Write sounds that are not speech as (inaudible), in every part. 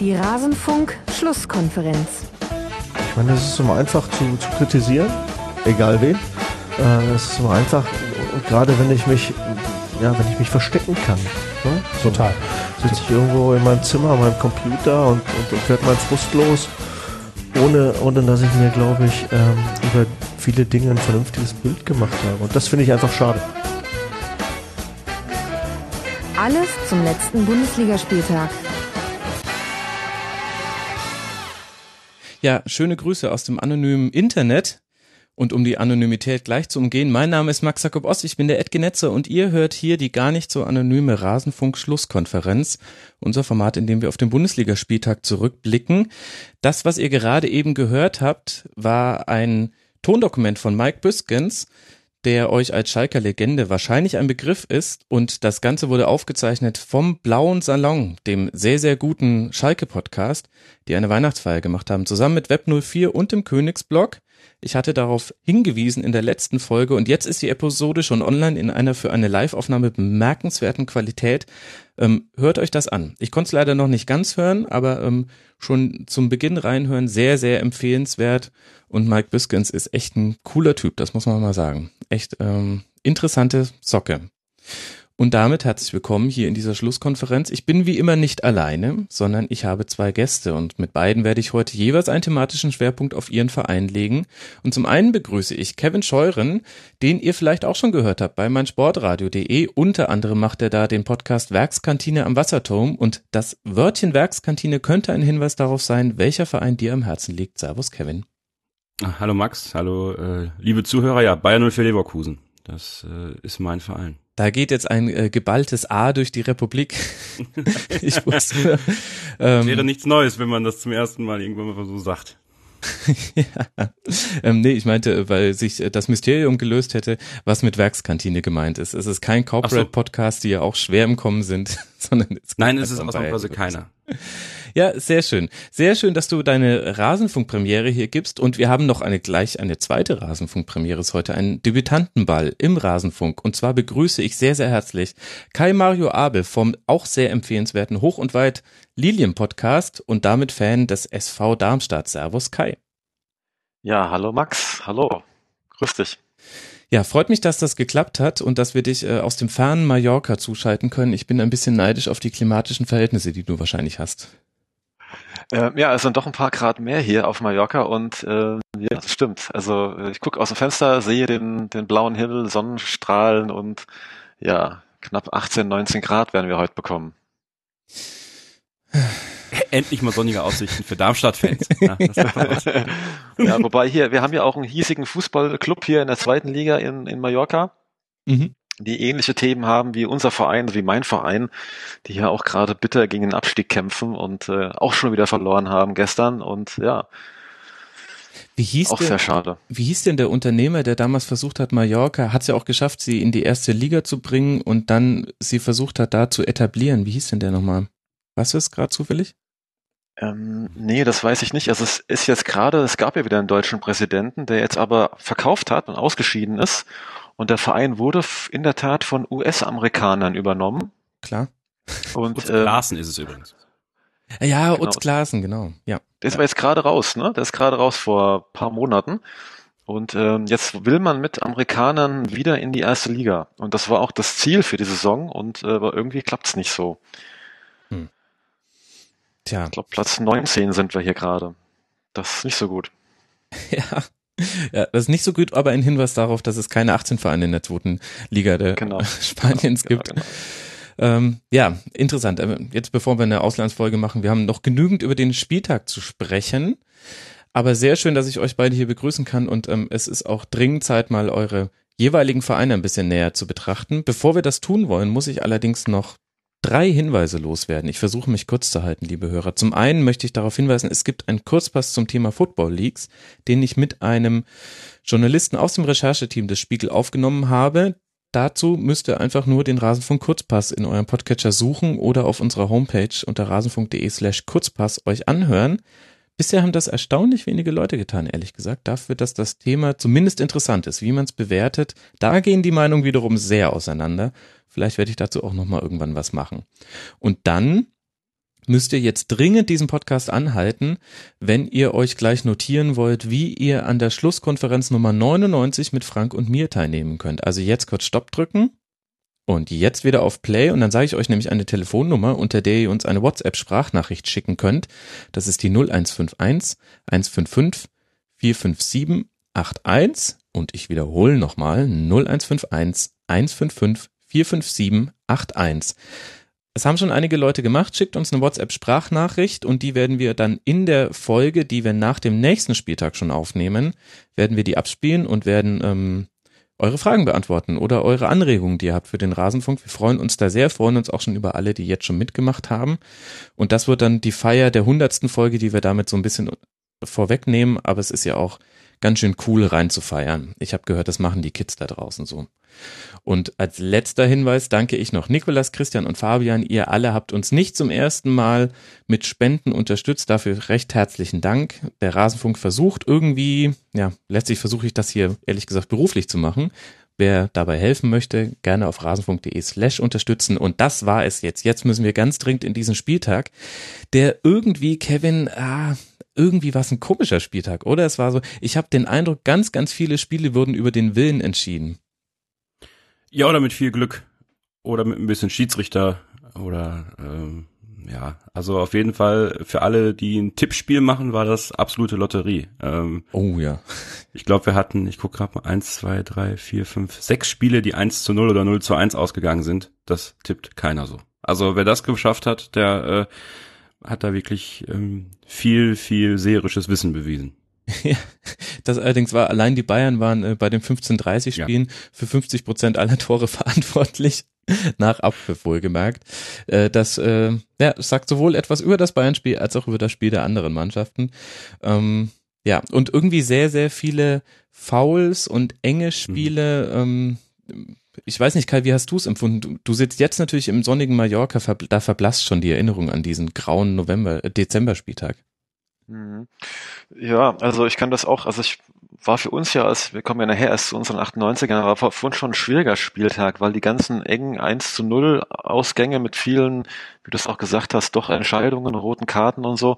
Die Rasenfunk-Schlusskonferenz. Ich meine, es ist immer einfach zu, zu kritisieren, egal wen. Äh, es ist immer einfach, und gerade wenn ich mich, ja, wenn ich mich verstecken kann. Ne? Total. Sitze ich irgendwo in meinem Zimmer, an meinem Computer und, und, und werde mein Frust los, ohne, ohne dass ich mir, glaube ich, ähm, über viele Dinge ein vernünftiges Bild gemacht habe. Und das finde ich einfach schade. Alles zum letzten Bundesligaspieltag. Ja, schöne Grüße aus dem anonymen Internet. Und um die Anonymität gleich zu umgehen, mein Name ist Max Jakob Ost, ich bin der Edgenetzer und ihr hört hier die gar nicht so anonyme Rasenfunk-Schlusskonferenz, unser Format, in dem wir auf den Bundesligaspieltag zurückblicken. Das, was ihr gerade eben gehört habt, war ein Tondokument von Mike Büskens, der euch als Schalker Legende wahrscheinlich ein Begriff ist und das Ganze wurde aufgezeichnet vom Blauen Salon, dem sehr, sehr guten Schalke-Podcast, die eine Weihnachtsfeier gemacht haben, zusammen mit Web 04 und dem Königsblog. Ich hatte darauf hingewiesen in der letzten Folge und jetzt ist die Episode schon online in einer für eine Live-Aufnahme bemerkenswerten Qualität. Ähm, hört euch das an. Ich konnte es leider noch nicht ganz hören, aber ähm, schon zum Beginn reinhören, sehr, sehr empfehlenswert. Und Mike Biskins ist echt ein cooler Typ, das muss man mal sagen. Echt ähm, interessante Socke. Und damit herzlich willkommen hier in dieser Schlusskonferenz. Ich bin wie immer nicht alleine, sondern ich habe zwei Gäste und mit beiden werde ich heute jeweils einen thematischen Schwerpunkt auf ihren Verein legen. Und zum einen begrüße ich Kevin Scheuren, den ihr vielleicht auch schon gehört habt bei meinsportradio.de. Unter anderem macht er da den Podcast Werkskantine am Wasserturm und das Wörtchen Werkskantine könnte ein Hinweis darauf sein, welcher Verein dir am Herzen liegt. Servus Kevin. Hallo Max, hallo äh, liebe Zuhörer, ja, Bayern 04 Leverkusen. Das äh, ist mein Verein. Da geht jetzt ein äh, geballtes A durch die Republik. (laughs) ich wusste. Ähm, wäre nichts Neues, wenn man das zum ersten Mal irgendwann mal so sagt. (laughs) ja. ähm, nee, ich meinte, weil sich äh, das Mysterium gelöst hätte, was mit Werkskantine gemeint ist. Es ist kein Corporate-Podcast, die ja auch schwer im Kommen sind, (laughs) sondern es Nein, es ist ausnahmsweise keiner. Ja, sehr schön. Sehr schön, dass du deine Rasenfunkpremiere hier gibst und wir haben noch eine gleich eine zweite Rasenfunkpremiere ist heute ein Debütantenball im Rasenfunk und zwar begrüße ich sehr sehr herzlich Kai Mario Abel vom auch sehr empfehlenswerten Hoch und Weit Lilien Podcast und damit Fan des SV Darmstadt. Servus Kai. Ja, hallo Max. Hallo. Grüß dich. Ja, freut mich, dass das geklappt hat und dass wir dich äh, aus dem fernen Mallorca zuschalten können. Ich bin ein bisschen neidisch auf die klimatischen Verhältnisse, die du wahrscheinlich hast. Äh, ja, es sind doch ein paar Grad mehr hier auf Mallorca und äh, ja, das stimmt. Also äh, ich gucke aus dem Fenster, sehe den, den blauen Himmel, Sonnenstrahlen und ja, knapp 18, 19 Grad werden wir heute bekommen. Endlich mal sonnige Aussichten für Darmstadt-Fans. Ja, (laughs) ja, wobei hier, wir haben ja auch einen hiesigen Fußballclub hier in der zweiten Liga in, in Mallorca. Mhm die ähnliche Themen haben wie unser Verein, wie mein Verein, die ja auch gerade bitter gegen den Abstieg kämpfen und äh, auch schon wieder verloren haben gestern und ja. Wie hieß auch der, sehr schade. Wie hieß denn der Unternehmer, der damals versucht hat, Mallorca, hat es ja auch geschafft, sie in die erste Liga zu bringen und dann sie versucht hat, da zu etablieren. Wie hieß denn der nochmal? Weißt du es gerade zufällig? Ähm, nee, das weiß ich nicht. Also es ist jetzt gerade, es gab ja wieder einen deutschen Präsidenten, der jetzt aber verkauft hat und ausgeschieden ist und der Verein wurde in der Tat von US-Amerikanern übernommen. Klar. Und Utz äh, Larsen ist es übrigens. Ja, genau. Utz Glasen, genau. Ja. Der ist aber jetzt gerade raus, ne? Der ist gerade raus vor paar Monaten. Und ähm, jetzt will man mit Amerikanern wieder in die erste Liga. Und das war auch das Ziel für die Saison. Und äh, aber irgendwie klappt's nicht so. Hm. Tja. Ich glaube, Platz 19 sind wir hier gerade. Das ist nicht so gut. (laughs) Ja, (laughs) ja, das ist nicht so gut, aber ein Hinweis darauf, dass es keine 18 Vereine in der zweiten Liga der genau. (laughs) Spaniens genau, gibt. Genau, ähm, ja, interessant. Ähm, jetzt bevor wir eine Auslandsfolge machen, wir haben noch genügend über den Spieltag zu sprechen. Aber sehr schön, dass ich euch beide hier begrüßen kann und ähm, es ist auch dringend Zeit, mal eure jeweiligen Vereine ein bisschen näher zu betrachten. Bevor wir das tun wollen, muss ich allerdings noch drei Hinweise loswerden. Ich versuche mich kurz zu halten, liebe Hörer. Zum einen möchte ich darauf hinweisen, es gibt einen Kurzpass zum Thema Football Leagues, den ich mit einem Journalisten aus dem Rechercheteam des Spiegel aufgenommen habe. Dazu müsst ihr einfach nur den Rasenfunk Kurzpass in eurem Podcatcher suchen oder auf unserer Homepage unter rasenfunk.de slash Kurzpass euch anhören. Bisher haben das erstaunlich wenige Leute getan, ehrlich gesagt, dafür, dass das Thema zumindest interessant ist, wie man es bewertet. Da gehen die Meinungen wiederum sehr auseinander. Vielleicht werde ich dazu auch nochmal irgendwann was machen. Und dann müsst ihr jetzt dringend diesen Podcast anhalten, wenn ihr euch gleich notieren wollt, wie ihr an der Schlusskonferenz Nummer 99 mit Frank und mir teilnehmen könnt. Also jetzt kurz Stopp drücken und jetzt wieder auf Play und dann sage ich euch nämlich eine Telefonnummer, unter der ihr uns eine WhatsApp-Sprachnachricht schicken könnt. Das ist die 0151 155 457 81 und ich wiederhole nochmal 0151 155 457 81. Es haben schon einige Leute gemacht. Schickt uns eine WhatsApp-Sprachnachricht und die werden wir dann in der Folge, die wir nach dem nächsten Spieltag schon aufnehmen, werden wir die abspielen und werden ähm, eure Fragen beantworten oder eure Anregungen, die ihr habt für den Rasenfunk. Wir freuen uns da sehr, freuen uns auch schon über alle, die jetzt schon mitgemacht haben. Und das wird dann die Feier der hundertsten Folge, die wir damit so ein bisschen vorwegnehmen. Aber es ist ja auch ganz schön cool rein zu feiern. Ich habe gehört, das machen die Kids da draußen so. Und als letzter Hinweis danke ich noch Nikolas, Christian und Fabian. Ihr alle habt uns nicht zum ersten Mal mit Spenden unterstützt. Dafür recht herzlichen Dank. Der Rasenfunk versucht irgendwie, ja, letztlich versuche ich das hier ehrlich gesagt beruflich zu machen. Wer dabei helfen möchte, gerne auf rasenfunk.de slash unterstützen. Und das war es jetzt. Jetzt müssen wir ganz dringend in diesen Spieltag, der irgendwie, Kevin, ah, irgendwie war es ein komischer Spieltag, oder? Es war so, ich habe den Eindruck, ganz, ganz viele Spiele wurden über den Willen entschieden. Ja, oder mit viel Glück. Oder mit ein bisschen Schiedsrichter. Oder ähm, ja, also auf jeden Fall für alle, die ein Tippspiel machen, war das absolute Lotterie. Ähm, oh ja. Ich glaube, wir hatten, ich gucke gerade mal, eins, zwei, drei, vier, fünf, sechs Spiele, die eins zu null oder null zu eins ausgegangen sind. Das tippt keiner so. Also wer das geschafft hat, der äh, hat da wirklich ähm, viel, viel seherisches Wissen bewiesen. (laughs) Ja, das allerdings war, allein die Bayern waren äh, bei den 15:30 Spielen ja. für 50 Prozent aller Tore (laughs) verantwortlich. Nach Abpfiff wohlgemerkt. Äh, das äh, ja, sagt sowohl etwas über das Bayern-Spiel als auch über das Spiel der anderen Mannschaften. Ähm, ja, und irgendwie sehr, sehr viele Fouls und enge Spiele. Mhm. Ähm, ich weiß nicht, Kai, wie hast du es empfunden? Du, du, sitzt jetzt natürlich im sonnigen Mallorca, da verblasst schon die Erinnerung an diesen grauen November, äh, Dezember-Spieltag. Mhm. Ja, also ich kann das auch, also ich war für uns ja, als wir kommen ja nachher erst zu unseren 98ern, war für uns schon ein schwieriger Spieltag, weil die ganzen engen 1 zu 0 Ausgänge mit vielen, wie du es auch gesagt hast, doch Entscheidungen, roten Karten und so,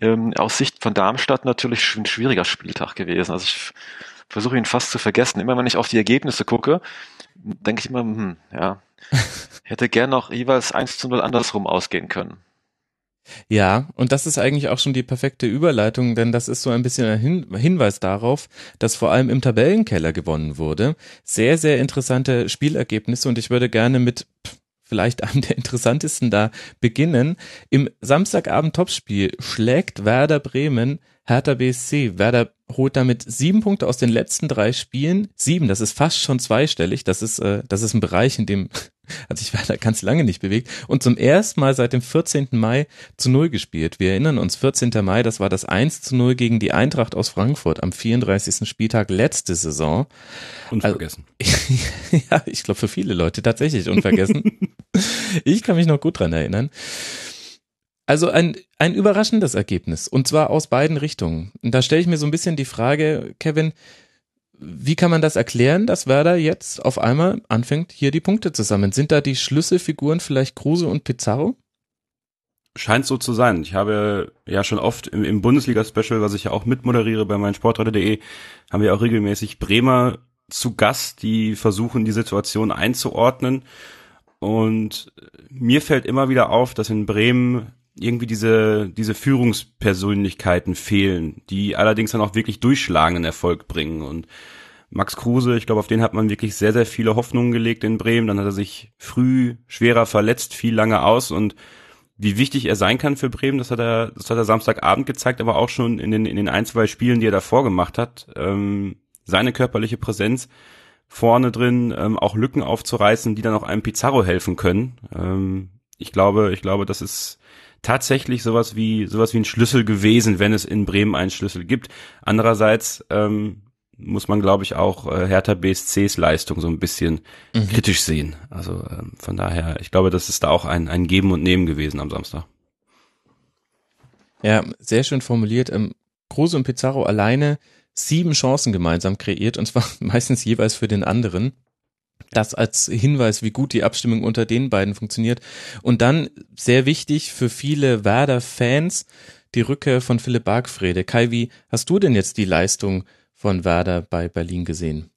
ähm, aus Sicht von Darmstadt natürlich ein schwieriger Spieltag gewesen. Also ich versuche ihn fast zu vergessen. Immer wenn ich auf die Ergebnisse gucke, denke ich immer, hm, ja, (laughs) hätte gern noch jeweils 1 zu 0 andersrum ausgehen können. Ja, und das ist eigentlich auch schon die perfekte Überleitung, denn das ist so ein bisschen ein Hin Hinweis darauf, dass vor allem im Tabellenkeller gewonnen wurde. Sehr, sehr interessante Spielergebnisse und ich würde gerne mit vielleicht einem der interessantesten da beginnen. Im Samstagabend-Topspiel schlägt Werder Bremen Hertha BSC. Werder holt damit sieben Punkte aus den letzten drei Spielen. Sieben, das ist fast schon zweistellig. Das ist, äh, das ist ein Bereich, in dem (laughs) hat sich Werder ganz lange nicht bewegt. Und zum ersten Mal seit dem 14. Mai zu Null gespielt. Wir erinnern uns, 14. Mai, das war das 1 zu 0 gegen die Eintracht aus Frankfurt am 34. Spieltag letzte Saison. Unvergessen. Also, (laughs) ja, ich glaube für viele Leute tatsächlich unvergessen. (laughs) ich kann mich noch gut dran erinnern. Also ein, ein überraschendes Ergebnis und zwar aus beiden Richtungen. Und da stelle ich mir so ein bisschen die Frage, Kevin, wie kann man das erklären, dass Werder jetzt auf einmal anfängt, hier die Punkte zu sammeln? Sind da die Schlüsselfiguren vielleicht Kruse und Pizarro? Scheint so zu sein. Ich habe ja schon oft im, im Bundesliga-Special, was ich ja auch mitmoderiere bei meinsportradar.de, haben wir auch regelmäßig Bremer zu Gast, die versuchen, die Situation einzuordnen. Und mir fällt immer wieder auf, dass in Bremen irgendwie diese, diese Führungspersönlichkeiten fehlen, die allerdings dann auch wirklich durchschlagenden Erfolg bringen. Und Max Kruse, ich glaube, auf den hat man wirklich sehr, sehr viele Hoffnungen gelegt in Bremen. Dann hat er sich früh schwerer verletzt, viel lange aus und wie wichtig er sein kann für Bremen, das hat er, das hat er Samstagabend gezeigt, aber auch schon in den, in den ein, zwei Spielen, die er davor gemacht hat. Ähm, seine körperliche Präsenz vorne drin, ähm, auch Lücken aufzureißen, die dann auch einem Pizarro helfen können. Ähm, ich glaube, ich glaube, das ist tatsächlich sowas wie sowas wie ein Schlüssel gewesen, wenn es in Bremen einen Schlüssel gibt. Andererseits ähm, muss man, glaube ich, auch äh, Hertha BSCs Leistung so ein bisschen mhm. kritisch sehen. Also ähm, von daher, ich glaube, das ist da auch ein, ein Geben und Nehmen gewesen am Samstag. Ja, sehr schön formuliert. Ähm, Kruse und Pizarro alleine sieben Chancen gemeinsam kreiert und zwar (laughs) meistens jeweils für den anderen. Das als Hinweis, wie gut die Abstimmung unter den beiden funktioniert. Und dann sehr wichtig für viele Werder-Fans die Rückkehr von Philipp Bargfrede. Kai, wie hast du denn jetzt die Leistung von Werder bei Berlin gesehen?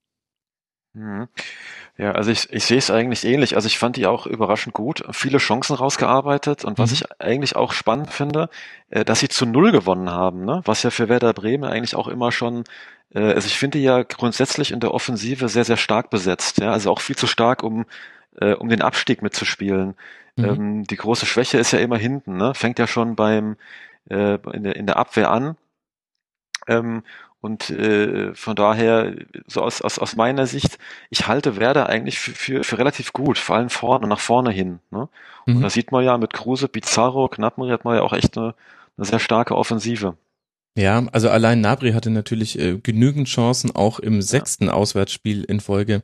Ja, also ich, ich sehe es eigentlich ähnlich. Also ich fand die auch überraschend gut, viele Chancen rausgearbeitet und was mhm. ich eigentlich auch spannend finde, äh, dass sie zu Null gewonnen haben, ne? was ja für Werder Bremen eigentlich auch immer schon, äh, also ich finde ja grundsätzlich in der Offensive sehr, sehr stark besetzt, ja, also auch viel zu stark, um, äh, um den Abstieg mitzuspielen. Mhm. Ähm, die große Schwäche ist ja immer hinten, ne? fängt ja schon beim äh, in, der, in der Abwehr an. Ähm, und äh, von daher, so aus, aus, aus meiner Sicht, ich halte Werder eigentlich für, für, für relativ gut, vor allem vorne, nach vorne hin. Ne? Mhm. Und da sieht man ja mit Kruse, Pizarro, Knappmeri hat man ja auch echt eine, eine sehr starke Offensive. Ja, also allein Nabri hatte natürlich äh, genügend Chancen, auch im sechsten Auswärtsspiel in Folge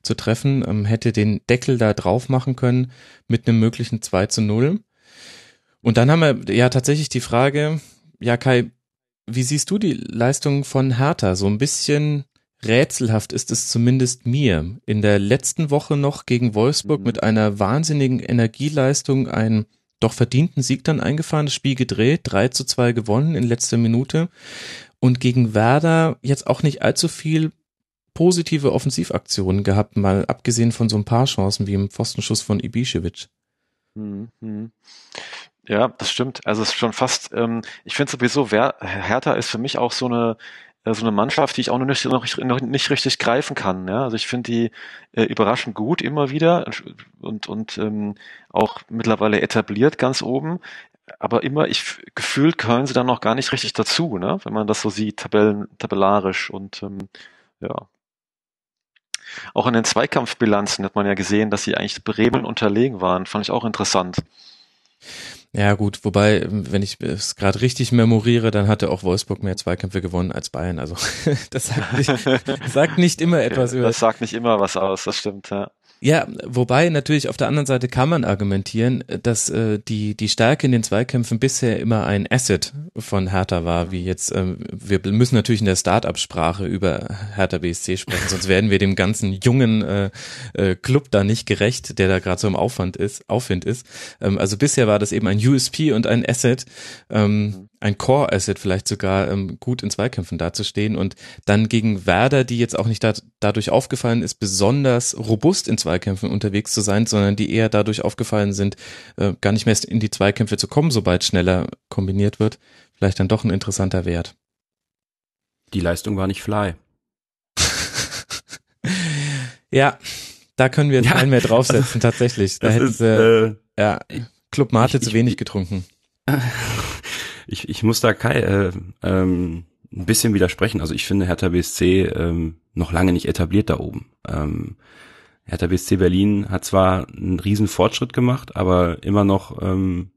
zu treffen, ähm, hätte den Deckel da drauf machen können mit einem möglichen 2 zu 0. Und dann haben wir ja tatsächlich die Frage, ja Kai, wie siehst du die Leistung von Hertha? So ein bisschen rätselhaft ist es zumindest mir. In der letzten Woche noch gegen Wolfsburg mhm. mit einer wahnsinnigen Energieleistung einen doch verdienten Sieg dann eingefahren, das Spiel gedreht, 3 zu 2 gewonnen in letzter Minute und gegen Werder jetzt auch nicht allzu viel positive Offensivaktionen gehabt, mal abgesehen von so ein paar Chancen wie im Pfostenschuss von Ibišević. Mhm. Ja, das stimmt. Also es ist schon fast, ähm, ich finde sowieso, Wer Hertha ist für mich auch so eine äh, so eine Mannschaft, die ich auch noch nicht, noch, nicht richtig greifen kann. Ja? Also ich finde die äh, überraschend gut immer wieder und, und ähm, auch mittlerweile etabliert ganz oben. Aber immer, ich gefühlt gehören sie dann noch gar nicht richtig dazu, ne? wenn man das so sieht, tabellen, tabellarisch und ähm, ja. Auch in den Zweikampfbilanzen hat man ja gesehen, dass sie eigentlich Bremen unterlegen waren. Fand ich auch interessant. Ja gut, wobei, wenn ich es gerade richtig memoriere, dann hatte auch Wolfsburg mehr Zweikämpfe gewonnen als Bayern. Also (laughs) das sagt nicht, (laughs) sagt nicht immer etwas über. Das sagt nicht immer was aus, das stimmt, ja. Ja, wobei natürlich auf der anderen Seite kann man argumentieren, dass äh, die die Stärke in den Zweikämpfen bisher immer ein Asset von Hertha war, wie jetzt ähm, wir müssen natürlich in der Start-up-Sprache über Hertha BSC sprechen, sonst werden wir dem ganzen jungen äh, äh, Club da nicht gerecht, der da gerade so im Aufwand ist, Aufwind ist. Ähm, also bisher war das eben ein USP und ein Asset. Ähm, ein Core-Asset vielleicht sogar ähm, gut in Zweikämpfen dazustehen und dann gegen Werder, die jetzt auch nicht da, dadurch aufgefallen ist, besonders robust in Zweikämpfen unterwegs zu sein, sondern die eher dadurch aufgefallen sind, äh, gar nicht mehr in die Zweikämpfe zu kommen, sobald schneller kombiniert wird, vielleicht dann doch ein interessanter Wert. Die Leistung war nicht fly. (laughs) ja, da können wir jetzt ja. einen mehr draufsetzen, tatsächlich. (laughs) Da hätten sie, äh, ja, Club Mate zu wenig getrunken. (laughs) ich, ich muss da Kai äh, ähm, ein bisschen widersprechen. Also ich finde Hertha BSC ähm, noch lange nicht etabliert da oben. Ähm, Hertha BSC Berlin hat zwar einen riesen Fortschritt gemacht, aber immer noch ähm,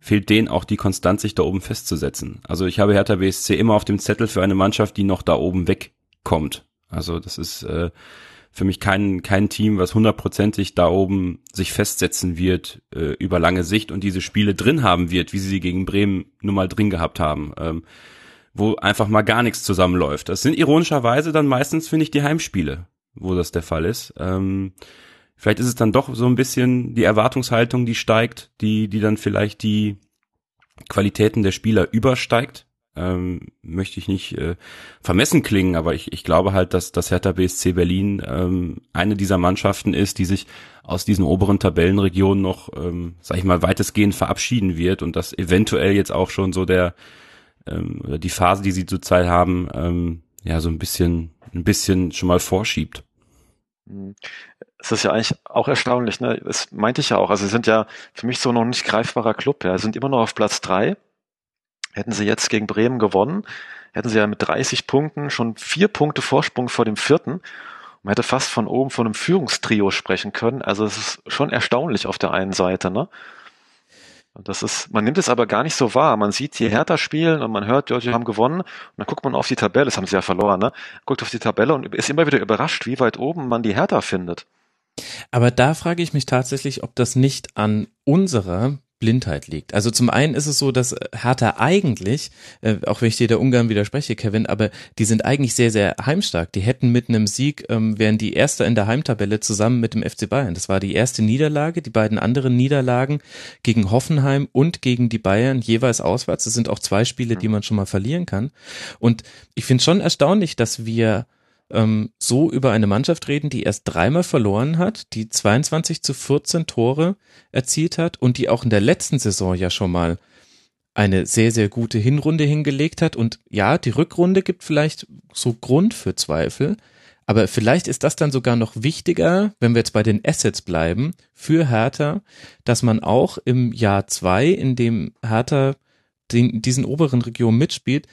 fehlt denen auch die Konstanz, sich da oben festzusetzen. Also ich habe Hertha BSC immer auf dem Zettel für eine Mannschaft, die noch da oben wegkommt. Also das ist äh, für mich kein, kein Team, was hundertprozentig da oben sich festsetzen wird äh, über lange Sicht und diese Spiele drin haben wird, wie sie sie gegen Bremen nun mal drin gehabt haben, ähm, wo einfach mal gar nichts zusammenläuft. Das sind ironischerweise dann meistens, finde ich, die Heimspiele, wo das der Fall ist. Ähm, vielleicht ist es dann doch so ein bisschen die Erwartungshaltung, die steigt, die, die dann vielleicht die Qualitäten der Spieler übersteigt ähm, möchte ich nicht äh, vermessen klingen, aber ich, ich glaube halt, dass dass Hertha BSC Berlin ähm, eine dieser Mannschaften ist, die sich aus diesen oberen Tabellenregionen noch, ähm, sag ich mal, weitestgehend verabschieden wird und dass eventuell jetzt auch schon so der ähm, oder die Phase, die sie zurzeit haben, ähm, ja so ein bisschen ein bisschen schon mal vorschiebt. Mhm. Es ist ja eigentlich auch erstaunlich, ne? Das meinte ich ja auch. Also sie sind ja für mich so noch nicht greifbarer Club, ja. Sie sind immer noch auf Platz drei Hätten sie jetzt gegen Bremen gewonnen, hätten sie ja mit 30 Punkten schon vier Punkte Vorsprung vor dem vierten. Man hätte fast von oben von einem Führungstrio sprechen können. Also es ist schon erstaunlich auf der einen Seite, ne? Das ist, man nimmt es aber gar nicht so wahr. Man sieht die Hertha spielen und man hört, ja, die haben gewonnen. Und dann guckt man auf die Tabelle, das haben sie ja verloren, ne? Guckt auf die Tabelle und ist immer wieder überrascht, wie weit oben man die Hertha findet. Aber da frage ich mich tatsächlich, ob das nicht an unserer Blindheit liegt. Also zum einen ist es so, dass Hertha eigentlich, äh, auch wenn ich dir da ungern widerspreche, Kevin, aber die sind eigentlich sehr, sehr heimstark. Die hätten mit einem Sieg, ähm, wären die Erste in der Heimtabelle zusammen mit dem FC Bayern. Das war die erste Niederlage. Die beiden anderen Niederlagen gegen Hoffenheim und gegen die Bayern jeweils auswärts. Das sind auch zwei Spiele, die man schon mal verlieren kann. Und ich finde schon erstaunlich, dass wir ähm, so über eine Mannschaft reden, die erst dreimal verloren hat, die 22 zu 14 Tore erzielt hat und die auch in der letzten Saison ja schon mal eine sehr, sehr gute Hinrunde hingelegt hat. Und ja, die Rückrunde gibt vielleicht so Grund für Zweifel. Aber vielleicht ist das dann sogar noch wichtiger, wenn wir jetzt bei den Assets bleiben, für Hertha, dass man auch im Jahr zwei, in dem Hertha den, diesen oberen Region mitspielt,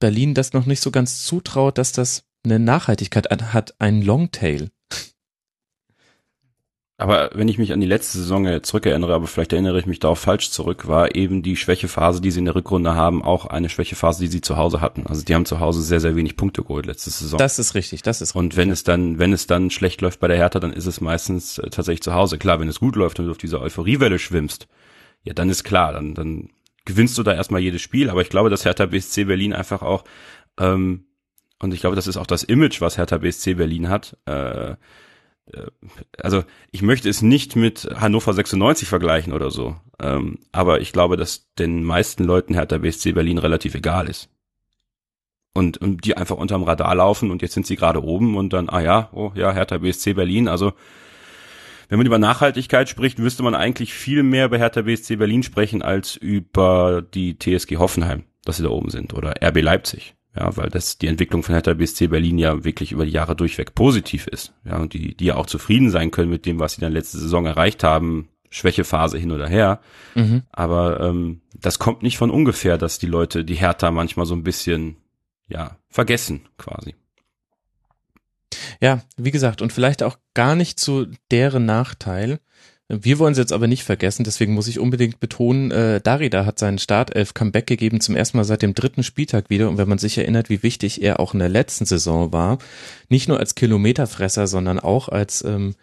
Berlin das noch nicht so ganz zutraut, dass das eine Nachhaltigkeit hat, ein Longtail. Aber wenn ich mich an die letzte Saison zurückerinnere, aber vielleicht erinnere ich mich da auch falsch zurück, war eben die Schwächephase, die sie in der Rückrunde haben, auch eine Schwächephase, die sie zu Hause hatten. Also die haben zu Hause sehr, sehr wenig Punkte geholt letzte Saison. Das ist richtig, das ist richtig. Und wenn es dann, wenn es dann schlecht läuft bei der Hertha, dann ist es meistens äh, tatsächlich zu Hause. Klar, wenn es gut läuft und du auf dieser Euphoriewelle schwimmst, ja, dann ist klar, dann, dann gewinnst du da erstmal jedes Spiel, aber ich glaube, dass Hertha BSC Berlin einfach auch, ähm, und ich glaube, das ist auch das Image, was Hertha BSC Berlin hat, äh, äh, also ich möchte es nicht mit Hannover 96 vergleichen oder so, ähm, aber ich glaube, dass den meisten Leuten Hertha BSC Berlin relativ egal ist. Und, und die einfach unterm Radar laufen und jetzt sind sie gerade oben und dann, ah ja, oh ja, Hertha BSC Berlin, also wenn man über Nachhaltigkeit spricht, müsste man eigentlich viel mehr bei Hertha BSC Berlin sprechen als über die TSG Hoffenheim, dass sie da oben sind oder RB Leipzig. Ja, weil das die Entwicklung von Hertha BSC Berlin ja wirklich über die Jahre durchweg positiv ist. Ja, und die, die ja auch zufrieden sein können mit dem, was sie dann letzte Saison erreicht haben. Schwächephase hin oder her. Mhm. Aber ähm, das kommt nicht von ungefähr, dass die Leute die Hertha manchmal so ein bisschen ja vergessen quasi. Ja, wie gesagt, und vielleicht auch gar nicht zu deren Nachteil. Wir wollen es jetzt aber nicht vergessen, deswegen muss ich unbedingt betonen, äh, Darida hat seinen Startelf-Comeback gegeben zum ersten Mal seit dem dritten Spieltag wieder. Und wenn man sich erinnert, wie wichtig er auch in der letzten Saison war, nicht nur als Kilometerfresser, sondern auch als ähm,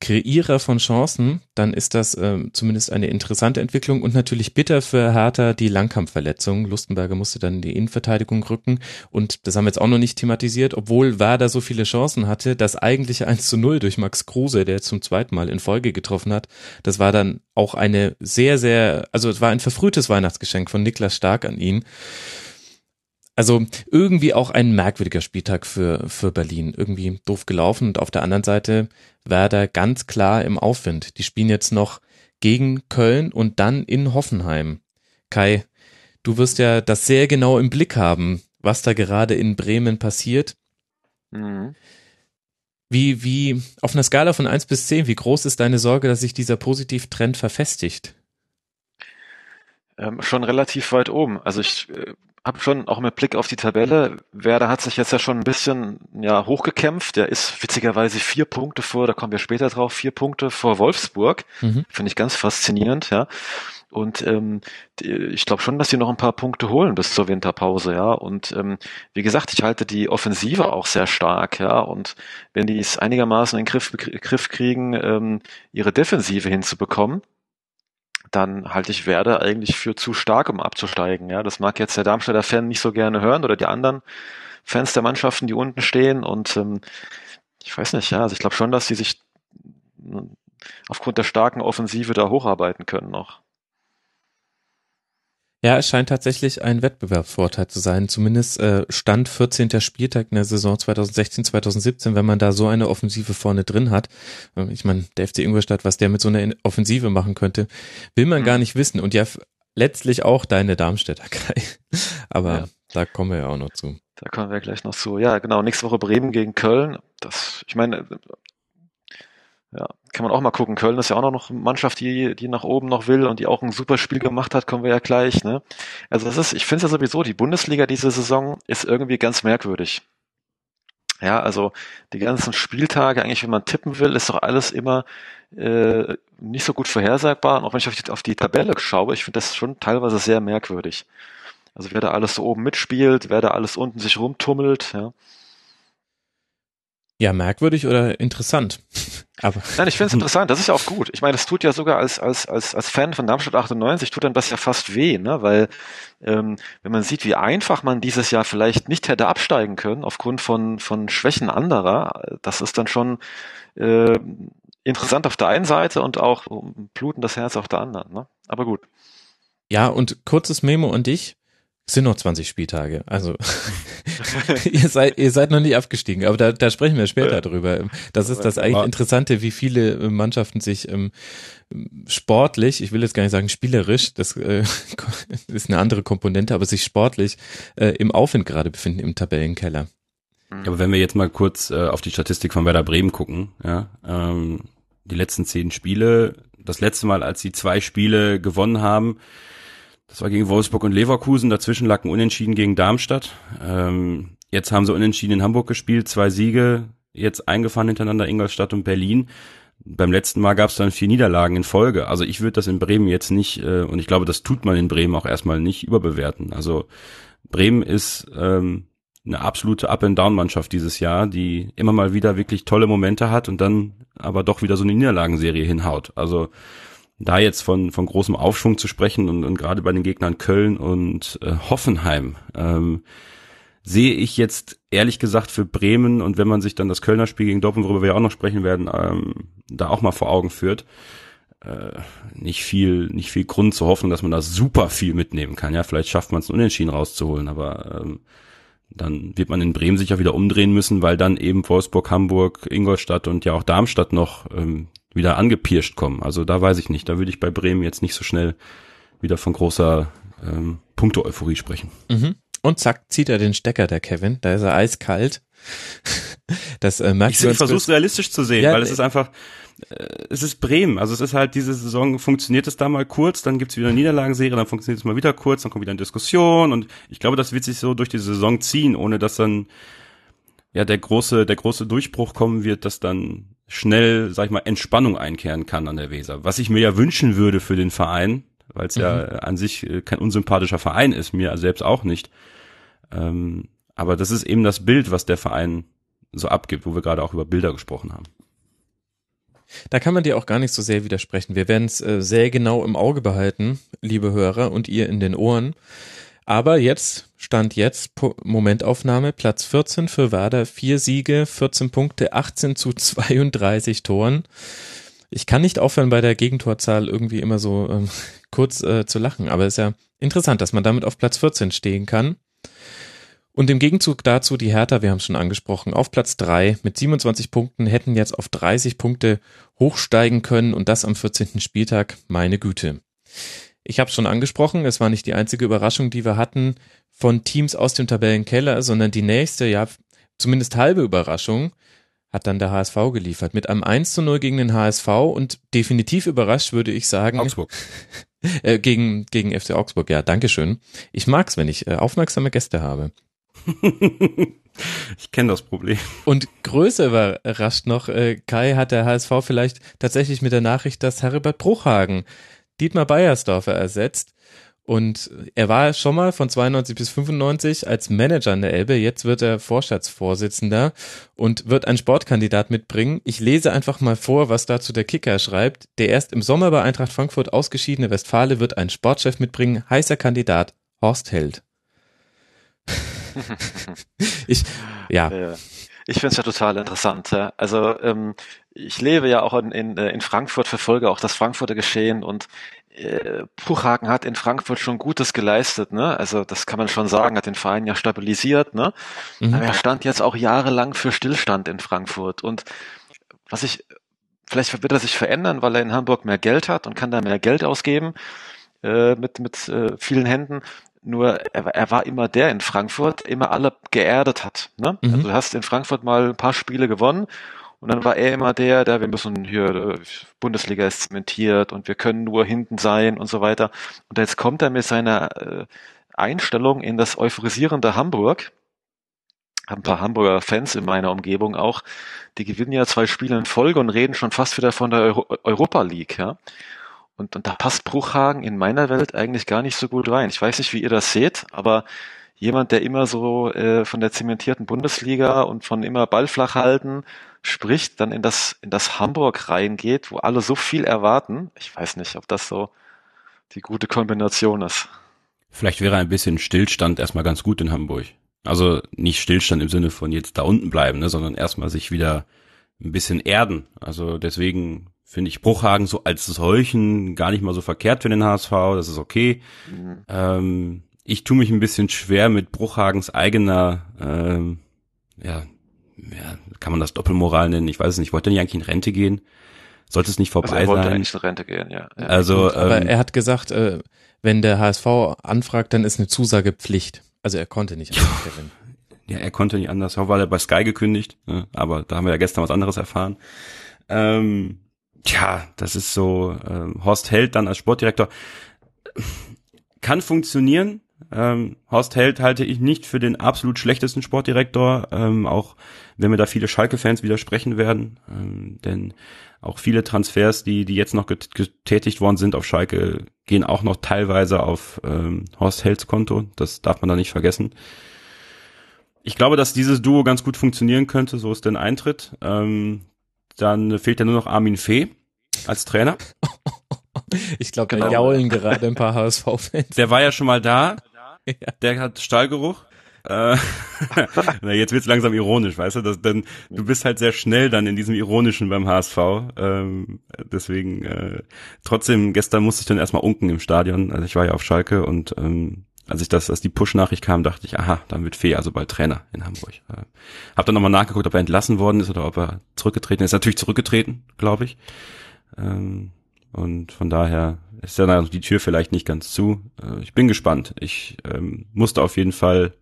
Kreierer von Chancen, dann ist das äh, zumindest eine interessante Entwicklung und natürlich bitter für Hertha die Langkampfverletzung. Lustenberger musste dann in die Innenverteidigung rücken und das haben wir jetzt auch noch nicht thematisiert, obwohl Werder so viele Chancen hatte, das eigentliche 1 zu 0 durch Max Kruse, der zum zweiten Mal in Folge getroffen hat, das war dann auch eine sehr, sehr, also es war ein verfrühtes Weihnachtsgeschenk von Niklas Stark an ihn. Also irgendwie auch ein merkwürdiger Spieltag für, für Berlin. Irgendwie doof gelaufen und auf der anderen Seite Werder ganz klar im Aufwind. Die spielen jetzt noch gegen Köln und dann in Hoffenheim. Kai, du wirst ja das sehr genau im Blick haben, was da gerade in Bremen passiert. Mhm. Wie, wie, auf einer Skala von eins bis zehn, wie groß ist deine Sorge, dass sich dieser Positivtrend verfestigt? Ähm, schon relativ weit oben. Also ich äh, habe schon auch mit Blick auf die Tabelle, Werder hat sich jetzt ja schon ein bisschen ja, hochgekämpft. Der ist witzigerweise vier Punkte vor, da kommen wir später drauf, vier Punkte vor Wolfsburg. Mhm. Finde ich ganz faszinierend, ja. Und ähm, ich glaube schon, dass sie noch ein paar Punkte holen bis zur Winterpause, ja. Und ähm, wie gesagt, ich halte die Offensive auch sehr stark, ja. Und wenn die es einigermaßen in den Griff, Griff kriegen, ähm, ihre Defensive hinzubekommen, dann halte ich Werder eigentlich für zu stark, um abzusteigen. Ja, das mag jetzt der Darmstädter Fan nicht so gerne hören oder die anderen Fans der Mannschaften, die unten stehen. Und ähm, ich weiß nicht, ja, also ich glaube schon, dass sie sich aufgrund der starken Offensive da hocharbeiten können noch. Ja, es scheint tatsächlich ein Wettbewerbsvorteil zu sein. Zumindest äh, Stand 14. Spieltag in der Saison 2016, 2017, wenn man da so eine Offensive vorne drin hat. Ähm, ich meine, der FC Ingolstadt, was der mit so einer Offensive machen könnte, will man mhm. gar nicht wissen. Und ja, letztlich auch deine Darmstädter, (laughs) Kai. Aber ja. da kommen wir ja auch noch zu. Da kommen wir gleich noch zu. Ja, genau. Nächste Woche Bremen gegen Köln. Das, ich meine, ja, kann man auch mal gucken. Köln ist ja auch noch eine Mannschaft, die, die nach oben noch will und die auch ein super Spiel gemacht hat, kommen wir ja gleich. Ne? Also das ist, ich finde es ja sowieso, die Bundesliga diese Saison ist irgendwie ganz merkwürdig. Ja, also die ganzen Spieltage, eigentlich, wenn man tippen will, ist doch alles immer äh, nicht so gut vorhersagbar. Und auch wenn ich auf die, auf die Tabelle schaue, ich finde das schon teilweise sehr merkwürdig. Also wer da alles so oben mitspielt, wer da alles unten sich rumtummelt, ja. Ja, merkwürdig oder interessant. (laughs) Aber Nein, ich finde es (laughs) interessant. Das ist ja auch gut. Ich meine, es tut ja sogar als, als, als, als Fan von Darmstadt 98, tut dann das ja fast weh, ne? weil ähm, wenn man sieht, wie einfach man dieses Jahr vielleicht nicht hätte absteigen können aufgrund von, von Schwächen anderer, das ist dann schon äh, interessant auf der einen Seite und auch bluten das Herz auf der anderen. Ne? Aber gut. Ja, und kurzes Memo an dich. Es sind noch 20 Spieltage. Also (laughs) ihr seid ihr seid noch nicht abgestiegen, aber da, da sprechen wir später drüber. Das ist das eigentlich Interessante, wie viele äh, Mannschaften sich ähm, sportlich, ich will jetzt gar nicht sagen spielerisch, das äh, (laughs) ist eine andere Komponente, aber sich sportlich äh, im Aufwind gerade befinden im Tabellenkeller. Aber wenn wir jetzt mal kurz äh, auf die Statistik von Werder Bremen gucken, ja, ähm, die letzten zehn Spiele, das letzte Mal, als sie zwei Spiele gewonnen haben, das war gegen Wolfsburg und Leverkusen, dazwischen lag ein Unentschieden gegen Darmstadt. Ähm, jetzt haben sie unentschieden in Hamburg gespielt, zwei Siege, jetzt eingefahren hintereinander Ingolstadt und Berlin. Beim letzten Mal gab es dann vier Niederlagen in Folge. Also ich würde das in Bremen jetzt nicht, äh, und ich glaube, das tut man in Bremen auch erstmal nicht überbewerten. Also Bremen ist ähm, eine absolute Up-and-Down-Mannschaft dieses Jahr, die immer mal wieder wirklich tolle Momente hat und dann aber doch wieder so eine Niederlagenserie hinhaut. Also da jetzt von, von großem Aufschwung zu sprechen und, und gerade bei den Gegnern Köln und äh, Hoffenheim, ähm, sehe ich jetzt ehrlich gesagt für Bremen und wenn man sich dann das Kölner Spiel gegen Dortmund, worüber wir auch noch sprechen werden, ähm, da auch mal vor Augen führt, äh, nicht viel, nicht viel Grund zu hoffen, dass man da super viel mitnehmen kann. Ja, vielleicht schafft man es, Unentschieden rauszuholen, aber ähm, dann wird man in Bremen sicher wieder umdrehen müssen, weil dann eben Wolfsburg, Hamburg, Ingolstadt und ja auch Darmstadt noch ähm, wieder angepirscht kommen. Also da weiß ich nicht. Da würde ich bei Bremen jetzt nicht so schnell wieder von großer ähm, Punkte-Euphorie sprechen. Mhm. Und zack, zieht er den Stecker, der Kevin. Da ist er eiskalt. (laughs) Das äh, merkt Ich, ich versuche es realistisch zu sehen, ja, weil es ist einfach, äh, es ist Bremen. Also es ist halt diese Saison, funktioniert es da mal kurz, dann gibt's wieder eine Niederlagenserie, dann funktioniert es mal wieder kurz, dann kommt wieder eine Diskussion und ich glaube, das wird sich so durch die Saison ziehen, ohne dass dann ja der große, der große Durchbruch kommen wird, dass dann schnell, sag ich mal, Entspannung einkehren kann an der Weser. Was ich mir ja wünschen würde für den Verein, weil es mhm. ja an sich äh, kein unsympathischer Verein ist, mir selbst auch nicht. Ähm, aber das ist eben das Bild, was der Verein so abgibt, wo wir gerade auch über Bilder gesprochen haben. Da kann man dir auch gar nicht so sehr widersprechen. Wir werden es äh, sehr genau im Auge behalten, liebe Hörer, und ihr in den Ohren. Aber jetzt, Stand jetzt, Momentaufnahme, Platz 14 für Werder, vier Siege, 14 Punkte, 18 zu 32 Toren. Ich kann nicht aufhören, bei der Gegentorzahl irgendwie immer so ähm, (laughs) kurz äh, zu lachen, aber es ist ja interessant, dass man damit auf Platz 14 stehen kann. Und im Gegenzug dazu die Hertha, wir haben es schon angesprochen, auf Platz 3 mit 27 Punkten hätten jetzt auf 30 Punkte hochsteigen können und das am 14. Spieltag, meine Güte. Ich habe es schon angesprochen, es war nicht die einzige Überraschung, die wir hatten von Teams aus dem Tabellenkeller, sondern die nächste, ja, zumindest halbe Überraschung hat dann der HSV geliefert. Mit einem 1 zu 0 gegen den HSV und definitiv überrascht, würde ich sagen. Augsburg. (laughs) äh, gegen, gegen FC Augsburg, ja, Dankeschön. Ich mag's, wenn ich äh, aufmerksame Gäste habe. (laughs) ich kenne das Problem. Und größer überrascht noch, äh, Kai hat der HSV vielleicht tatsächlich mit der Nachricht, dass Heribert Bruchhagen Dietmar Beiersdorfer ersetzt. Und er war schon mal von 92 bis 95 als Manager in der Elbe. Jetzt wird er Vorstandsvorsitzender und wird einen Sportkandidat mitbringen. Ich lese einfach mal vor, was dazu der Kicker schreibt. Der erst im Sommer bei Eintracht Frankfurt ausgeschiedene Westfale wird einen Sportchef mitbringen. Heißer Kandidat Horst Held. (laughs) ich, ja. Ich finde es ja total interessant. Ja. Also ähm, ich lebe ja auch in, in, äh, in Frankfurt, verfolge auch das Frankfurter Geschehen und äh, Puchhagen hat in Frankfurt schon Gutes geleistet, ne? Also das kann man schon sagen, hat den Verein ja stabilisiert, ne? Mhm. Aber er stand jetzt auch jahrelang für Stillstand in Frankfurt. Und was ich, vielleicht wird er sich verändern, weil er in Hamburg mehr Geld hat und kann da mehr Geld ausgeben äh, mit, mit äh, vielen Händen. Nur er, er war immer der in Frankfurt, immer alle geerdet hat. Ne? Mhm. Also du hast in Frankfurt mal ein paar Spiele gewonnen und dann war er immer der, der, wir müssen hier, äh, Bundesliga ist zementiert und wir können nur hinten sein und so weiter. Und jetzt kommt er mit seiner äh, Einstellung in das euphorisierende Hamburg. Haben ein paar Hamburger Fans in meiner Umgebung auch. Die gewinnen ja zwei Spiele in Folge und reden schon fast wieder von der Euro Europa League, ja. Und, und da passt Bruchhagen in meiner Welt eigentlich gar nicht so gut rein. Ich weiß nicht, wie ihr das seht, aber jemand, der immer so äh, von der zementierten Bundesliga und von immer Ball flach halten, spricht, dann in das, in das Hamburg reingeht, wo alle so viel erwarten. Ich weiß nicht, ob das so die gute Kombination ist. Vielleicht wäre ein bisschen Stillstand erstmal ganz gut in Hamburg. Also nicht Stillstand im Sinne von jetzt da unten bleiben, ne, sondern erstmal sich wieder ein bisschen erden. Also deswegen finde ich Bruchhagen so als solchen gar nicht mal so verkehrt für den HSV, das ist okay. Mhm. Ähm, ich tue mich ein bisschen schwer mit Bruchhagens eigener, ähm, ja, ja, kann man das Doppelmoral nennen? Ich weiß es nicht. Wollte er nicht eigentlich in Rente gehen? Sollte es nicht vorbei also er wollte sein? eigentlich in Rente gehen, ja. ja. Also, ähm, aber er hat gesagt, äh, wenn der HSV anfragt, dann ist eine Zusage Pflicht. Also er konnte nicht anders, (laughs) Kevin. Ja, er konnte nicht anders. War er bei Sky gekündigt, ne? aber da haben wir ja gestern was anderes erfahren. Ähm, tja, das ist so, ähm, Horst Held dann als Sportdirektor kann funktionieren. Ähm, Horst Held halte ich nicht für den absolut schlechtesten Sportdirektor, ähm, auch wenn mir da viele Schalke-Fans widersprechen werden, ähm, denn auch viele Transfers, die, die jetzt noch getätigt worden sind auf Schalke, gehen auch noch teilweise auf ähm, Horst Helds Konto. Das darf man da nicht vergessen. Ich glaube, dass dieses Duo ganz gut funktionieren könnte, so ist denn Eintritt. Ähm, dann fehlt ja nur noch Armin Fee als Trainer. (laughs) Ich glaube, genau. da jaulen gerade ein paar HSV-Fans. Der war ja schon mal da. Der hat Stallgeruch. Äh, (laughs) na, jetzt wird's langsam ironisch, weißt du? Das, denn du bist halt sehr schnell dann in diesem Ironischen beim HSV. Ähm, deswegen, äh, trotzdem, gestern musste ich dann erstmal unken im Stadion. Also ich war ja auf Schalke und ähm, als ich das, als die Push-Nachricht kam, dachte ich, aha, dann wird Fee also bald Trainer in Hamburg. Äh, hab dann nochmal nachgeguckt, ob er entlassen worden ist oder ob er zurückgetreten ist. Natürlich zurückgetreten, glaube ich. Ähm, und von daher ist ja die Tür vielleicht nicht ganz zu. Äh, ich bin gespannt. Ich ähm, musste auf jeden Fall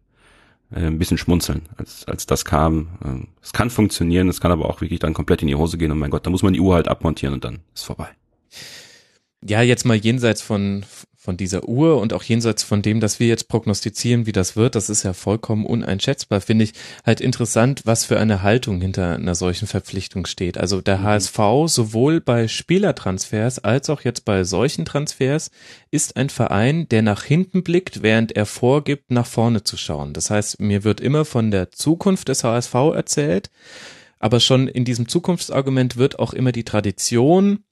äh, ein bisschen schmunzeln, als, als das kam. Ähm, es kann funktionieren, es kann aber auch wirklich dann komplett in die Hose gehen und mein Gott, da muss man die Uhr halt abmontieren und dann ist vorbei. Ja, jetzt mal jenseits von, von dieser Uhr und auch jenseits von dem, dass wir jetzt prognostizieren, wie das wird, das ist ja vollkommen uneinschätzbar, finde ich halt interessant, was für eine Haltung hinter einer solchen Verpflichtung steht. Also der mhm. HSV sowohl bei Spielertransfers als auch jetzt bei solchen Transfers ist ein Verein, der nach hinten blickt, während er vorgibt, nach vorne zu schauen. Das heißt, mir wird immer von der Zukunft des HSV erzählt, aber schon in diesem Zukunftsargument wird auch immer die Tradition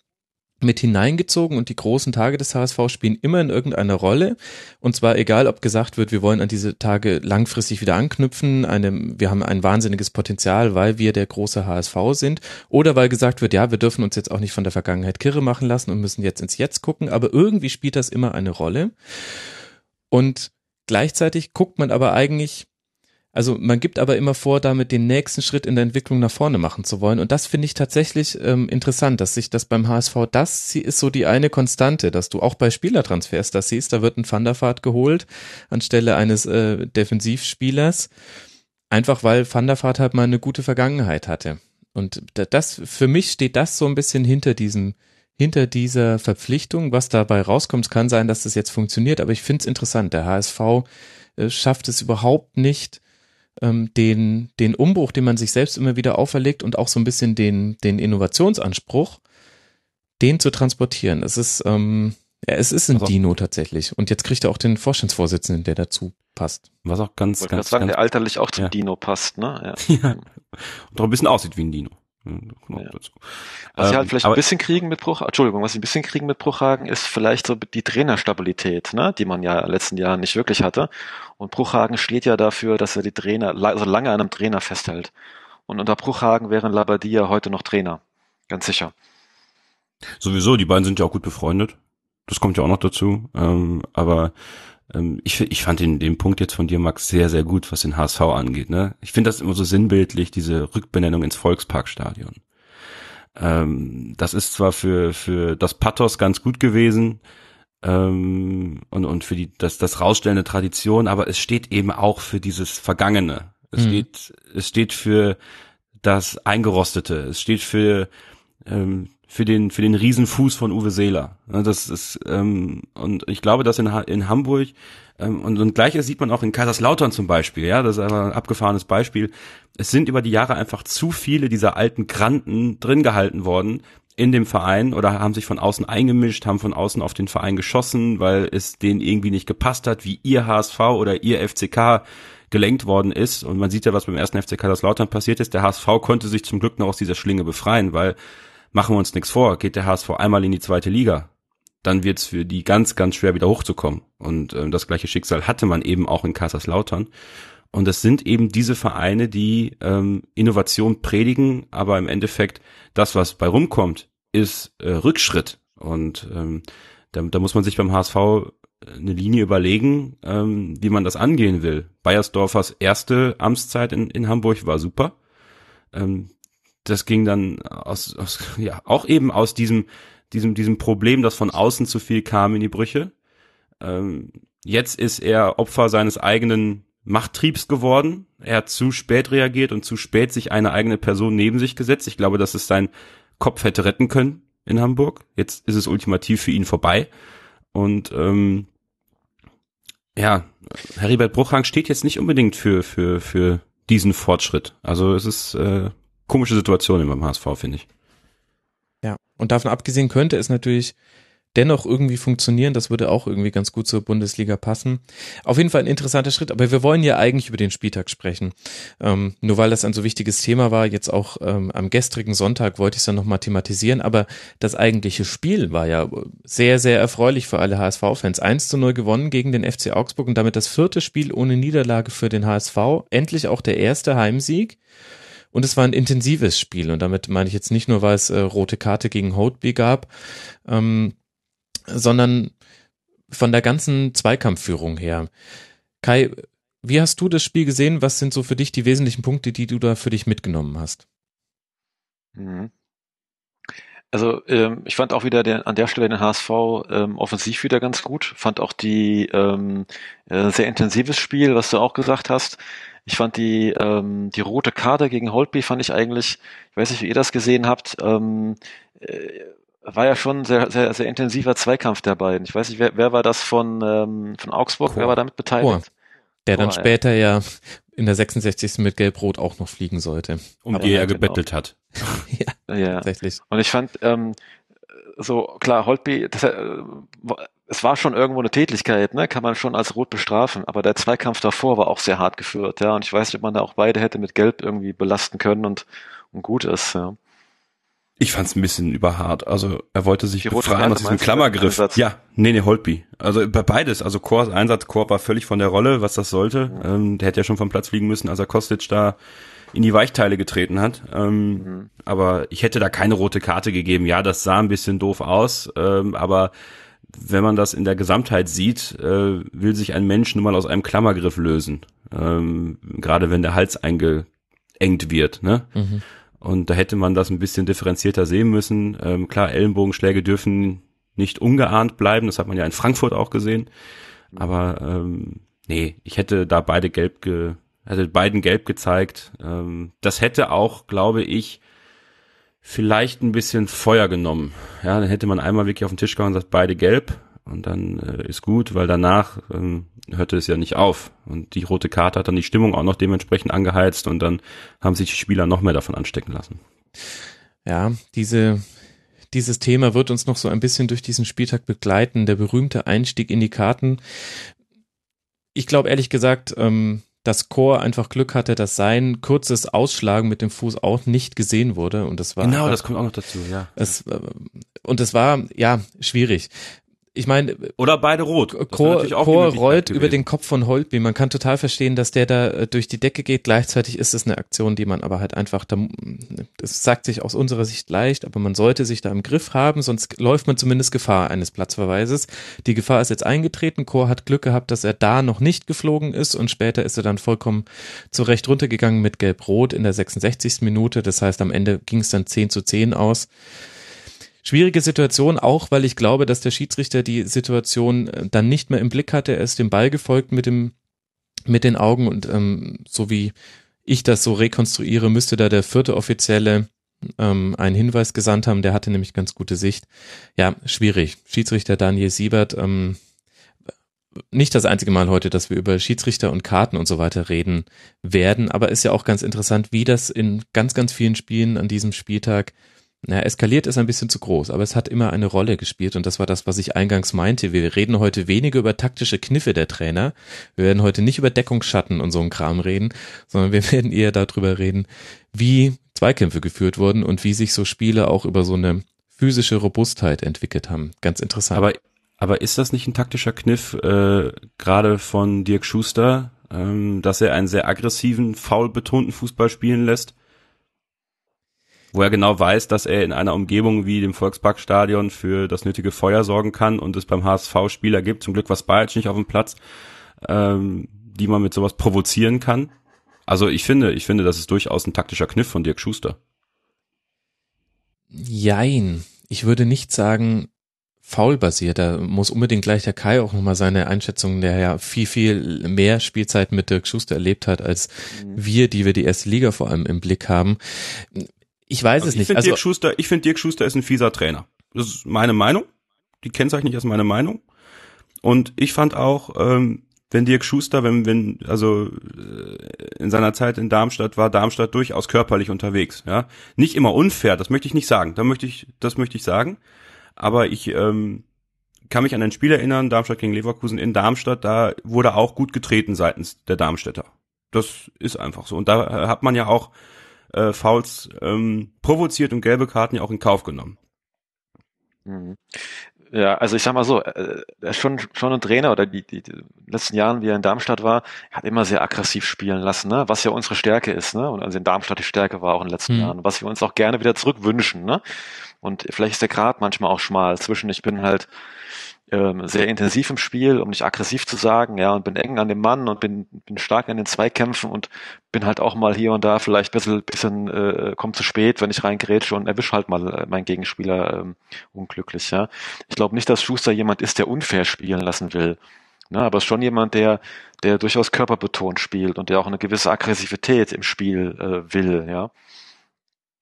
mit hineingezogen und die großen Tage des HSV spielen immer in irgendeiner Rolle. Und zwar egal, ob gesagt wird, wir wollen an diese Tage langfristig wieder anknüpfen, eine, wir haben ein wahnsinniges Potenzial, weil wir der große HSV sind, oder weil gesagt wird, ja, wir dürfen uns jetzt auch nicht von der Vergangenheit kirre machen lassen und müssen jetzt ins Jetzt gucken, aber irgendwie spielt das immer eine Rolle. Und gleichzeitig guckt man aber eigentlich also man gibt aber immer vor, damit den nächsten Schritt in der Entwicklung nach vorne machen zu wollen. Und das finde ich tatsächlich ähm, interessant, dass sich das beim HSV, das ist so die eine Konstante, dass du auch bei Spielertransfers das siehst, da wird ein Thunderfahrt geholt anstelle eines äh, Defensivspielers. Einfach weil Thunderfahrt halt mal eine gute Vergangenheit hatte. Und das, für mich steht das so ein bisschen hinter diesem, hinter dieser Verpflichtung. Was dabei rauskommt, kann sein, dass das jetzt funktioniert, aber ich finde es interessant. Der HSV äh, schafft es überhaupt nicht, ähm, den, den Umbruch, den man sich selbst immer wieder auferlegt und auch so ein bisschen den, den Innovationsanspruch, den zu transportieren. Es ist, ähm, ja, es ist ein also, Dino tatsächlich. Und jetzt kriegt er auch den Vorstandsvorsitzenden, der dazu passt. Was auch ganz, ganz, ganz, sagen, ganz, der alterlich auch zum ja. Dino passt, ne? Ja. (laughs) ja. Und auch ein bisschen aussieht wie ein Dino. Hm, ja. Was sie halt ähm, vielleicht ein bisschen kriegen mit Bruch, Entschuldigung, was sie ein bisschen kriegen mit Bruchhagen ist vielleicht so die Trainerstabilität, ne, die man ja in den letzten Jahren nicht wirklich hatte. Und Bruchhagen steht ja dafür, dass er die Trainer, also lange an einem Trainer festhält. Und unter Bruchhagen wären Labadia heute noch Trainer. Ganz sicher. Sowieso, die beiden sind ja auch gut befreundet. Das kommt ja auch noch dazu. Ähm, aber ich, ich fand den, den Punkt jetzt von dir, Max, sehr, sehr gut, was den HSV angeht. Ne? Ich finde das immer so sinnbildlich, diese Rückbenennung ins Volksparkstadion. Ähm, das ist zwar für, für das Pathos ganz gut gewesen ähm, und, und für die, das, das rausstellende Tradition, aber es steht eben auch für dieses Vergangene. Es mhm. steht, es steht für das Eingerostete. Es steht für ähm, für den für den Riesenfuß von Uwe Seeler. Das ist ähm, und ich glaube, dass in, in Hamburg ähm, und, und gleiches sieht man auch in Kaiserslautern zum Beispiel. Ja, das ist einfach ein abgefahrenes Beispiel. Es sind über die Jahre einfach zu viele dieser alten Granten drin gehalten worden, in dem Verein oder haben sich von außen eingemischt, haben von außen auf den Verein geschossen, weil es denen irgendwie nicht gepasst hat, wie ihr HSV oder ihr FCK gelenkt worden ist. Und man sieht ja, was beim ersten FCK das Lautern passiert ist. Der HSV konnte sich zum Glück noch aus dieser Schlinge befreien, weil machen wir uns nichts vor, geht der HSV einmal in die zweite Liga, dann wird's für die ganz, ganz schwer wieder hochzukommen. Und äh, das gleiche Schicksal hatte man eben auch in Kaiserslautern. Und es sind eben diese Vereine, die ähm, Innovation predigen, aber im Endeffekt das, was bei rumkommt, ist äh, Rückschritt. Und ähm, da, da muss man sich beim HSV eine Linie überlegen, ähm, wie man das angehen will. Bayersdorfers erste Amtszeit in, in Hamburg war super. Ähm, das ging dann aus, aus, (laughs) ja, auch eben aus diesem, diesem, diesem Problem, dass von außen zu viel kam in die Brüche. Ähm, jetzt ist er Opfer seines eigenen Machttriebs geworden. Er hat zu spät reagiert und zu spät sich eine eigene Person neben sich gesetzt. Ich glaube, dass es sein Kopf hätte retten können in Hamburg. Jetzt ist es ultimativ für ihn vorbei. Und ähm, ja, Heribert Bruchhang steht jetzt nicht unbedingt für, für, für diesen Fortschritt. Also es ist äh, komische Situation beim HSV, finde ich. Ja, und davon abgesehen könnte es natürlich dennoch irgendwie funktionieren. Das würde auch irgendwie ganz gut zur Bundesliga passen. Auf jeden Fall ein interessanter Schritt, aber wir wollen ja eigentlich über den Spieltag sprechen. Ähm, nur weil das ein so wichtiges Thema war, jetzt auch ähm, am gestrigen Sonntag wollte ich es dann nochmal thematisieren, aber das eigentliche Spiel war ja sehr, sehr erfreulich für alle HSV-Fans. 1 zu 0 gewonnen gegen den FC Augsburg und damit das vierte Spiel ohne Niederlage für den HSV. Endlich auch der erste Heimsieg. Und es war ein intensives Spiel. Und damit meine ich jetzt nicht nur, weil es äh, rote Karte gegen Holtby gab, ähm, sondern von der ganzen Zweikampfführung her. Kai, wie hast du das Spiel gesehen? Was sind so für dich die wesentlichen Punkte, die du da für dich mitgenommen hast? Mhm. Also ähm, ich fand auch wieder den, an der Stelle den HSV ähm, offensiv wieder ganz gut. Fand auch die ähm, äh, sehr intensives Spiel, was du auch gesagt hast. Ich fand die ähm, die rote Karte gegen Holtby fand ich eigentlich, ich weiß nicht, wie ihr das gesehen habt, ähm, äh, war ja schon sehr, sehr, sehr intensiver Zweikampf der beiden. Ich weiß nicht, wer, wer war das von, ähm, von Augsburg? Chor. Wer war damit beteiligt? Chor. Der dann später ja. ja in der 66. mit Gelb-Rot auch noch fliegen sollte. Um die er genau. gebettelt genau. hat. (laughs) ja, ja, tatsächlich. Und ich fand, ähm, so klar, Holtby, das, äh, es war schon irgendwo eine Tätlichkeit, ne? kann man schon als rot bestrafen, aber der Zweikampf davor war auch sehr hart geführt, ja, und ich weiß nicht, ob man da auch beide hätte mit Gelb irgendwie belasten können und, und gut ist, ja. Ich fand's ein bisschen überhart. Also er wollte sich die befreien aus diesem Klammergriff. Ja, nee, nee, Holtby. Also bei beides. Also Chors Einsatz, Chor war völlig von der Rolle, was das sollte. Mhm. Ähm, der hätte ja schon vom Platz fliegen müssen, als er Kostic da in die Weichteile getreten hat. Ähm, mhm. Aber ich hätte da keine rote Karte gegeben. Ja, das sah ein bisschen doof aus, ähm, aber wenn man das in der Gesamtheit sieht, äh, will sich ein Mensch nun mal aus einem Klammergriff lösen. Ähm, gerade wenn der Hals eingeengt wird. Ne? Mhm. Und da hätte man das ein bisschen differenzierter sehen müssen. Ähm, klar, Ellenbogenschläge dürfen nicht ungeahnt bleiben. Das hat man ja in Frankfurt auch gesehen. Aber ähm, nee, ich hätte da beide gelb ge hätte beiden gelb gezeigt. Ähm, das hätte auch, glaube ich, vielleicht ein bisschen Feuer genommen. Ja, dann hätte man einmal wirklich auf den Tisch gehauen und sagt, beide gelb und dann äh, ist gut, weil danach ähm, hörte es ja nicht auf. Und die rote Karte hat dann die Stimmung auch noch dementsprechend angeheizt und dann haben sich die Spieler noch mehr davon anstecken lassen. Ja, diese, dieses Thema wird uns noch so ein bisschen durch diesen Spieltag begleiten, der berühmte Einstieg in die Karten. Ich glaube ehrlich gesagt, ähm, dass Chor einfach Glück hatte, dass sein kurzes Ausschlagen mit dem Fuß auch nicht gesehen wurde und das war genau, das kommt auch noch dazu, ja. Es, äh, und es war ja schwierig ich meine, oder beide rot. Chor, Chor rollt über den Kopf von Holtby. Man kann total verstehen, dass der da äh, durch die Decke geht. Gleichzeitig ist es eine Aktion, die man aber halt einfach, das sagt sich aus unserer Sicht leicht, aber man sollte sich da im Griff haben, sonst läuft man zumindest Gefahr eines Platzverweises. Die Gefahr ist jetzt eingetreten. Chor hat Glück gehabt, dass er da noch nicht geflogen ist und später ist er dann vollkommen zurecht runtergegangen mit Gelb-Rot in der 66. Minute. Das heißt, am Ende ging es dann 10 zu 10 aus. Schwierige Situation, auch weil ich glaube, dass der Schiedsrichter die Situation äh, dann nicht mehr im Blick hatte. Er ist dem Ball gefolgt mit dem mit den Augen und ähm, so wie ich das so rekonstruiere, müsste da der vierte Offizielle ähm, einen Hinweis gesandt haben. Der hatte nämlich ganz gute Sicht. Ja, schwierig. Schiedsrichter Daniel Siebert, ähm, nicht das einzige Mal heute, dass wir über Schiedsrichter und Karten und so weiter reden werden, aber ist ja auch ganz interessant, wie das in ganz, ganz vielen Spielen an diesem Spieltag na, eskaliert ist ein bisschen zu groß, aber es hat immer eine Rolle gespielt und das war das, was ich eingangs meinte. Wir reden heute weniger über taktische Kniffe der Trainer. Wir werden heute nicht über Deckungsschatten und so einen Kram reden, sondern wir (laughs) werden eher darüber reden, wie Zweikämpfe geführt wurden und wie sich so Spiele auch über so eine physische Robustheit entwickelt haben. Ganz interessant. Aber, aber ist das nicht ein taktischer Kniff, äh, gerade von Dirk Schuster, ähm, dass er einen sehr aggressiven, faul betonten Fußball spielen lässt? Wo er genau weiß, dass er in einer Umgebung wie dem Volksparkstadion für das nötige Feuer sorgen kann und es beim HSV Spieler gibt, zum Glück war Spajic nicht auf dem Platz, ähm, die man mit sowas provozieren kann. Also ich finde, ich finde, das ist durchaus ein taktischer Kniff von Dirk Schuster. Jein. Ich würde nicht sagen, faul basiert. Da muss unbedingt gleich der Kai auch nochmal seine Einschätzung, der ja viel, viel mehr Spielzeit mit Dirk Schuster erlebt hat, als mhm. wir, die wir die erste Liga vor allem im Blick haben. Ich weiß also es ich nicht. Find also Dirk Schuster, ich finde Dirk Schuster ist ein fieser Trainer. Das ist meine Meinung. Die kennzeichne ich als meine Meinung. Und ich fand auch, ähm, wenn Dirk Schuster, wenn, wenn, also äh, in seiner Zeit in Darmstadt war Darmstadt durchaus körperlich unterwegs, ja. Nicht immer unfair, das möchte ich nicht sagen. Da möchte ich, das möchte ich sagen. Aber ich ähm, kann mich an ein Spiel erinnern, Darmstadt gegen Leverkusen in Darmstadt, da wurde auch gut getreten seitens der Darmstädter. Das ist einfach so. Und da hat man ja auch äh, Fouls ähm, provoziert und gelbe Karten ja auch in Kauf genommen. Mhm. Ja, also ich sag mal so, äh, er ist schon, schon ein Trainer oder die, die, die letzten Jahren, wie er in Darmstadt war, hat immer sehr aggressiv spielen lassen, ne? was ja unsere Stärke ist, ne? Und also in Darmstadt die Stärke war auch in den letzten mhm. Jahren, was wir uns auch gerne wieder zurückwünschen, ne? Und vielleicht ist der Grad manchmal auch schmal zwischen, ich bin halt ähm, sehr intensiv im Spiel, um nicht aggressiv zu sagen, ja, und bin eng an dem Mann und bin, bin stark in den Zweikämpfen und bin halt auch mal hier und da vielleicht ein bisschen, bisschen äh, kommt zu spät, wenn ich reingrätsche und erwisch halt mal äh, meinen Gegenspieler ähm, unglücklich, ja. Ich glaube nicht, dass Schuster jemand ist, der unfair spielen lassen will. Ne, aber ist schon jemand, der, der durchaus körperbetont spielt und der auch eine gewisse Aggressivität im Spiel äh, will, ja.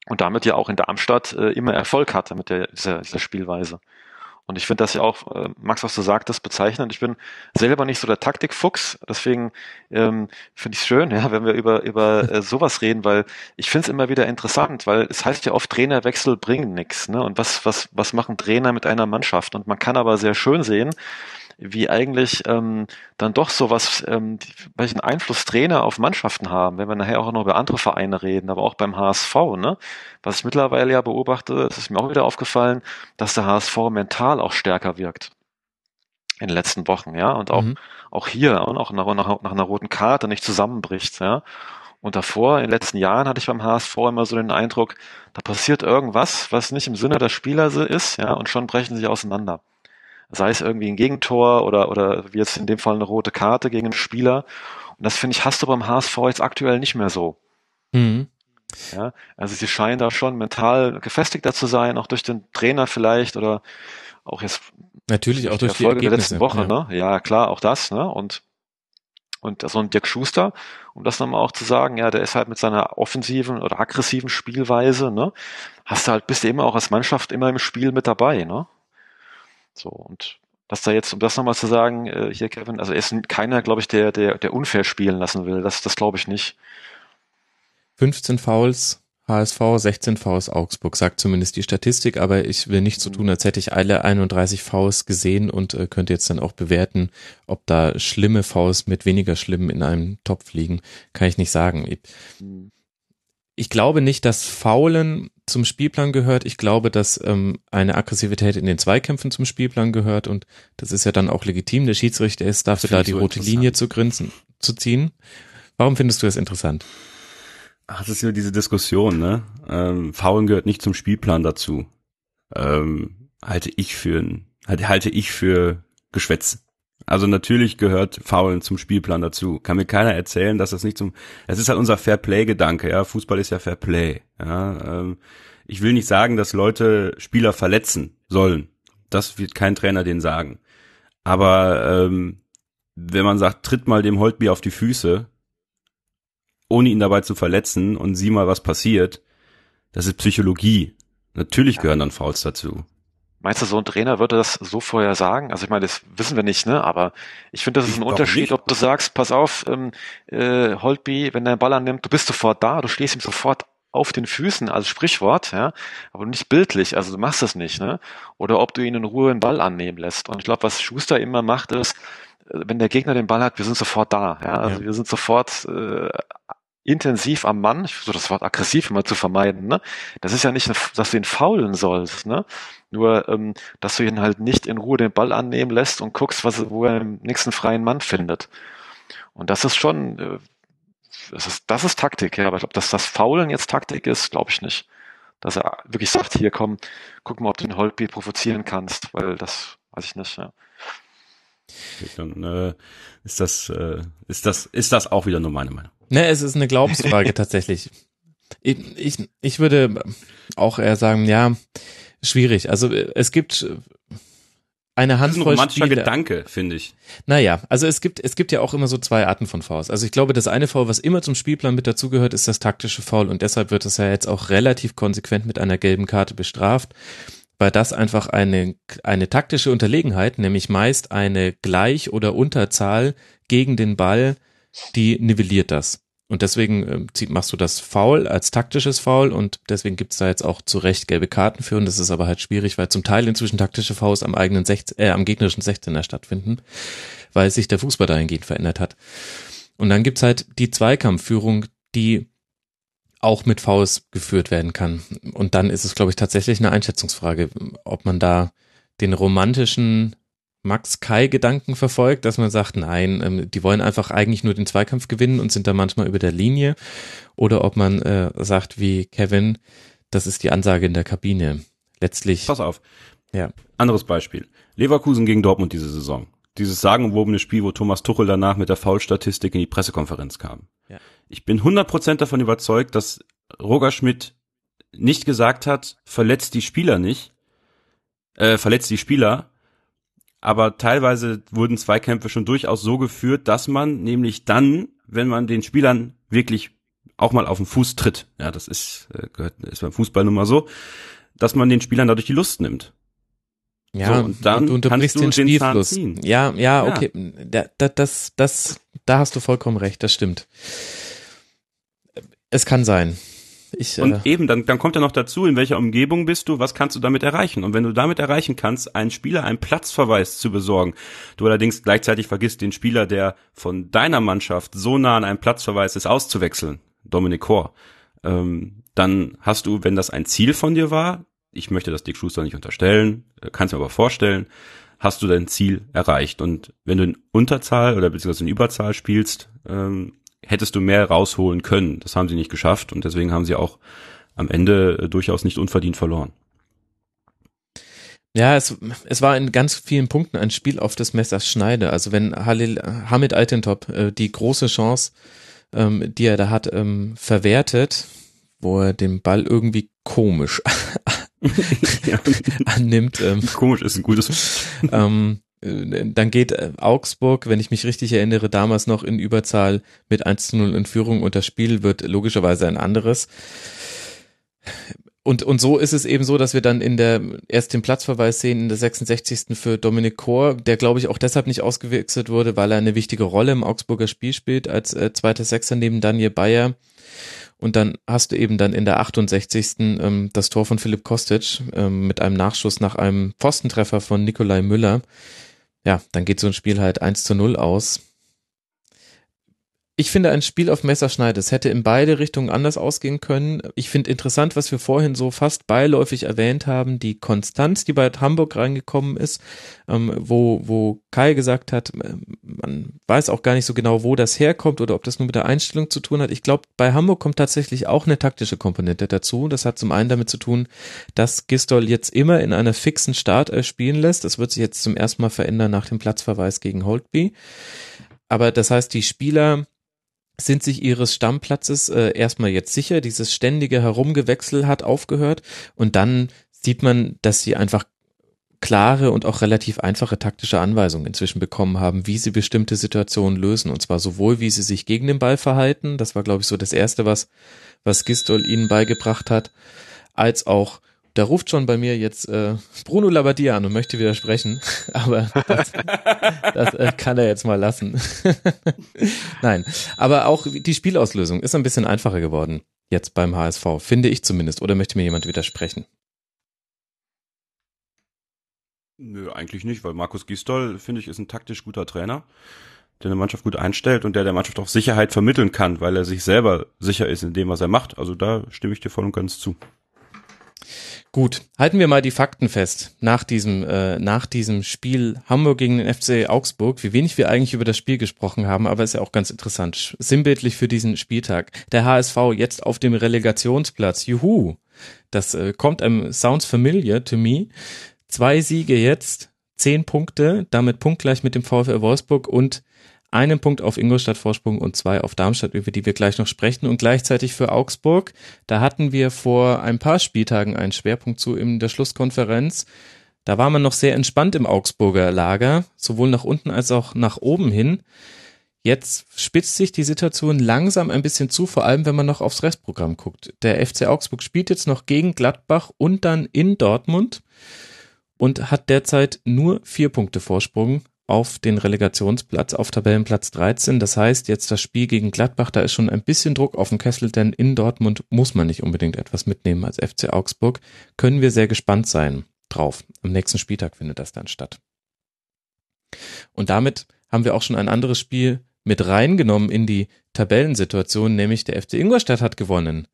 Und damit ja auch in Darmstadt äh, immer Erfolg hatte mit der, dieser, dieser Spielweise. Und ich finde das ja auch, äh, Max, was du sagtest, bezeichnend. Ich bin selber nicht so der Taktikfuchs, deswegen ähm, finde ich es schön, (laughs) ja, wenn wir über, über äh, sowas reden, weil ich finde es immer wieder interessant, weil es heißt ja oft, Trainerwechsel bringen nichts. Ne? Und was, was, was machen Trainer mit einer Mannschaft? Und man kann aber sehr schön sehen, wie eigentlich ähm, dann doch sowas, ähm, welchen Einfluss Trainer auf Mannschaften haben, wenn wir nachher auch noch über andere Vereine reden, aber auch beim HSV, ne? Was ich mittlerweile ja beobachte, das ist mir auch wieder aufgefallen, dass der HSV mental auch stärker wirkt in den letzten Wochen, ja, und auch, mhm. auch hier, und auch nach, nach, nach einer roten Karte nicht zusammenbricht, ja. Und davor, in den letzten Jahren, hatte ich beim HSV immer so den Eindruck, da passiert irgendwas, was nicht im Sinne der Spieler ist, ja, und schon brechen sie auseinander sei es irgendwie ein Gegentor oder, oder wie jetzt in dem Fall eine rote Karte gegen einen Spieler. Und das finde ich, hast du beim HSV jetzt aktuell nicht mehr so. Mhm. Ja, also sie scheinen da schon mental gefestigter zu sein, auch durch den Trainer vielleicht oder auch jetzt natürlich auch durch die Erfolge der letzten Woche, ja. ne? Ja, klar, auch das, ne? Und und so ein Dirk Schuster, um das nochmal auch zu sagen, ja, der ist halt mit seiner offensiven oder aggressiven Spielweise, ne? Hast du halt, bist du immer auch als Mannschaft immer im Spiel mit dabei, ne? So, und dass da jetzt, um das nochmal zu sagen, äh, hier Kevin, also er ist keiner, glaube ich, der, der, der unfair spielen lassen will. Das, das glaube ich nicht. 15 Fouls, HSV, 16 Fouls Augsburg, sagt zumindest die Statistik, aber ich will nicht so tun, als hätte ich alle 31 Fouls gesehen und äh, könnte jetzt dann auch bewerten, ob da schlimme Fouls mit weniger schlimmen in einem Topf liegen. Kann ich nicht sagen. Ich, hm ich glaube nicht, dass Faulen zum Spielplan gehört. Ich glaube, dass ähm, eine Aggressivität in den Zweikämpfen zum Spielplan gehört und das ist ja dann auch legitim. Der Schiedsrichter ist dafür da, die so rote Linie zu grinsen, zu ziehen. Warum findest du das interessant? Ach, das ist ja diese Diskussion, ne? Ähm, Faulen gehört nicht zum Spielplan dazu. Ähm, halte ich für halte, halte ich für Geschwätz. Also natürlich gehört Faulen zum Spielplan dazu. Kann mir keiner erzählen, dass das nicht zum. Es ist halt unser Fairplay-Gedanke. Ja, Fußball ist ja Fairplay. Ja, ähm, ich will nicht sagen, dass Leute Spieler verletzen sollen. Das wird kein Trainer denen sagen. Aber ähm, wenn man sagt, tritt mal dem Holtby auf die Füße, ohne ihn dabei zu verletzen und sieh mal, was passiert, das ist Psychologie. Natürlich gehören dann Fouls dazu. Meinst du, so ein Trainer würde das so vorher sagen? Also ich meine, das wissen wir nicht, ne? Aber ich finde, das ist ein Unterschied, nicht. ob du sagst, pass auf, ähm, äh, Holtby, wenn der Ball annimmt, du bist sofort da, du stehst ihm sofort auf den Füßen als Sprichwort, ja, aber nicht bildlich, also du machst das nicht, ne? Oder ob du ihn in Ruhe den Ball annehmen lässt. Und ich glaube, was Schuster immer macht, ist, äh, wenn der Gegner den Ball hat, wir sind sofort da, ja, also ja. wir sind sofort äh, intensiv am Mann, ich versuche das Wort aggressiv immer zu vermeiden, ne? Das ist ja nicht, dass du ihn faulen sollst, ne? Nur, ähm, dass du ihn halt nicht in Ruhe den Ball annehmen lässt und guckst, was, wo er im nächsten freien Mann findet. Und das ist schon, äh, das ist, das ist Taktik, ja, aber ich glaube, dass das Faulen jetzt Taktik ist, glaube ich nicht. Dass er wirklich sagt, hier komm, guck mal, ob du den Holtby provozieren kannst, weil das weiß ich nicht, ja. Dann äh, ist das, äh, ist das, ist das auch wieder nur meine Meinung. Ne, es ist eine Glaubensfrage (laughs) tatsächlich. Ich, ich, ich würde auch eher sagen, ja, schwierig. Also es gibt eine Handvoll das ist ein romantischer Spiele. Gedanke, finde ich. Naja, also es gibt, es gibt ja auch immer so zwei Arten von Fouls. Also ich glaube, das eine Foul, was immer zum Spielplan mit dazugehört, ist das taktische Foul und deshalb wird es ja jetzt auch relativ konsequent mit einer gelben Karte bestraft, weil das einfach eine, eine taktische Unterlegenheit, nämlich meist eine Gleich- oder Unterzahl gegen den Ball, die nivelliert das. Und deswegen äh, machst du das Foul als taktisches Foul und deswegen gibt's da jetzt auch zu Recht gelbe Karten für und das ist aber halt schwierig, weil zum Teil inzwischen taktische Fouls am eigenen 16, äh, am gegnerischen 16er stattfinden, weil sich der Fußball dahingehend verändert hat. Und dann gibt's halt die Zweikampfführung, die auch mit Fouls geführt werden kann. Und dann ist es, glaube ich, tatsächlich eine Einschätzungsfrage, ob man da den romantischen Max Kai Gedanken verfolgt, dass man sagt, nein, ähm, die wollen einfach eigentlich nur den Zweikampf gewinnen und sind da manchmal über der Linie. Oder ob man äh, sagt wie Kevin, das ist die Ansage in der Kabine. Letztlich. Pass auf. Ja. Anderes Beispiel. Leverkusen gegen Dortmund diese Saison. Dieses sagenumwobene Spiel, wo Thomas Tuchel danach mit der Foulstatistik in die Pressekonferenz kam. Ja. Ich bin 100% davon überzeugt, dass Roger Schmidt nicht gesagt hat, verletzt die Spieler nicht, äh, verletzt die Spieler, aber teilweise wurden Zweikämpfe schon durchaus so geführt, dass man nämlich dann, wenn man den Spielern wirklich auch mal auf den Fuß tritt, ja, das ist, äh, gehört, ist beim Fußball nun mal so, dass man den Spielern dadurch die Lust nimmt. Ja, so, und dann du unterbrichst du den, den Spielfluss. Ja, ja, okay, ja. Das, das, das, da hast du vollkommen recht, das stimmt. Es kann sein. Ich, und äh, eben, dann, dann kommt ja noch dazu, in welcher Umgebung bist du, was kannst du damit erreichen? Und wenn du damit erreichen kannst, einen Spieler einen Platzverweis zu besorgen, du allerdings gleichzeitig vergisst, den Spieler, der von deiner Mannschaft so nah an einem Platzverweis ist, auszuwechseln, Dominik Kor, ähm, dann hast du, wenn das ein Ziel von dir war, ich möchte das Dick Schuster nicht unterstellen, äh, kannst mir aber vorstellen, hast du dein Ziel erreicht. Und wenn du in Unterzahl oder beziehungsweise in Überzahl spielst, ähm, hättest du mehr rausholen können. Das haben sie nicht geschafft und deswegen haben sie auch am Ende äh, durchaus nicht unverdient verloren. Ja, es, es war in ganz vielen Punkten ein Spiel auf des Messers Schneide. Also wenn Halil, Hamid Altentop äh, die große Chance, ähm, die er da hat, ähm, verwertet, wo er den Ball irgendwie komisch (laughs) (laughs) annimmt. Ähm, komisch ist ein gutes. ähm, äh, dann geht äh, Augsburg, wenn ich mich richtig erinnere, damals noch in Überzahl mit 1 zu 0 in Führung und das Spiel wird logischerweise ein anderes. Und, und so ist es eben so, dass wir dann in der erst den Platzverweis sehen in der 66. für Dominik Kor, der glaube ich auch deshalb nicht ausgewechselt wurde, weil er eine wichtige Rolle im Augsburger Spiel spielt als äh, zweiter Sechser neben Daniel Bayer. Und dann hast du eben dann in der 68. Ähm, das Tor von Philipp Kostic ähm, mit einem Nachschuss nach einem Pfostentreffer von Nikolai Müller ja, dann geht so ein Spiel halt 1 zu 0 aus. Ich finde ein Spiel auf Messerschneide, es hätte in beide Richtungen anders ausgehen können. Ich finde interessant, was wir vorhin so fast beiläufig erwähnt haben, die Konstanz, die bei Hamburg reingekommen ist, ähm, wo, wo Kai gesagt hat, äh, man weiß auch gar nicht so genau, wo das herkommt oder ob das nur mit der Einstellung zu tun hat. Ich glaube, bei Hamburg kommt tatsächlich auch eine taktische Komponente dazu. Das hat zum einen damit zu tun, dass Gistol jetzt immer in einer fixen Start spielen lässt. Das wird sich jetzt zum ersten Mal verändern nach dem Platzverweis gegen Holtby. Aber das heißt, die Spieler sind sich ihres Stammplatzes äh, erstmal jetzt sicher. Dieses ständige Herumgewechsel hat aufgehört und dann sieht man, dass sie einfach klare und auch relativ einfache taktische Anweisungen inzwischen bekommen haben, wie sie bestimmte Situationen lösen. Und zwar sowohl, wie sie sich gegen den Ball verhalten, das war, glaube ich, so das Erste, was, was Gistol ihnen beigebracht hat, als auch da ruft schon bei mir jetzt äh, Bruno Labbadia an und möchte widersprechen, (laughs) aber das, das äh, kann er jetzt mal lassen. (laughs) Nein, aber auch die Spielauslösung ist ein bisschen einfacher geworden. jetzt beim HSV, finde ich zumindest. Oder möchte mir jemand widersprechen? Nö, eigentlich nicht, weil Markus Gisdol, finde ich, ist ein taktisch guter Trainer, der eine Mannschaft gut einstellt und der der Mannschaft auch Sicherheit vermitteln kann, weil er sich selber sicher ist in dem, was er macht. Also da stimme ich dir voll und ganz zu. Gut, halten wir mal die Fakten fest nach diesem, äh, nach diesem Spiel Hamburg gegen den FC Augsburg, wie wenig wir eigentlich über das Spiel gesprochen haben, aber ist ja auch ganz interessant. Sinnbildlich für diesen Spieltag. Der HSV jetzt auf dem Relegationsplatz. Juhu! Das äh, kommt einem sounds familiar to me. Zwei Siege jetzt, zehn Punkte, damit punktgleich mit dem VfL Wolfsburg und einen Punkt auf Ingolstadt Vorsprung und zwei auf Darmstadt, über die wir gleich noch sprechen. Und gleichzeitig für Augsburg, da hatten wir vor ein paar Spieltagen einen Schwerpunkt zu in der Schlusskonferenz. Da war man noch sehr entspannt im Augsburger Lager, sowohl nach unten als auch nach oben hin. Jetzt spitzt sich die Situation langsam ein bisschen zu, vor allem wenn man noch aufs Restprogramm guckt. Der FC Augsburg spielt jetzt noch gegen Gladbach und dann in Dortmund und hat derzeit nur vier Punkte Vorsprung auf den Relegationsplatz, auf Tabellenplatz 13. Das heißt, jetzt das Spiel gegen Gladbach, da ist schon ein bisschen Druck auf dem Kessel, denn in Dortmund muss man nicht unbedingt etwas mitnehmen als FC Augsburg. Können wir sehr gespannt sein drauf. Am nächsten Spieltag findet das dann statt. Und damit haben wir auch schon ein anderes Spiel mit reingenommen in die Tabellensituation, nämlich der FC Ingolstadt hat gewonnen.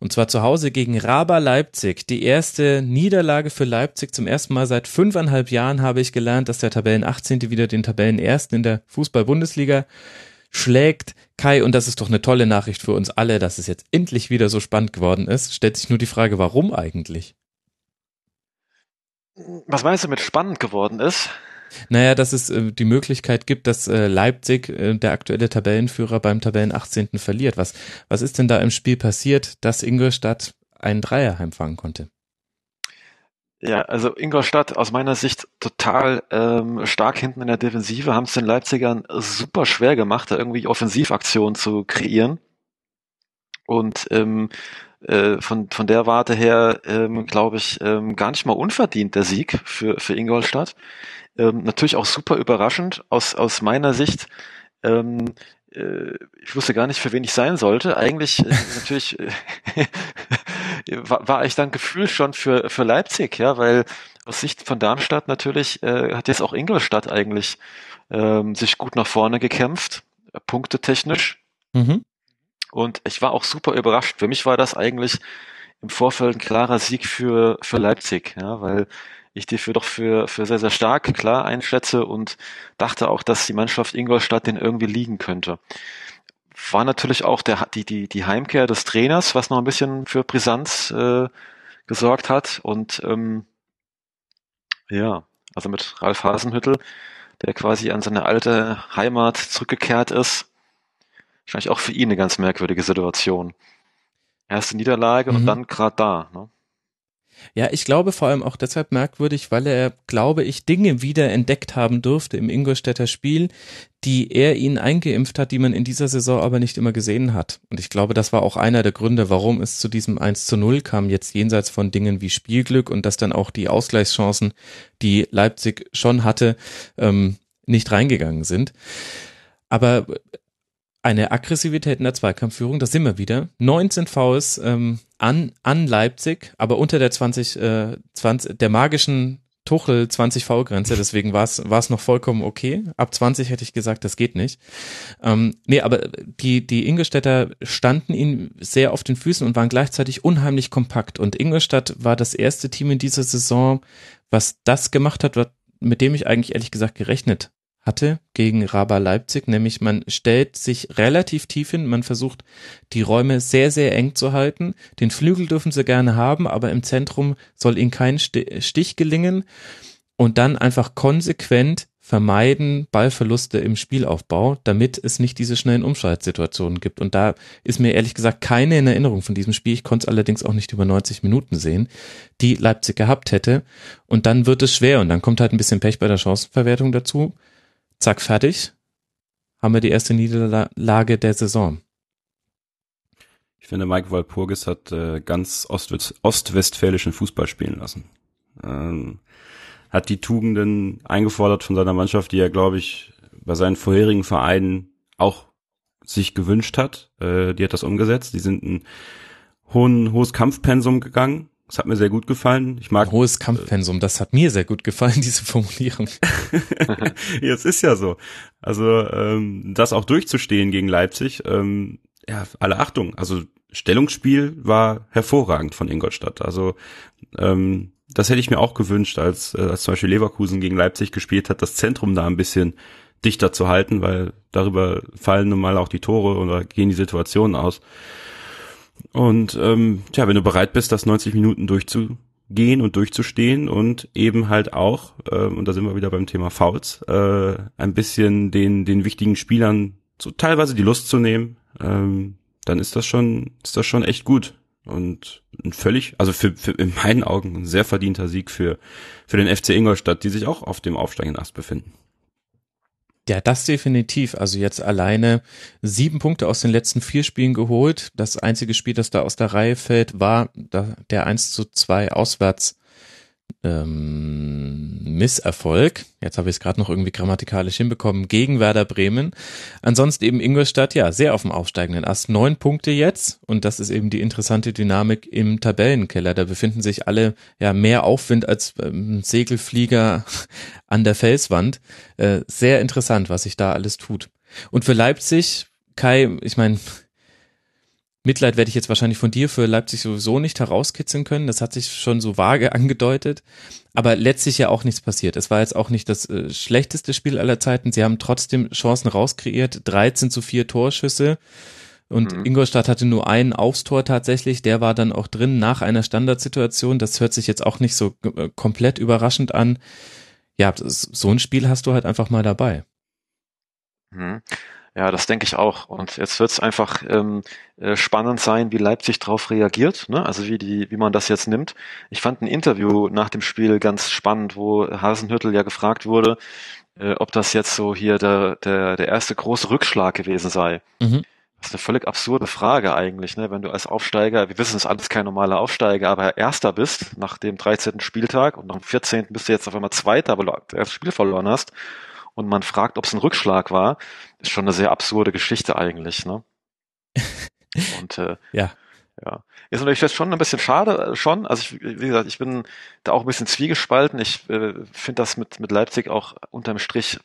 Und zwar zu Hause gegen Raba Leipzig. Die erste Niederlage für Leipzig. Zum ersten Mal seit fünfeinhalb Jahren habe ich gelernt, dass der Tabellen 18. wieder den Tabellen ersten in der Fußball-Bundesliga schlägt. Kai, und das ist doch eine tolle Nachricht für uns alle, dass es jetzt endlich wieder so spannend geworden ist. Stellt sich nur die Frage, warum eigentlich? Was meinst du mit spannend geworden ist? Naja, dass es äh, die Möglichkeit gibt, dass äh, Leipzig, äh, der aktuelle Tabellenführer, beim Tabellen 18. verliert. Was, was ist denn da im Spiel passiert, dass Ingolstadt einen Dreier heimfangen konnte? Ja, also Ingolstadt aus meiner Sicht total ähm, stark hinten in der Defensive, haben es den Leipzigern super schwer gemacht, da irgendwie Offensivaktionen zu kreieren. Und ähm, äh, von, von der Warte her, ähm, glaube ich, ähm, gar nicht mal unverdient der Sieg für, für Ingolstadt. Ähm, natürlich auch super überraschend aus, aus meiner Sicht. Ähm, äh, ich wusste gar nicht, für wen ich sein sollte. Eigentlich äh, (laughs) natürlich äh, (laughs) war, war ich dann gefühlt schon für, für Leipzig, ja, weil aus Sicht von Darmstadt natürlich äh, hat jetzt auch Ingolstadt eigentlich ähm, sich gut nach vorne gekämpft, punktetechnisch. Mhm. Und ich war auch super überrascht. Für mich war das eigentlich im Vorfeld ein klarer Sieg für, für Leipzig, ja, weil ich die für doch für, für sehr, sehr stark, klar einschätze und dachte auch, dass die Mannschaft Ingolstadt den irgendwie liegen könnte. War natürlich auch der, die, die, die Heimkehr des Trainers, was noch ein bisschen für Brisanz äh, gesorgt hat. Und ähm, ja, also mit Ralf Hasenhüttel, der quasi an seine alte Heimat zurückgekehrt ist. Wahrscheinlich auch für ihn eine ganz merkwürdige Situation. Erste Niederlage mhm. und dann gerade da. Ne? Ja, ich glaube vor allem auch deshalb merkwürdig, weil er, glaube ich, Dinge wieder entdeckt haben durfte im Ingolstädter Spiel, die er ihnen eingeimpft hat, die man in dieser Saison aber nicht immer gesehen hat. Und ich glaube, das war auch einer der Gründe, warum es zu diesem 1 zu 0 kam, jetzt jenseits von Dingen wie Spielglück und dass dann auch die Ausgleichschancen, die Leipzig schon hatte, ähm, nicht reingegangen sind. Aber eine Aggressivität in der Zweikampfführung, das sind wir wieder. 19 Fouls ähm, an, an Leipzig, aber unter der 20, äh, 20 der magischen Tuchel 20 V-Grenze, deswegen war es noch vollkommen okay. Ab 20 hätte ich gesagt, das geht nicht. Ähm, nee, aber die die Ingolstädter standen ihnen sehr auf den Füßen und waren gleichzeitig unheimlich kompakt. Und Ingolstadt war das erste Team in dieser Saison, was das gemacht hat, mit dem ich eigentlich ehrlich gesagt gerechnet hatte gegen Raba Leipzig, nämlich man stellt sich relativ tief hin, man versucht die Räume sehr, sehr eng zu halten. Den Flügel dürfen sie gerne haben, aber im Zentrum soll ihnen kein Stich gelingen und dann einfach konsequent vermeiden Ballverluste im Spielaufbau, damit es nicht diese schnellen Umschaltsituationen gibt. Und da ist mir ehrlich gesagt keine in Erinnerung von diesem Spiel. Ich konnte es allerdings auch nicht über 90 Minuten sehen, die Leipzig gehabt hätte. Und dann wird es schwer und dann kommt halt ein bisschen Pech bei der Chancenverwertung dazu zack, fertig, haben wir die erste Niederlage der Saison. Ich finde, Mike Walpurgis hat äh, ganz Ostwest ostwestfälischen Fußball spielen lassen. Ähm, hat die Tugenden eingefordert von seiner Mannschaft, die er, glaube ich, bei seinen vorherigen Vereinen auch sich gewünscht hat. Äh, die hat das umgesetzt. Die sind ein hohen, hohes Kampfpensum gegangen. Das hat mir sehr gut gefallen. Ich mag hohes Kampfpensum. Das hat mir sehr gut gefallen, (laughs) diese Formulierung. (laughs) ja, es ist ja so. Also ähm, das auch durchzustehen gegen Leipzig. Ähm, ja, alle Achtung. Also Stellungsspiel war hervorragend von Ingolstadt. Also ähm, das hätte ich mir auch gewünscht, als, äh, als zum Beispiel Leverkusen gegen Leipzig gespielt hat, das Zentrum da ein bisschen dichter zu halten, weil darüber fallen nun mal auch die Tore oder gehen die Situationen aus. Und ähm, tja, wenn du bereit bist, das 90 Minuten durchzugehen und durchzustehen und eben halt auch, äh, und da sind wir wieder beim Thema Fouls, äh, ein bisschen den, den wichtigen Spielern so teilweise die Lust zu nehmen, ähm, dann ist das schon, ist das schon echt gut. Und ein völlig, also für, für in meinen Augen ein sehr verdienter Sieg für, für den FC Ingolstadt, die sich auch auf dem aufsteigenden Ast befinden. Ja, das definitiv. Also jetzt alleine sieben Punkte aus den letzten vier Spielen geholt. Das einzige Spiel, das da aus der Reihe fällt, war der 1 zu 2 auswärts ähm, Misserfolg. Jetzt habe ich es gerade noch irgendwie grammatikalisch hinbekommen gegen Werder Bremen. Ansonsten eben Ingolstadt, ja, sehr auf dem aufsteigenden Ast. Neun Punkte jetzt und das ist eben die interessante Dynamik im Tabellenkeller. Da befinden sich alle ja mehr Aufwind als ähm, Segelflieger (laughs) an der Felswand. Äh, sehr interessant, was sich da alles tut. Und für Leipzig, Kai, ich meine, Mitleid werde ich jetzt wahrscheinlich von dir für Leipzig sowieso nicht herauskitzeln können. Das hat sich schon so vage angedeutet. Aber letztlich ja auch nichts passiert. Es war jetzt auch nicht das äh, schlechteste Spiel aller Zeiten. Sie haben trotzdem Chancen rauskreiert. 13 zu 4 Torschüsse. Und mhm. Ingolstadt hatte nur einen Aufstor tatsächlich. Der war dann auch drin nach einer Standardsituation. Das hört sich jetzt auch nicht so äh, komplett überraschend an. Ja, so ein Spiel hast du halt einfach mal dabei. Mhm. Ja, das denke ich auch. Und jetzt wird es einfach ähm, äh, spannend sein, wie Leipzig darauf reagiert, ne? also wie, die, wie man das jetzt nimmt. Ich fand ein Interview nach dem Spiel ganz spannend, wo Hasenhüttel ja gefragt wurde, äh, ob das jetzt so hier der, der, der erste große Rückschlag gewesen sei. Mhm. Das ist eine völlig absurde Frage eigentlich, ne? wenn du als Aufsteiger, wir wissen, es ist alles kein normaler Aufsteiger, aber Erster bist nach dem 13. Spieltag und nach dem 14. bist du jetzt auf einmal Zweiter, weil du das Spiel verloren hast und man fragt, ob es ein Rückschlag war, ist schon eine sehr absurde Geschichte eigentlich, ne? (laughs) Und äh, ja. Ja, ist natürlich jetzt schon ein bisschen schade, äh, schon. Also ich, wie gesagt, ich bin da auch ein bisschen zwiegespalten. Ich äh, finde das mit mit Leipzig auch unterm Strich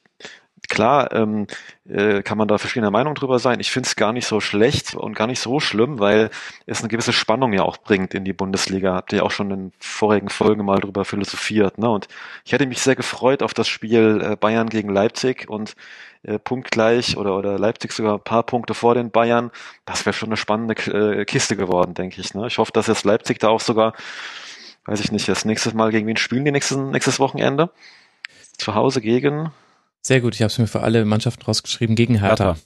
klar ähm, äh, kann man da verschiedene Meinungen drüber sein. Ich finde es gar nicht so schlecht und gar nicht so schlimm, weil es eine gewisse Spannung ja auch bringt in die Bundesliga. Habt ihr auch schon in vorigen Folgen mal drüber philosophiert. Ne? Und ich hätte mich sehr gefreut auf das Spiel äh, Bayern gegen Leipzig und äh, punktgleich oder, oder Leipzig sogar ein paar Punkte vor den Bayern. Das wäre schon eine spannende äh, Kiste geworden, denke ich. Ne? Ich hoffe, dass jetzt Leipzig da auch sogar, weiß ich nicht, das nächste Mal gegen wen spielen die nächstes, nächstes Wochenende? Zu Hause gegen sehr gut, ich habe es mir für alle Mannschaften rausgeschrieben gegen Hertha. Hertha.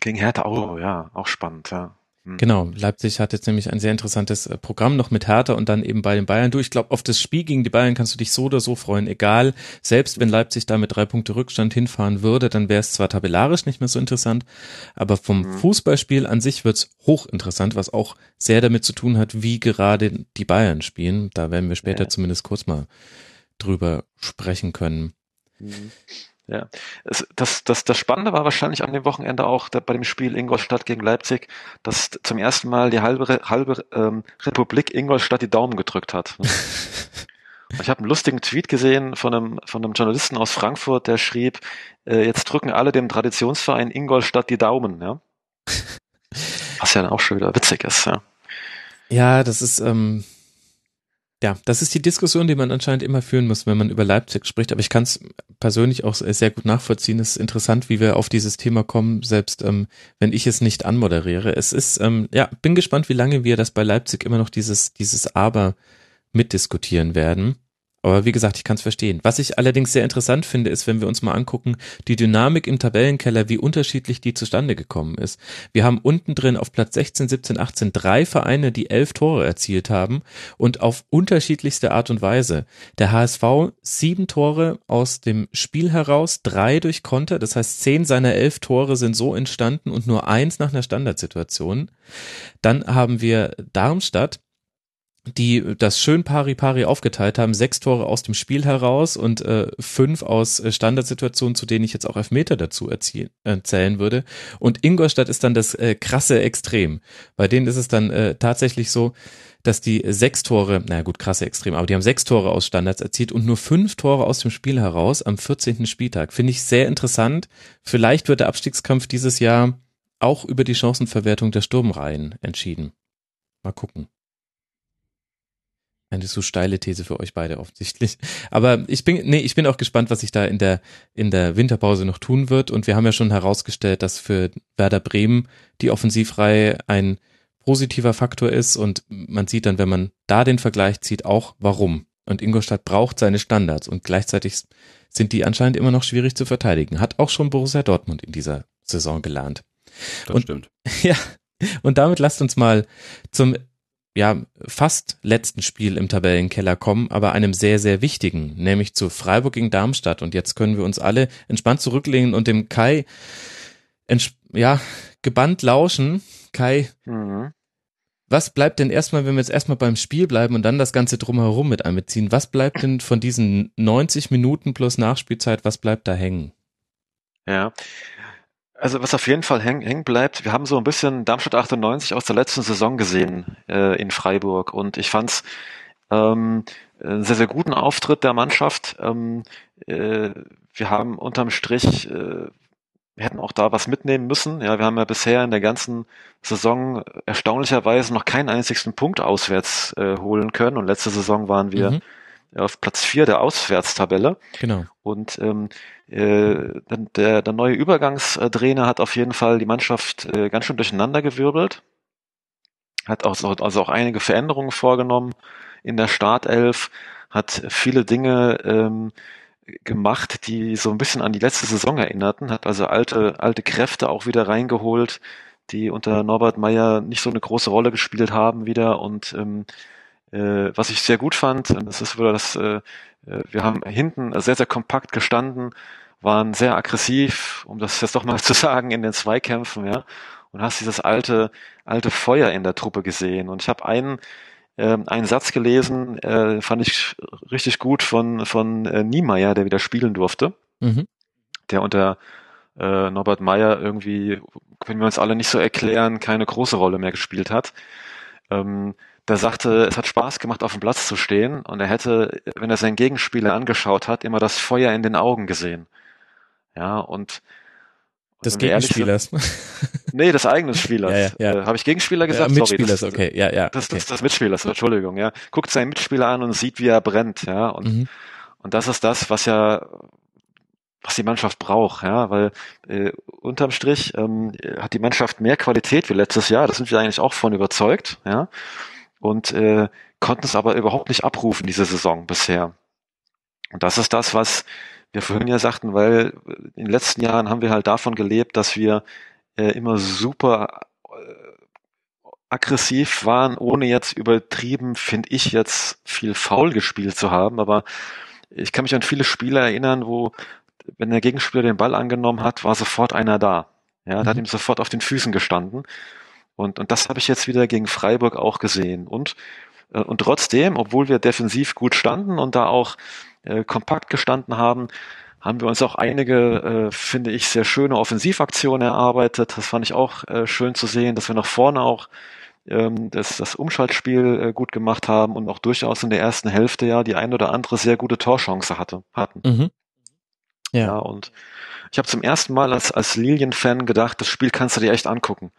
Gegen Hertha, oh ja, auch spannend, ja. Hm. Genau, Leipzig hat jetzt nämlich ein sehr interessantes äh, Programm noch mit Hertha und dann eben bei den Bayern. Du, ich glaube, auf das Spiel gegen die Bayern kannst du dich so oder so freuen, egal. Selbst wenn Leipzig da mit drei Punkte Rückstand hinfahren würde, dann wäre es zwar tabellarisch nicht mehr so interessant, aber vom mhm. Fußballspiel an sich wird's hochinteressant, was auch sehr damit zu tun hat, wie gerade die Bayern spielen. Da werden wir später ja. zumindest kurz mal drüber sprechen können. Mhm. Ja, es, das, das, das Spannende war wahrscheinlich an dem Wochenende auch da, bei dem Spiel Ingolstadt gegen Leipzig, dass zum ersten Mal die halbe, halbe ähm, Republik Ingolstadt die Daumen gedrückt hat. (laughs) Ich habe einen lustigen Tweet gesehen von einem, von einem Journalisten aus Frankfurt, der schrieb, äh, jetzt drücken alle dem Traditionsverein Ingolstadt die Daumen. Ja? (laughs) Was ja dann auch schon wieder witzig ist. Ja, ja das ist... Ähm ja, das ist die Diskussion, die man anscheinend immer führen muss, wenn man über Leipzig spricht. Aber ich kann es persönlich auch sehr gut nachvollziehen. Es ist interessant, wie wir auf dieses Thema kommen, selbst ähm, wenn ich es nicht anmoderiere. Es ist, ähm, ja, bin gespannt, wie lange wir das bei Leipzig immer noch dieses, dieses Aber mitdiskutieren werden. Aber wie gesagt, ich kann es verstehen. Was ich allerdings sehr interessant finde, ist, wenn wir uns mal angucken, die Dynamik im Tabellenkeller, wie unterschiedlich die zustande gekommen ist. Wir haben unten drin auf Platz 16, 17, 18 drei Vereine, die elf Tore erzielt haben und auf unterschiedlichste Art und Weise. Der HSV sieben Tore aus dem Spiel heraus, drei durch Konter, das heißt zehn seiner elf Tore sind so entstanden und nur eins nach einer Standardsituation. Dann haben wir Darmstadt, die das schön pari-pari aufgeteilt haben, sechs Tore aus dem Spiel heraus und äh, fünf aus äh, Standardsituationen, zu denen ich jetzt auch Elfmeter dazu erzählen würde. Und Ingolstadt ist dann das äh, krasse Extrem. Bei denen ist es dann äh, tatsächlich so, dass die sechs Tore, naja gut, krasse Extrem, aber die haben sechs Tore aus Standards erzielt und nur fünf Tore aus dem Spiel heraus am 14. Spieltag. Finde ich sehr interessant. Vielleicht wird der Abstiegskampf dieses Jahr auch über die Chancenverwertung der Sturmreihen entschieden. Mal gucken. Eine so steile These für euch beide offensichtlich. Aber ich bin, nee, ich bin auch gespannt, was sich da in der, in der Winterpause noch tun wird. Und wir haben ja schon herausgestellt, dass für Werder Bremen die Offensivreihe ein positiver Faktor ist. Und man sieht dann, wenn man da den Vergleich zieht, auch warum. Und Ingolstadt braucht seine Standards und gleichzeitig sind die anscheinend immer noch schwierig zu verteidigen. Hat auch schon Borussia Dortmund in dieser Saison gelernt. Das und, stimmt. (laughs) Ja, und damit lasst uns mal zum ja, fast letzten Spiel im Tabellenkeller kommen, aber einem sehr, sehr wichtigen, nämlich zu Freiburg gegen Darmstadt. Und jetzt können wir uns alle entspannt zurücklehnen und dem Kai, ja, gebannt lauschen. Kai, mhm. was bleibt denn erstmal, wenn wir jetzt erstmal beim Spiel bleiben und dann das Ganze drumherum mit einbeziehen, was bleibt denn von diesen 90 Minuten plus Nachspielzeit, was bleibt da hängen? Ja, also was auf jeden Fall hängen häng bleibt, wir haben so ein bisschen Darmstadt 98 aus der letzten Saison gesehen äh, in Freiburg und ich fand's ähm, einen sehr, sehr guten Auftritt der Mannschaft. Ähm, äh, wir haben unterm Strich, äh, wir hätten auch da was mitnehmen müssen. Ja, wir haben ja bisher in der ganzen Saison erstaunlicherweise noch keinen einzigsten Punkt auswärts äh, holen können und letzte Saison waren wir mhm auf Platz vier der Auswärtstabelle. Genau. Und ähm, äh, der, der neue Übergangstrainer hat auf jeden Fall die Mannschaft äh, ganz schön durcheinander gewirbelt. Hat auch, also auch einige Veränderungen vorgenommen. In der Startelf, hat viele Dinge ähm, gemacht, die so ein bisschen an die letzte Saison erinnerten, hat also alte, alte Kräfte auch wieder reingeholt, die unter Norbert Meyer nicht so eine große Rolle gespielt haben wieder. Und ähm, äh, was ich sehr gut fand, das ist wieder das, äh, äh, wir haben hinten sehr, sehr kompakt gestanden, waren sehr aggressiv, um das jetzt doch mal (laughs) zu sagen, in den Zweikämpfen, ja, und hast dieses alte, alte Feuer in der Truppe gesehen. Und ich habe einen, äh, einen Satz gelesen, äh, fand ich richtig gut von, von äh, Niemeyer, der wieder spielen durfte, mhm. der unter äh, Norbert Meyer irgendwie, können wir uns alle nicht so erklären, keine große Rolle mehr gespielt hat. Ähm, der sagte, es hat Spaß gemacht, auf dem Platz zu stehen und er hätte, wenn er seinen Gegenspieler angeschaut hat, immer das Feuer in den Augen gesehen. Ja, und des Gegenspielers. Sind, (laughs) nee, des eigenen Spielers. (laughs) ja, ja, ja. Äh, Habe ich Gegenspieler gesagt? Ja, Mitspielers, Sorry, das, okay, ja, ja. Das, okay. das, das Mitspielers, Entschuldigung, ja. Guckt seinen Mitspieler an und sieht, wie er brennt, ja. Und, mhm. und das ist das, was ja, was die Mannschaft braucht, ja, weil äh, unterm Strich ähm, hat die Mannschaft mehr Qualität wie letztes Jahr, das sind wir eigentlich auch von überzeugt, ja und äh, konnten es aber überhaupt nicht abrufen diese Saison bisher. Und das ist das, was wir vorhin ja sagten, weil in den letzten Jahren haben wir halt davon gelebt, dass wir äh, immer super äh, aggressiv waren, ohne jetzt übertrieben, finde ich jetzt viel faul gespielt zu haben. Aber ich kann mich an viele Spiele erinnern, wo, wenn der Gegenspieler den Ball angenommen hat, war sofort einer da. Ja, mhm. da hat ihm sofort auf den Füßen gestanden. Und, und das habe ich jetzt wieder gegen Freiburg auch gesehen. Und, äh, und trotzdem, obwohl wir defensiv gut standen und da auch äh, kompakt gestanden haben, haben wir uns auch einige, äh, finde ich, sehr schöne Offensivaktionen erarbeitet. Das fand ich auch äh, schön zu sehen, dass wir nach vorne auch ähm, das, das Umschaltspiel äh, gut gemacht haben und auch durchaus in der ersten Hälfte ja die ein oder andere sehr gute Torchance hatte, hatten. Mhm. Ja. ja, und ich habe zum ersten Mal als, als Lilien-Fan gedacht, das Spiel kannst du dir echt angucken.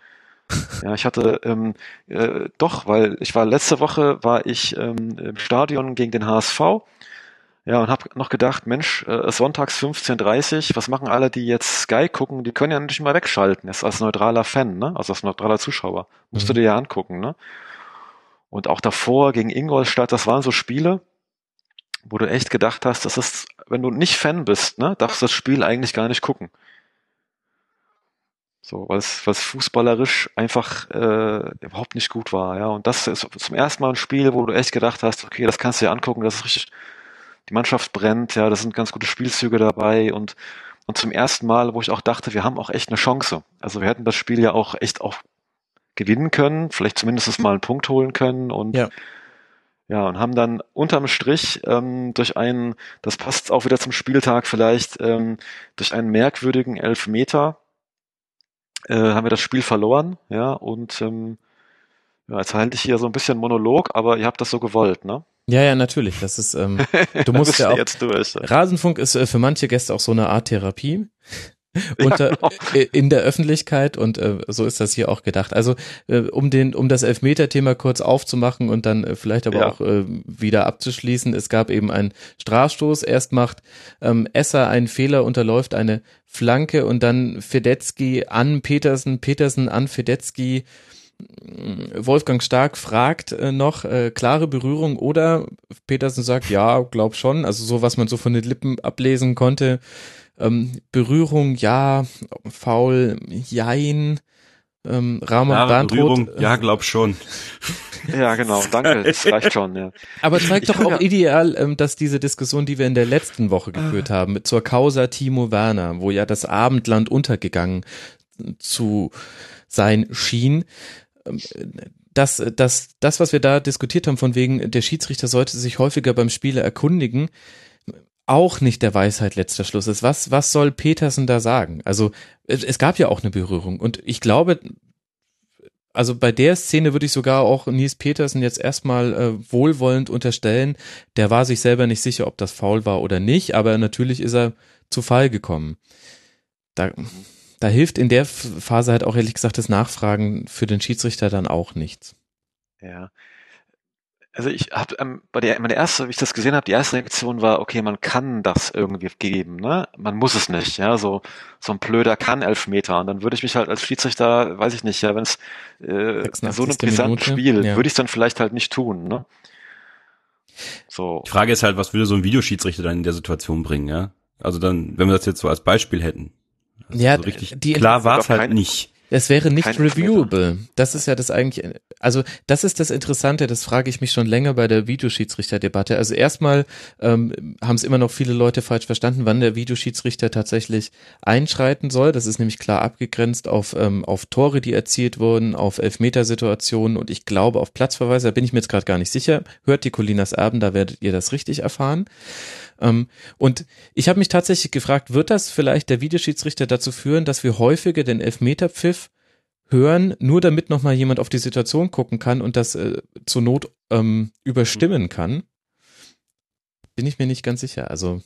Ja, ich hatte ähm, äh, doch, weil ich war letzte Woche war ich ähm, im Stadion gegen den HSV. Ja, und habe noch gedacht, Mensch, äh, sonntags 15.30 was machen alle, die jetzt Sky gucken, die können ja nicht mal wegschalten, jetzt als neutraler Fan, ne? Also als neutraler Zuschauer. Musst mhm. du dir ja angucken, ne? Und auch davor gegen Ingolstadt, das waren so Spiele, wo du echt gedacht hast, das ist, wenn du nicht Fan bist, ne, darfst du das Spiel eigentlich gar nicht gucken. So, was, was fußballerisch einfach äh, überhaupt nicht gut war, ja. Und das ist zum ersten Mal ein Spiel, wo du echt gedacht hast, okay, das kannst du dir angucken, das ist richtig, die Mannschaft brennt, ja, das sind ganz gute Spielzüge dabei und, und zum ersten Mal, wo ich auch dachte, wir haben auch echt eine Chance. Also wir hätten das Spiel ja auch echt auch gewinnen können, vielleicht zumindest mal einen Punkt holen können und ja. Ja, und haben dann unterm Strich ähm, durch einen, das passt auch wieder zum Spieltag vielleicht, ähm, durch einen merkwürdigen Elfmeter äh, haben wir das Spiel verloren, ja, und ähm, ja, jetzt halte ich hier so ein bisschen Monolog, aber ihr habt das so gewollt, ne? Ja, ja, natürlich. Das ist, ähm, du (laughs) musst ja auch. Durch. Rasenfunk ist äh, für manche Gäste auch so eine Art Therapie. (laughs) unter, genau. äh, in der Öffentlichkeit und äh, so ist das hier auch gedacht. Also äh, um den um das Elfmeter-Thema kurz aufzumachen und dann äh, vielleicht aber Ja. auch äh, wieder abzuschließen. Es gab eben einen Strafstoß. Erst macht ähm, Esser einen Fehler, unterläuft eine Flanke und dann Fedetzky an Petersen, Petersen an Fedetzky. Wolfgang Stark fragt äh, noch äh, klare Berührung oder Petersen sagt ja, glaub schon. Also so was man so von den Lippen ablesen konnte. Ähm, Berührung, ja, faul, jein. Ähm, Rahman Klare Barntroth, Berührung, äh, ja, glaub schon. (laughs) Ja, genau, danke, das reicht schon, ja. aber zeigt Ich doch auch ideal, ähm, dass diese Diskussion, die wir in der letzten Woche geführt Ah. haben, mit zur Causa Timo Werner, wo ja das Abendland untergegangen zu sein schien, dass, dass das, was wir da diskutiert haben, von wegen, der Schiedsrichter sollte sich häufiger beim Spieler erkundigen, auch nicht der Weisheit letzter Schluss ist. Was, was soll Petersen da sagen? Also, es, gab ja auch eine Berührung und ich glaube, also bei der Szene würde ich sogar auch Nils Petersen jetzt erstmal äh, wohlwollend unterstellen, der war sich selber nicht sicher, ob das faul war oder nicht, aber natürlich ist er zu Fall gekommen. Da, da hilft in der Phase halt auch ehrlich gesagt das Nachfragen für den Schiedsrichter dann auch nichts. Ja. Also ich habe ähm, bei der meine erste, wie ich das gesehen habe, die erste Reaktion war, okay, man kann das irgendwie geben, ne? Man muss es nicht, ja. So so ein blöder kann Elfmeter und dann würde ich mich halt als Schiedsrichter, weiß ich nicht, ja, wenn es äh, 86. so einem brisanten Spiel, ja. würde ich es dann vielleicht halt nicht tun, ne? So. Die Frage ist halt, was würde so ein Videoschiedsrichter dann in der Situation bringen, ja? Also dann, wenn wir das jetzt so als Beispiel hätten. Also Ja, so richtig die- klar war es halt kein- nicht. Es wäre nicht reviewable. Das ist ja das eigentlich, also das ist das Interessante, das frage ich mich schon länger bei der Videoschiedsrichterdebatte. Also erstmal ähm, haben es immer noch viele Leute falsch verstanden, wann der Videoschiedsrichter tatsächlich einschreiten soll. Das ist nämlich klar abgegrenzt auf, ähm, auf Tore, die erzielt wurden, auf Elfmetersituationen und ich glaube auf Platzverweise, da bin ich mir jetzt gerade gar nicht sicher. Hört die Colinas Erben, da werdet ihr das richtig erfahren. Ähm, und ich habe mich tatsächlich gefragt, wird das vielleicht der Videoschiedsrichter dazu führen, dass wir häufiger den Elfmeterpfiff hören, nur damit nochmal jemand auf die Situation gucken kann und das äh, zur Not ähm, überstimmen kann? Bin ich mir nicht ganz sicher. Also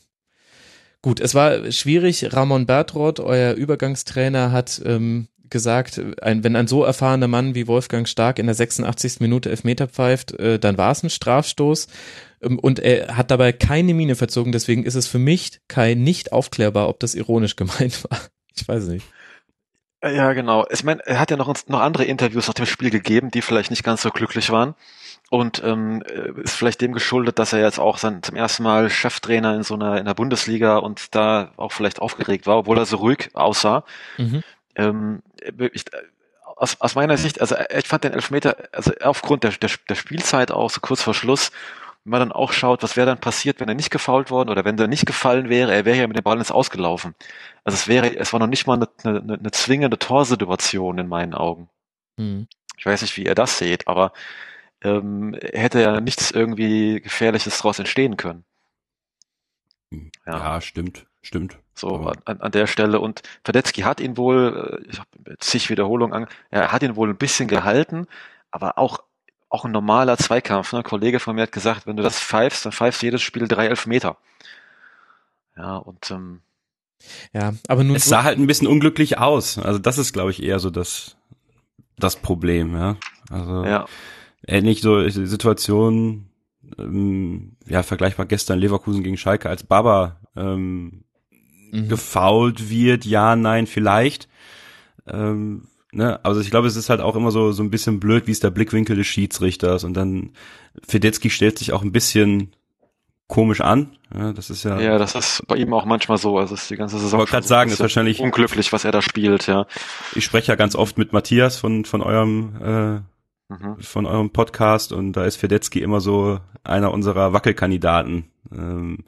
gut, es war schwierig. Ramon Bertrand, euer Übergangstrainer, hat ähm, gesagt, ein, wenn ein so erfahrener Mann wie Wolfgang Stark in der 86. Minute Elfmeter pfeift, äh, dann war es ein Strafstoß. Ähm, Und er hat dabei keine Miene verzogen, deswegen ist es für mich kein nicht aufklärbar, ob das ironisch (laughs) gemeint war. Ich weiß nicht. Ja, genau. Ich meine, er hat ja noch, noch andere Interviews nach dem Spiel gegeben, die vielleicht nicht ganz so glücklich waren. Und ähm, äh, ist vielleicht dem geschuldet, dass er jetzt auch sein, zum ersten Mal Cheftrainer in so einer in der Bundesliga und da auch vielleicht aufgeregt war, obwohl er so ruhig aussah. Mhm. Ähm, ich, aus, aus meiner Sicht, also ich fand den Elfmeter, also aufgrund der, der, der Spielzeit auch so kurz vor Schluss, wenn man dann auch schaut, was wäre dann passiert, wenn er nicht gefault worden oder wenn er nicht gefallen wäre, er wäre ja mit dem Ball ins Ausgelaufen. Also es wäre, es war noch nicht mal eine, eine, eine zwingende Torsituation in meinen Augen. Mhm. Ich weiß nicht, wie ihr das seht, aber ähm, hätte ja nichts irgendwie Gefährliches daraus entstehen können. Ja, Ja. stimmt, stimmt. So an, an der Stelle. Und Verdetzky hat ihn wohl, äh, ich habe zig Wiederholungen an, er hat ihn wohl ein bisschen gehalten, aber auch auch ein normaler Zweikampf. Ne? Ein Kollege von mir hat gesagt, wenn du das pfeifst, dann pfeifst du jedes Spiel drei Elfmeter. Ja, und ähm, Ja, aber nun Es sah halt ein bisschen unglücklich aus. Also das ist, glaube ich, eher so das, das Problem, ja. Also ja, ähnlich so Situation, ähm, ja, vergleichbar gestern Leverkusen gegen Schalke, als Baba ähm, Mhm. gefault wird, ja, nein, vielleicht. Ähm, ne? Also ich glaube, es ist halt auch immer so so ein bisschen blöd, wie ist der Blickwinkel des Schiedsrichters und dann Fedetzky stellt sich auch ein bisschen komisch an. Ja, das ist ja, ja, das ist bei ihm auch manchmal so. Also es ist die ganze Saison so ein sagen, ist wahrscheinlich- unglücklich, was er da spielt. Ja, ich spreche ja ganz oft mit Matthias von von eurem äh, mhm. von eurem Podcast und da ist Fedetzky immer so einer unserer Wackelkandidaten. Ähm,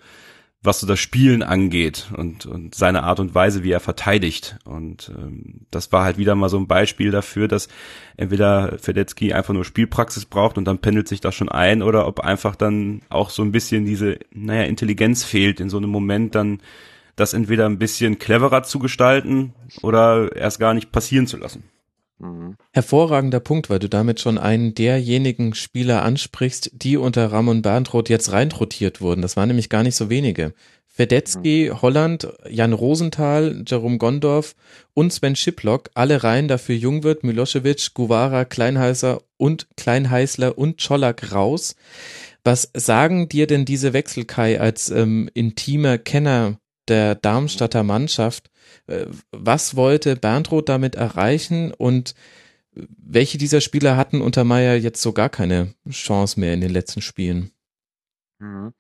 was so das Spielen angeht und, und seine Art und Weise, wie er verteidigt. Und ähm, das war halt wieder mal so ein Beispiel dafür, dass entweder Fedetzky einfach nur Spielpraxis braucht und dann pendelt sich das schon ein oder ob einfach dann auch so ein bisschen diese, naja, Intelligenz fehlt, in so einem Moment dann das entweder ein bisschen cleverer zu gestalten oder erst gar nicht passieren zu lassen. Mhm. Hervorragender Punkt, weil du damit schon einen derjenigen Spieler ansprichst, die unter Ramon Berntroth jetzt reintrotiert wurden. Das waren nämlich gar nicht so wenige. Fedetzky, mhm. Holland, Jan Rosenthal, Jerome Gondorf und Sven Schiplock, alle Reihen dafür Jungwirth, Milosevic, Guevara, Kleinheißer und Kleinheißler und Czolak raus. Was sagen dir denn diese Wechsel, Kai, als ähm, intimer Kenner der Darmstadter Mannschaft? Äh, was wollte Berndroth damit erreichen und welche dieser Spieler hatten unter Meier jetzt so gar keine Chance mehr in den letzten Spielen? Mhm.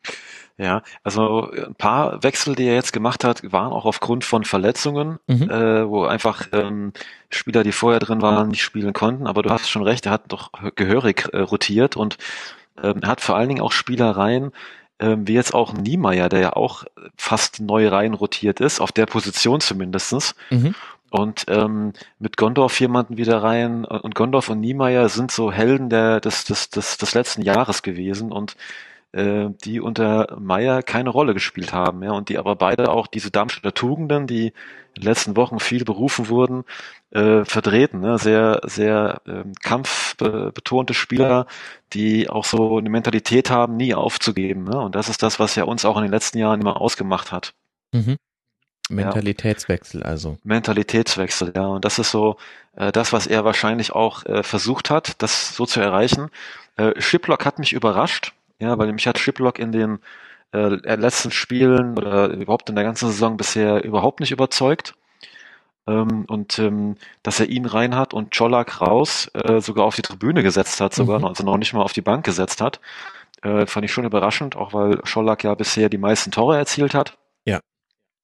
Ja, also ein paar Wechsel, die er jetzt gemacht hat, waren auch aufgrund von Verletzungen, mhm. äh, wo einfach ähm, Spieler, die vorher drin waren, nicht spielen konnten. Aber du hast schon recht, er hat doch gehörig äh, rotiert und ähm, hat vor allen Dingen auch Spielereien, ähm, wie jetzt auch Niemeyer, der ja auch fast neu rein rotiert ist, auf der Position zumindestens. Mhm. Und ähm, mit Gondorf jemanden wieder rein und Gondorf und Niemeyer sind so Helden der, des, des, des, des letzten Jahres gewesen und äh, die unter Meyer keine Rolle gespielt haben, ja, und die aber beide auch diese Darmstädter Tugenden, die in den letzten Wochen viel berufen wurden, äh, vertreten, ne? sehr, sehr ähm, kampfbetonte Spieler, die auch so eine Mentalität haben, nie aufzugeben. Ne? Und das ist das, was ja uns auch in den letzten Jahren immer ausgemacht hat. Mhm. Mentalitätswechsel also. Mentalitätswechsel, ja. Und das ist so äh, das, was er wahrscheinlich auch äh, versucht hat, das so zu erreichen. Äh, Shiplock hat mich überrascht, ja, weil mich hat Shiplock in den äh, letzten Spielen oder überhaupt in der ganzen Saison bisher überhaupt nicht überzeugt. Ähm, und ähm, dass er ihn rein hat und Czolak raus, äh, sogar auf die Tribüne gesetzt hat, sogar, mhm. also noch nicht mal auf die Bank gesetzt hat, äh, fand ich schon überraschend, auch weil Czolak ja bisher die meisten Tore erzielt hat. Ja.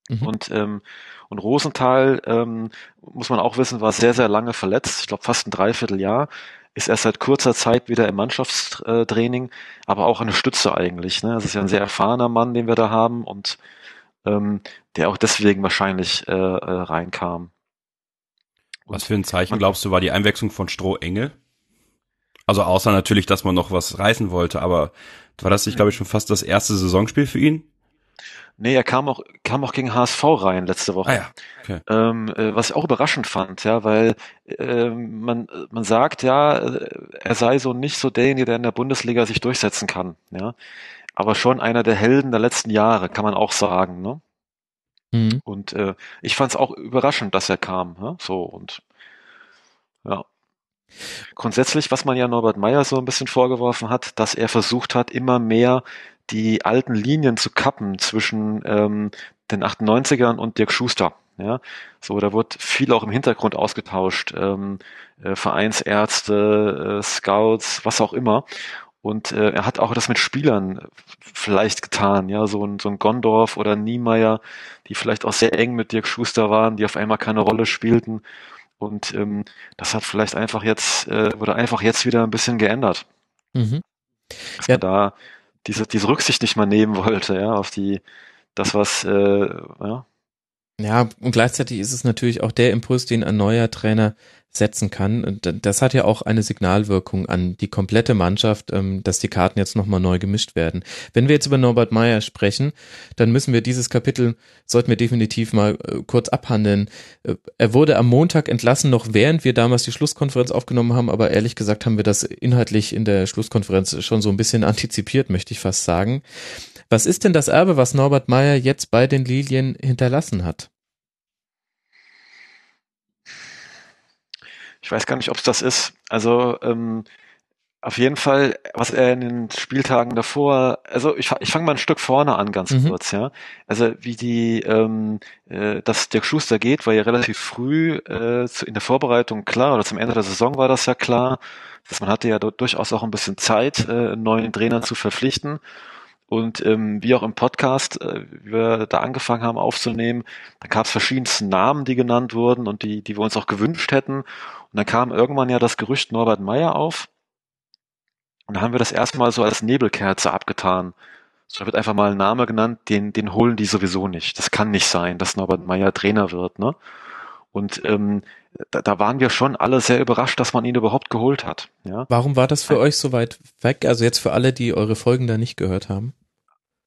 Mhm. Und, ähm, und Rosenthal, ähm, muss man auch wissen, war sehr, sehr lange verletzt, ich glaube fast ein Dreivierteljahr, ist erst seit kurzer Zeit wieder im Mannschaftstraining, aber auch eine Stütze eigentlich. Ne? Das ist ja ein sehr erfahrener Mann, den wir da haben und ähm, der auch deswegen wahrscheinlich äh, äh, reinkam. Was für ein Zeichen glaubst du, war die Einwechslung von Stroh Enge? Also außer natürlich, dass man noch was reißen wollte, aber war das nicht, glaube ich, schon fast das erste Saisonspiel für ihn? Nee, er kam auch, kam auch gegen HSV rein letzte Woche. Ah ja, okay. ähm, äh, was ich auch überraschend fand, ja, weil äh, man, man sagt ja, äh, er sei so nicht so derjenige, der in der Bundesliga sich durchsetzen kann, ja. Aber schon einer der Helden der letzten Jahre, kann man auch sagen, ne? Mhm. Und äh, ich fand es auch überraschend, dass er kam. Ja? So und ja. Grundsätzlich, was man ja Norbert Meyer so ein bisschen vorgeworfen hat, dass er versucht hat, immer mehr die alten Linien zu kappen zwischen ähm, den 98ern und Dirk Schuster. Ja, so da wird viel auch im Hintergrund ausgetauscht, ähm, äh, Vereinsärzte, äh, Scouts, was auch immer. Und äh, er hat auch das mit Spielern vielleicht getan, ja, so ein, so ein Gondorf oder Niemeyer, die vielleicht auch sehr eng mit Dirk Schuster waren, die auf einmal keine Rolle spielten. Und ähm, das hat vielleicht einfach jetzt, äh, wurde einfach jetzt wieder ein bisschen geändert. Mhm. Dass ja. man da diese, diese Rücksicht nicht mal nehmen wollte, ja, auf die, das, was, äh, ja. Ja, und gleichzeitig ist es natürlich auch der Impuls, den ein neuer Trainer setzen kann. Und das hat ja auch eine Signalwirkung an die komplette Mannschaft, ähm, dass die Karten jetzt nochmal neu gemischt werden. Wenn wir jetzt über Norbert Meyer sprechen, dann müssen wir dieses Kapitel, sollten wir definitiv mal äh, kurz abhandeln. Äh, er wurde am Montag entlassen, noch während wir damals die Schlusskonferenz aufgenommen haben, aber ehrlich gesagt haben wir das inhaltlich in der Schlusskonferenz schon so ein bisschen antizipiert, möchte ich fast sagen. Was ist denn das Erbe, was Norbert Meyer jetzt bei den Lilien hinterlassen hat? Ich weiß gar nicht, ob es das ist. Also ähm, auf jeden Fall, was er in den Spieltagen davor, also ich, ich fange mal ein Stück vorne an, ganz mhm. kurz, ja. Also wie die, ähm, äh, dass Dirk Schuster geht, war ja relativ früh äh, zu, in der Vorbereitung klar, oder zum Ende der Saison war das ja klar, dass man hatte ja durchaus auch ein bisschen Zeit, äh, neuen Trainern zu verpflichten. Und ähm, wie auch im Podcast, äh, wie wir da angefangen haben aufzunehmen, dann gab es verschiedenste Namen, die genannt wurden und die, die wir uns auch gewünscht hätten. Und dann kam irgendwann ja das Gerücht Norbert Meyer auf. Und dann haben wir das erstmal so als Nebelkerze abgetan. So, da wird einfach mal ein Name genannt, den, den holen die sowieso nicht. Das kann nicht sein, dass Norbert Meyer Trainer wird, ne? Und ähm, da, da waren wir schon alle sehr überrascht, dass man ihn überhaupt geholt hat. Ja? Warum war das für euch so weit weg? Also jetzt für alle, die eure Folgen da nicht gehört haben.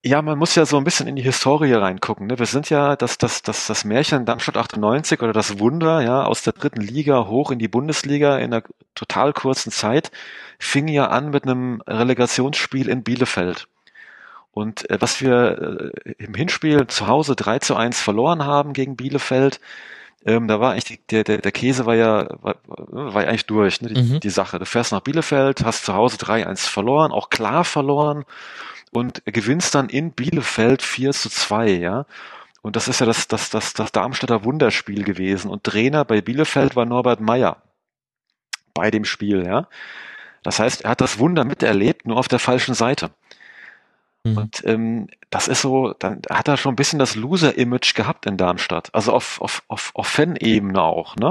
Ja, man muss ja so ein bisschen in die Historie reingucken. Ne? Wir sind ja das, das, das, das Märchen Darmstadt 98 oder das Wunder, ja, aus der dritten Liga hoch in die Bundesliga in einer total kurzen Zeit, fing ja an mit einem Relegationsspiel in Bielefeld. Und äh, was wir äh, im Hinspiel zu Hause 3 zu 1 verloren haben gegen Bielefeld, ähm, da war eigentlich die, der, der, der Käse war ja, war, war ja eigentlich durch, ne, die, mhm. die Sache. Du fährst nach Bielefeld, hast zu Hause 3-1 verloren, auch klar verloren und gewinnst dann in Bielefeld 4 zu 2, ja. Und das ist ja das, das, das, das Darmstädter Wunderspiel gewesen. Und Trainer bei Bielefeld war Norbert Meyer bei dem Spiel, ja. Das heißt, er hat das Wunder miterlebt, nur auf der falschen Seite. Mhm. Und ähm, das ist so, dann hat er schon ein bisschen das Loser-Image gehabt in Darmstadt. Also auf, auf, auf, auf Fan-Ebene auch, ne?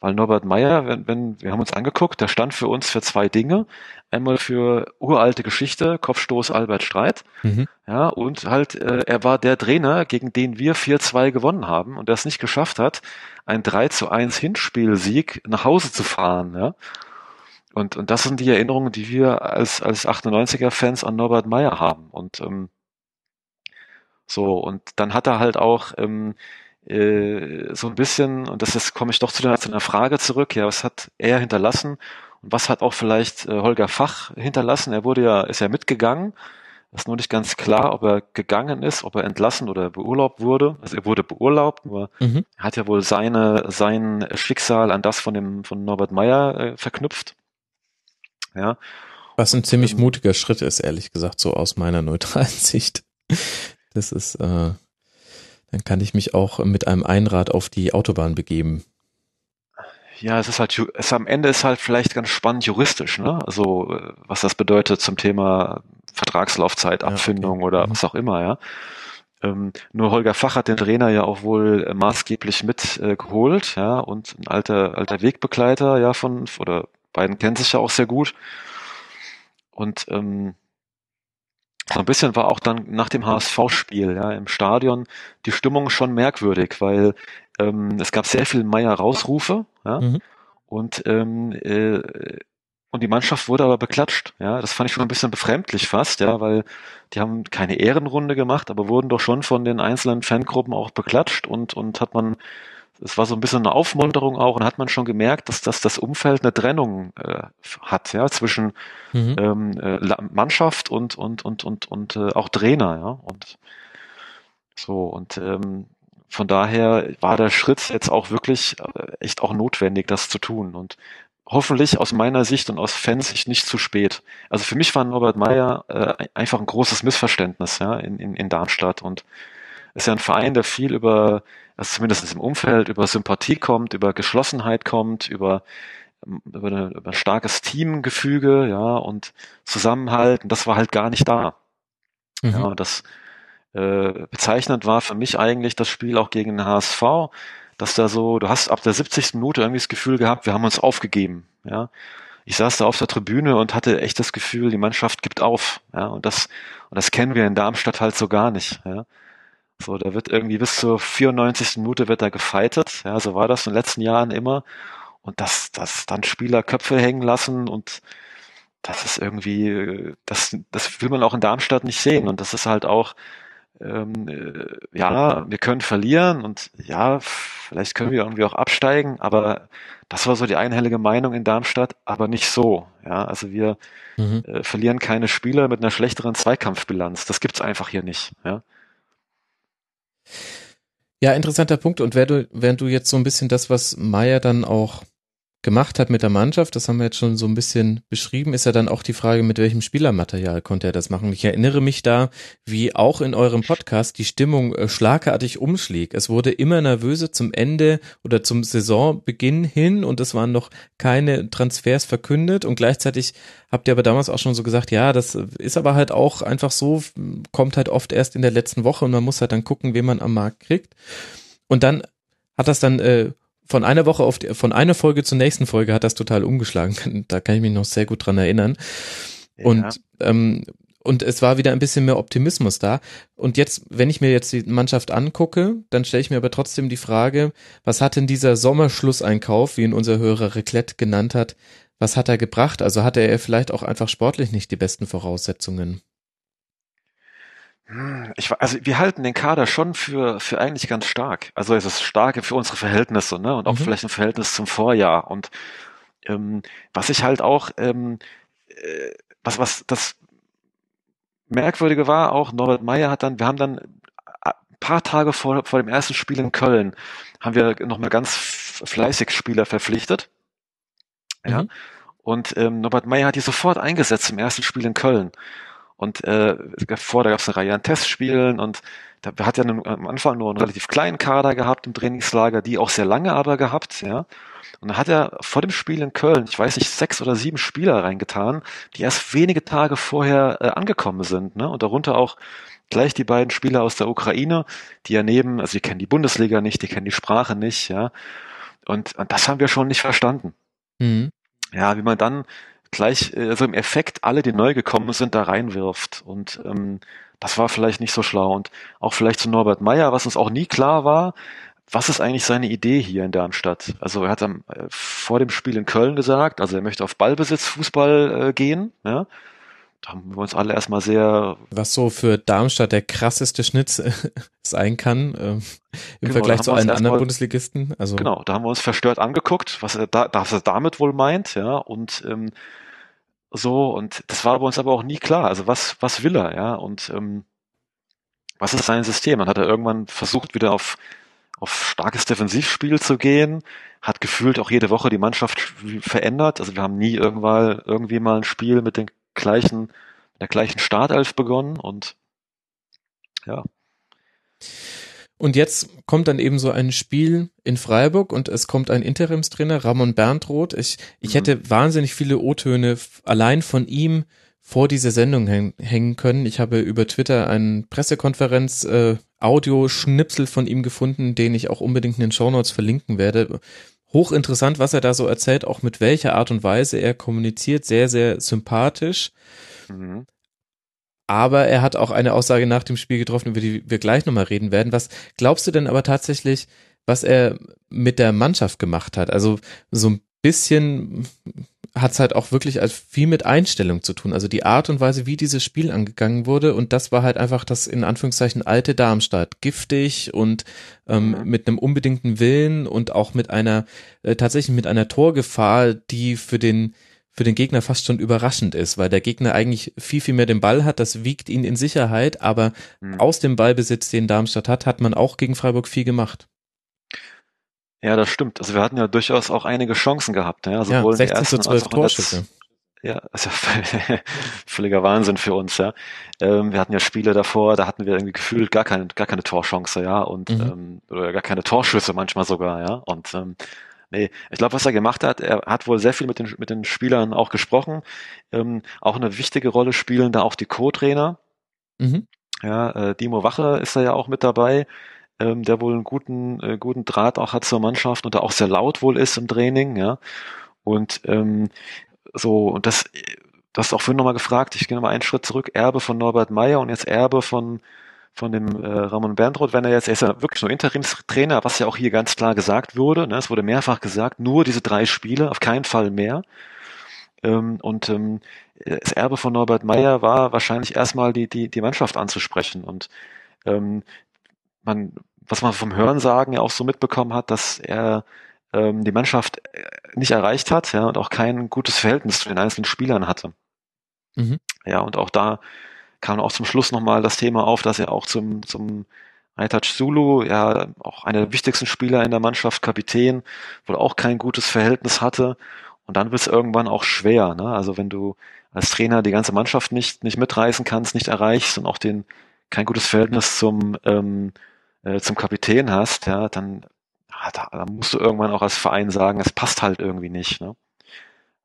Weil Norbert Meyer, wenn, wenn, wir haben uns angeguckt, der stand für uns für zwei Dinge. Einmal für uralte Geschichte, Kopfstoß Albert Streit. Mhm. Ja, und halt, äh, er war der Trainer, gegen den wir 4-2 gewonnen haben und der es nicht geschafft hat, ein 3 zu 1 Hinspielsieg nach Hause zu fahren, ja. Und, und das sind die Erinnerungen, die wir als, als 98er-Fans an Norbert Meyer haben. Und ähm, so, und dann hat er halt auch ähm, äh, so ein bisschen, und das ist, komme ich doch zu, der, zu einer Frage zurück, ja, was hat er hinterlassen und was hat auch vielleicht äh, Holger Fach hinterlassen? Er wurde ja, ist ja mitgegangen. Das ist nur nicht ganz klar, ob er gegangen ist, ob er entlassen oder beurlaubt wurde. Also er wurde beurlaubt, nur mhm. er hat ja wohl seine, sein Schicksal an das von dem, von Norbert Meyer äh, verknüpft. Ja. Was ein ziemlich ähm, mutiger Schritt ist, ehrlich gesagt, so aus meiner neutralen (laughs) Sicht. Das ist, äh, dann kann ich mich auch mit einem Einrad auf die Autobahn begeben. Ja, es ist halt, es am Ende ist halt vielleicht ganz spannend juristisch, ne? Also, äh, was das bedeutet zum Thema Vertragslaufzeit, Abfindung ja, okay. oder mhm. was auch immer, ja. Ähm, nur Holger Fach hat den Trainer ja auch wohl äh, maßgeblich mitgeholt, äh, ja, und ein alter, alter Wegbegleiter, ja, von, oder beiden kennen sich ja auch sehr gut. Und ähm, so ein bisschen war auch dann nach dem HSV-Spiel ja, im Stadion die Stimmung schon merkwürdig, weil ähm, es gab sehr viel Meier-Rausrufe ja, mhm. und ähm, äh, und die Mannschaft wurde aber beklatscht. Ja, das fand ich schon ein bisschen befremdlich fast, ja, weil die haben keine Ehrenrunde gemacht, aber wurden doch schon von den einzelnen Fangruppen auch beklatscht und und hat man es war so ein bisschen eine Aufmunterung auch und hat man schon gemerkt, dass, dass das Umfeld eine Trennung äh, hat, ja, zwischen mhm. ähm, äh, Mannschaft und und und und und äh, auch Trainer, ja und so und ähm, von daher war der Schritt jetzt auch wirklich äh, echt auch notwendig, das zu tun und hoffentlich aus meiner Sicht und aus Fansicht nicht zu spät. Also für mich war Norbert Meyer äh, einfach ein großes Missverständnis ja in, in, in Darmstadt und ist ja ein Verein, der viel über also zumindest im Umfeld, über Sympathie kommt, über Geschlossenheit kommt, über, über, eine, über ein starkes Teamgefüge, ja, und Zusammenhalt. Und das war halt gar nicht da. Mhm. Ja, das äh, bezeichnend war für mich eigentlich das Spiel auch gegen den HSV, dass da so, du hast ab der 70. Minute irgendwie das Gefühl gehabt, wir haben uns aufgegeben, ja. Ich saß da auf der Tribüne und hatte echt das Gefühl, die Mannschaft gibt auf, ja, und das, und das kennen wir in Darmstadt halt so gar nicht, ja. So, da wird irgendwie bis zur 94. Minute wird da gefightet. Ja, so war das in den letzten Jahren immer. Und dass, dass dann Spieler Köpfe hängen lassen und das ist irgendwie, das, das will man auch in Darmstadt nicht sehen. Und das ist halt auch, ähm, äh, ja, wir können verlieren und ja, vielleicht können wir irgendwie auch absteigen, aber das war so die einhellige Meinung in Darmstadt, aber nicht so. Ja, also wir mhm. äh, verlieren keine Spieler mit einer schlechteren Zweikampfbilanz. Das gibt's einfach hier nicht. Ja. Ja, interessanter Punkt. Und während du, während du jetzt so ein bisschen das, was Meier dann auch gemacht hat mit der Mannschaft, das haben wir jetzt schon so ein bisschen beschrieben, ist ja dann auch die Frage, mit welchem Spielermaterial konnte er das machen. Ich erinnere mich da, wie auch in eurem Podcast die Stimmung äh, schlagartig umschlägt. Es wurde immer nervöser zum Ende oder zum Saisonbeginn hin und es waren noch keine Transfers verkündet und gleichzeitig habt ihr aber damals auch schon so gesagt, ja, das ist aber halt auch einfach so, kommt halt oft erst in der letzten Woche und man muss halt dann gucken, wen man am Markt kriegt. Und dann hat das dann äh, von einer Woche auf die, von einer Folge zur nächsten Folge hat das total umgeschlagen. Da kann ich mich noch sehr gut dran erinnern. Ja. Und ähm, und es war wieder ein bisschen mehr Optimismus da. Und jetzt, wenn ich mir jetzt die Mannschaft angucke, dann stelle ich mir aber trotzdem die Frage, was hat denn dieser Sommerschlusseinkauf, wie ihn unser Hörer Reclette genannt hat, was hat er gebracht? Also hatte er vielleicht auch einfach sportlich nicht die besten Voraussetzungen? Ich, also wir halten den Kader schon für, für eigentlich ganz stark. Also es ist stark für unsere Verhältnisse, ne? Und auch mhm. vielleicht im Verhältnis zum Vorjahr. Und ähm, was ich halt auch, ähm, äh, was, was das Merkwürdige war, auch Norbert Meyer hat dann, wir haben dann ein paar Tage vor, vor dem ersten Spiel in Köln, haben wir nochmal ganz fleißig Spieler verpflichtet. Ja. Mhm. Und ähm, Norbert Meyer hat die sofort eingesetzt im ersten Spiel in Köln. Und äh, vor, da gab es eine Reihe an Testspielen und da hat ja am Anfang nur einen relativ kleinen Kader gehabt im Trainingslager, die auch sehr lange aber gehabt, ja. Und dann hat er vor dem Spiel in Köln, ich weiß nicht, sechs oder sieben Spieler reingetan, die erst wenige Tage vorher äh, angekommen sind, ne? Und darunter auch gleich die beiden Spieler aus der Ukraine, die ja neben, also die kennen die Bundesliga nicht, die kennen die Sprache nicht, ja. Und, und das haben wir schon nicht verstanden. Mhm. Ja, wie man dann gleich, äh, also im Effekt alle, die neu gekommen sind, da reinwirft. Und ähm, das war vielleicht nicht so schlau. Und auch vielleicht zu Norbert Meyer, was uns auch nie klar war, was ist eigentlich seine Idee hier in Darmstadt? Also er hat am, äh, vor dem Spiel in Köln gesagt, also er möchte auf Ballbesitz Fußball äh, gehen. Ja? Da haben wir uns alle erstmal sehr. Was so für Darmstadt der krasseste Schnitt (laughs) sein kann äh, im genau, Vergleich zu allen anderen mal, Bundesligisten. Also genau, da haben wir uns verstört angeguckt, was er da, was er damit wohl meint, ja und ähm, so und das war bei uns aber auch nie klar. Also was was will er, ja und ähm, was ist sein System? Dann hat er irgendwann versucht wieder auf auf starkes Defensivspiel zu gehen, hat gefühlt auch jede Woche die Mannschaft verändert. Also wir haben nie irgendwann irgendwie mal ein Spiel mit den gleichen, mit der gleichen Startelf begonnen und ja. Und jetzt kommt dann eben so ein Spiel in Freiburg und es kommt ein Interimstrainer, Ramon Berntroth. Ich, ich mhm. hätte wahnsinnig viele O-Töne allein von ihm vor dieser Sendung hängen können. Ich habe über Twitter einen Pressekonferenz äh, Audioschnipsel von ihm gefunden, den ich auch unbedingt in den Shownotes verlinken werde. Hochinteressant, was er da so erzählt, auch mit welcher Art und Weise er kommuniziert. Sehr, sehr sympathisch. Mhm. Aber er hat auch eine Aussage nach dem Spiel getroffen, über die wir gleich nochmal reden werden. Was glaubst du denn aber tatsächlich, was er mit der Mannschaft gemacht hat? Also so ein bisschen hat es halt auch wirklich als viel mit Einstellung zu tun. Also die Art und Weise, wie dieses Spiel angegangen wurde. Und das war halt einfach das in Anführungszeichen alte Darmstadt. Giftig und ähm, mhm. mit einem unbedingten Willen und auch mit einer, äh, tatsächlich mit einer Torgefahr, die für den für den Gegner fast schon überraschend ist, weil der Gegner eigentlich viel, viel mehr den Ball hat, das wiegt ihn in Sicherheit, aber mhm. aus dem Ballbesitz, den Darmstadt hat, hat man auch gegen Freiburg viel gemacht. Ja, das stimmt. Also wir hatten ja durchaus auch einige Chancen gehabt. Ja, sowohl ja 16 zu 12 Torschüsse. Ja, ist ja (laughs) völliger Wahnsinn für uns, ja. Ähm, wir hatten ja Spiele davor, da hatten wir irgendwie gefühlt gar keine, gar keine Torchance, ja, und mhm. ähm, oder gar keine Torschüsse manchmal sogar, ja. Und ähm, nee, ich glaube, was er gemacht hat, er hat wohl sehr viel mit den mit den Spielern auch gesprochen. Ähm, auch eine wichtige Rolle spielen da auch die Co-Trainer. Mhm. Ja, äh, Dimo Wache ist da ja auch mit dabei ähm, der wohl einen guten, äh, guten Draht auch hat zur Mannschaft und da auch sehr laut wohl ist im Training, ja. Und ähm, so, und das, das auch vorhin nochmal gefragt, ich gehe nochmal einen Schritt zurück, Erbe von Norbert Meyer und jetzt Erbe von von dem äh, Ramon Bernroth, wenn er jetzt, er ist ja wirklich nur Interimstrainer, was ja auch hier ganz klar gesagt wurde, ne, es wurde mehrfach gesagt, nur diese drei Spiele, auf keinen Fall mehr. Ähm, und ähm, das Erbe von Norbert Meyer war wahrscheinlich erstmal die, die, die Mannschaft anzusprechen. Und ähm, man, was man vom Hörensagen ja auch so mitbekommen hat, dass er ähm, die Mannschaft äh, nicht erreicht hat, ja, und auch kein gutes Verhältnis zu den einzelnen Spielern hatte. Mhm. Ja, und auch da kam auch zum Schluss nochmal das Thema auf, dass er auch zum, zum Aitach Zulu, ja, auch einer der wichtigsten Spieler in der Mannschaft, Kapitän, wohl auch kein gutes Verhältnis hatte. Und dann wird es irgendwann auch schwer, ne? Also wenn du als Trainer die ganze Mannschaft nicht, nicht mitreißen kannst, nicht erreichst und auch den kein gutes Verhältnis zum ähm, äh, zum Kapitän hast, ja, dann, ja, da, da musst du irgendwann auch als Verein sagen, es passt halt irgendwie nicht. Ne?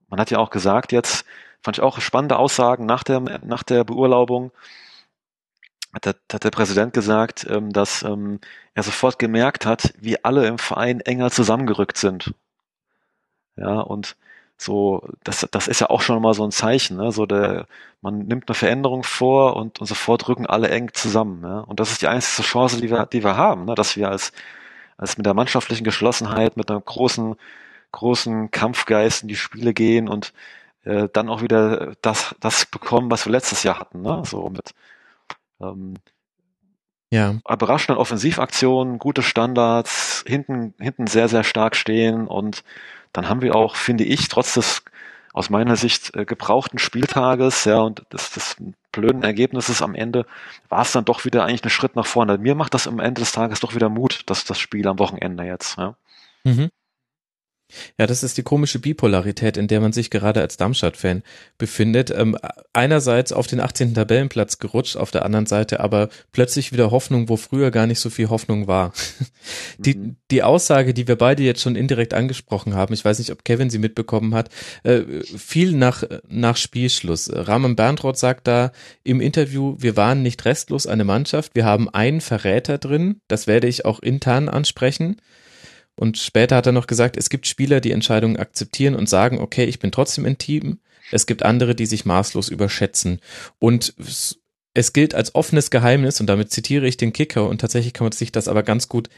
Man hat ja auch gesagt jetzt, fand ich auch spannende Aussagen nach der, nach der Beurlaubung, hat der, hat der Präsident gesagt, ähm, dass ähm, er sofort gemerkt hat, wie alle im Verein enger zusammengerückt sind. Ja, und so, das, das ist ja auch schon mal so ein Zeichen, ne? so der, man nimmt eine Veränderung vor und, und sofort rücken alle eng zusammen, ne? und das ist die einzige Chance, die wir, die wir haben, ne? dass wir als, als mit der mannschaftlichen Geschlossenheit, mit einem großen, großen Kampfgeist in die Spiele gehen und äh, dann auch wieder das, das bekommen, was wir letztes Jahr hatten, ne? so mit, ähm, Ja, überraschenden Offensivaktionen, gute Standards, hinten, hinten sehr, sehr stark stehen und dann haben wir auch, finde ich, trotz des aus meiner Sicht äh, gebrauchten Spieltages, ja, und des, des blöden Ergebnisses am Ende, war es dann doch wieder eigentlich ein Schritt nach vorne. Mir macht das am Ende des Tages doch wieder Mut, dass das Spiel am Wochenende jetzt, ja. Mhm. Ja, das ist die komische Bipolarität, in der man sich gerade als Darmstadt-Fan befindet. Ähm, einerseits auf den 18. Tabellenplatz gerutscht, auf der anderen Seite aber plötzlich wieder Hoffnung, wo früher gar nicht so viel Hoffnung war. (laughs) Die, Mhm. die Aussage, die wir beide jetzt schon indirekt angesprochen haben, ich weiß nicht, ob Kevin sie mitbekommen hat, äh, viel nach, nach Spielschluss. Rahmen Berntroth sagt da im Interview, wir waren nicht restlos eine Mannschaft, wir haben einen Verräter drin, das werde ich auch intern ansprechen. Und später hat er noch gesagt, es gibt Spieler, die Entscheidungen akzeptieren und sagen, okay, ich bin trotzdem im Team. Es gibt andere, die sich maßlos überschätzen. Und es, gilt als offenes Geheimnis, und damit zitiere ich den Kicker, und tatsächlich kann man sich das aber ganz gut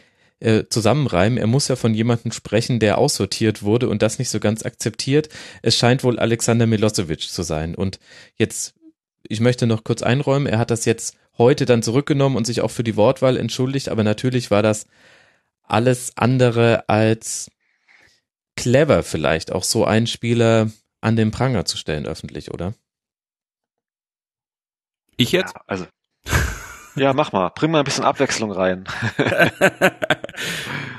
äh, zusammenreimen. Er muss ja von jemandem sprechen, der aussortiert wurde und das nicht so ganz akzeptiert. Es scheint wohl Alexander Milosevic zu sein. Und jetzt, ich möchte noch kurz einräumen, er hat das jetzt heute dann zurückgenommen und sich auch für die Wortwahl entschuldigt, aber natürlich war das alles andere als clever vielleicht, auch so einen Spieler an den Pranger zu stellen öffentlich, oder? Ich jetzt? Ja, also. (laughs) Ja, mach mal. Bring mal ein bisschen Abwechslung rein. (laughs)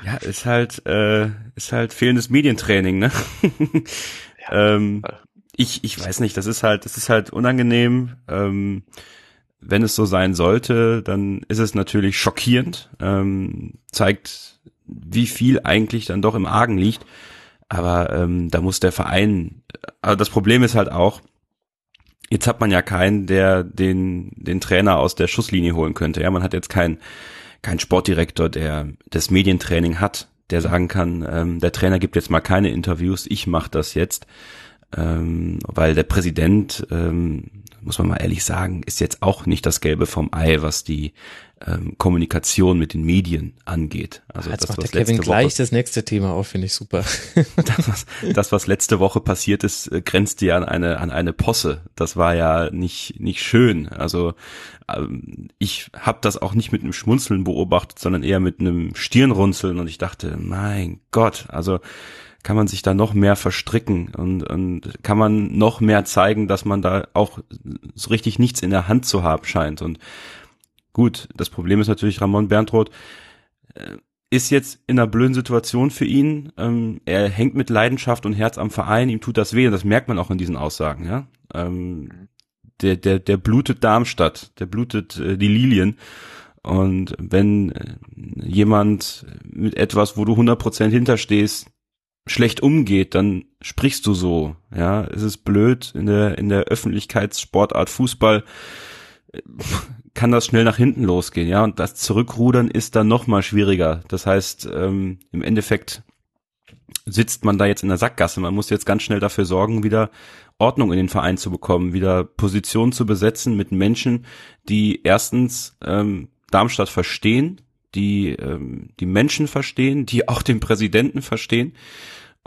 ja, ist halt, äh, ist halt fehlendes Medientraining, ne? (laughs) ähm, ich, ich weiß nicht, das ist halt, das ist halt unangenehm. Ähm, wenn es so sein sollte, dann ist es natürlich schockierend, ähm, zeigt, wie viel eigentlich dann doch im Argen liegt. Aber ähm, da muss der Verein, also das Problem ist halt auch, jetzt hat man ja keinen, der den, den Trainer aus der Schusslinie holen könnte. Ja, man hat jetzt keinen, keinen Sportdirektor, der das Medientraining hat, der sagen kann, ähm, der Trainer gibt jetzt mal keine Interviews, ich mache das jetzt. Ähm, weil der Präsident, ähm, muss man mal ehrlich sagen, ist jetzt auch nicht das Gelbe vom Ei, was die ähm, Kommunikation mit den Medien angeht. Also Jetzt das, macht der was Kevin letzte gleich Woche, das nächste Thema auf, finde ich super. (laughs) das, was, das, was letzte Woche passiert ist, äh, grenzte ja an eine, an eine Posse. Das war ja nicht, nicht schön. Also ähm, ich habe das auch nicht mit einem Schmunzeln beobachtet, sondern eher mit einem Stirnrunzeln und ich dachte, mein Gott, also kann man sich da noch mehr verstricken und, und kann man noch mehr zeigen, dass man da auch so richtig nichts in der Hand zu haben scheint. Und gut, das Problem ist natürlich, Ramon Berntroth äh, ist jetzt in einer blöden Situation für ihn. Ähm, er hängt mit Leidenschaft und Herz am Verein, ihm tut das weh und das merkt man auch in diesen Aussagen. Ja, ähm, der der der blutet Darmstadt, der blutet äh, die Lilien. Und wenn äh, jemand mit etwas, wo du 100% hinterstehst, schlecht umgeht, dann sprichst du so. Ja, es ist blöd in der in der Öffentlichkeitssportart Fußball äh, kann das schnell nach hinten losgehen, ja. Und das Zurückrudern ist dann noch mal schwieriger. Das heißt, ähm, im Endeffekt sitzt man da jetzt in der Sackgasse. Man muss jetzt ganz schnell dafür sorgen, wieder Ordnung in den Verein zu bekommen, wieder Positionen zu besetzen mit Menschen, die erstens ähm, Darmstadt verstehen, die ähm, die Menschen verstehen, die auch den Präsidenten verstehen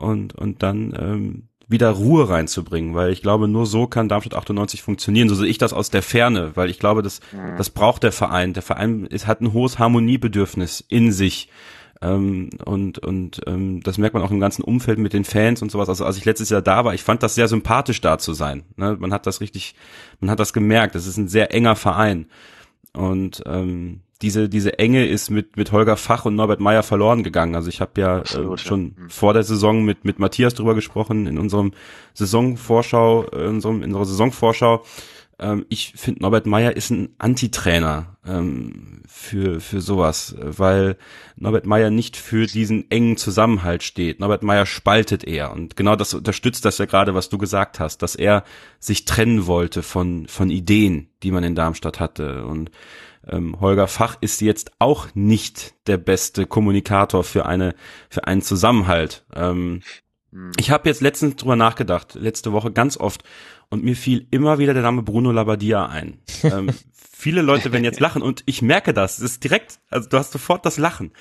und und dann ähm, wieder Ruhe reinzubringen, weil ich glaube, nur so kann Darmstadt 98 funktionieren. So sehe ich das aus der Ferne, weil ich glaube, das, das braucht der Verein. Der Verein ist, hat ein hohes Harmoniebedürfnis in sich. Ähm, und und ähm, das merkt man auch im ganzen Umfeld mit den Fans und sowas. Also als ich letztes Jahr da war, ich fand das sehr sympathisch da zu sein. Ne? Man hat das richtig, man hat das gemerkt. Das ist ein sehr enger Verein. Und ähm, diese diese Enge ist mit mit Holger Fach und Norbert Meyer verloren gegangen. Also ich habe ja Absolut, äh, ja. schon Mhm. vor der Saison mit mit Matthias drüber gesprochen in unserem Saisonvorschau, äh, in unserem in unserer Saisonvorschau. Ähm, ich finde Norbert Meyer ist ein Antitrainer ähm, für für sowas, äh, weil Norbert Meyer nicht für diesen engen Zusammenhalt steht. Norbert Meyer spaltet eher und genau das unterstützt das ja gerade, was du gesagt hast, dass er sich trennen wollte von von Ideen, die man in Darmstadt hatte und ähm, Holger Fach ist jetzt auch nicht der beste Kommunikator für eine für einen Zusammenhalt. Ähm, Hm. Ich habe jetzt letztens drüber nachgedacht, letzte Woche ganz oft, und mir fiel immer wieder der Name Bruno Labbadia ein. ähm, (laughs) viele Leute werden jetzt lachen und ich merke das. Es ist direkt, also du hast sofort das Lachen.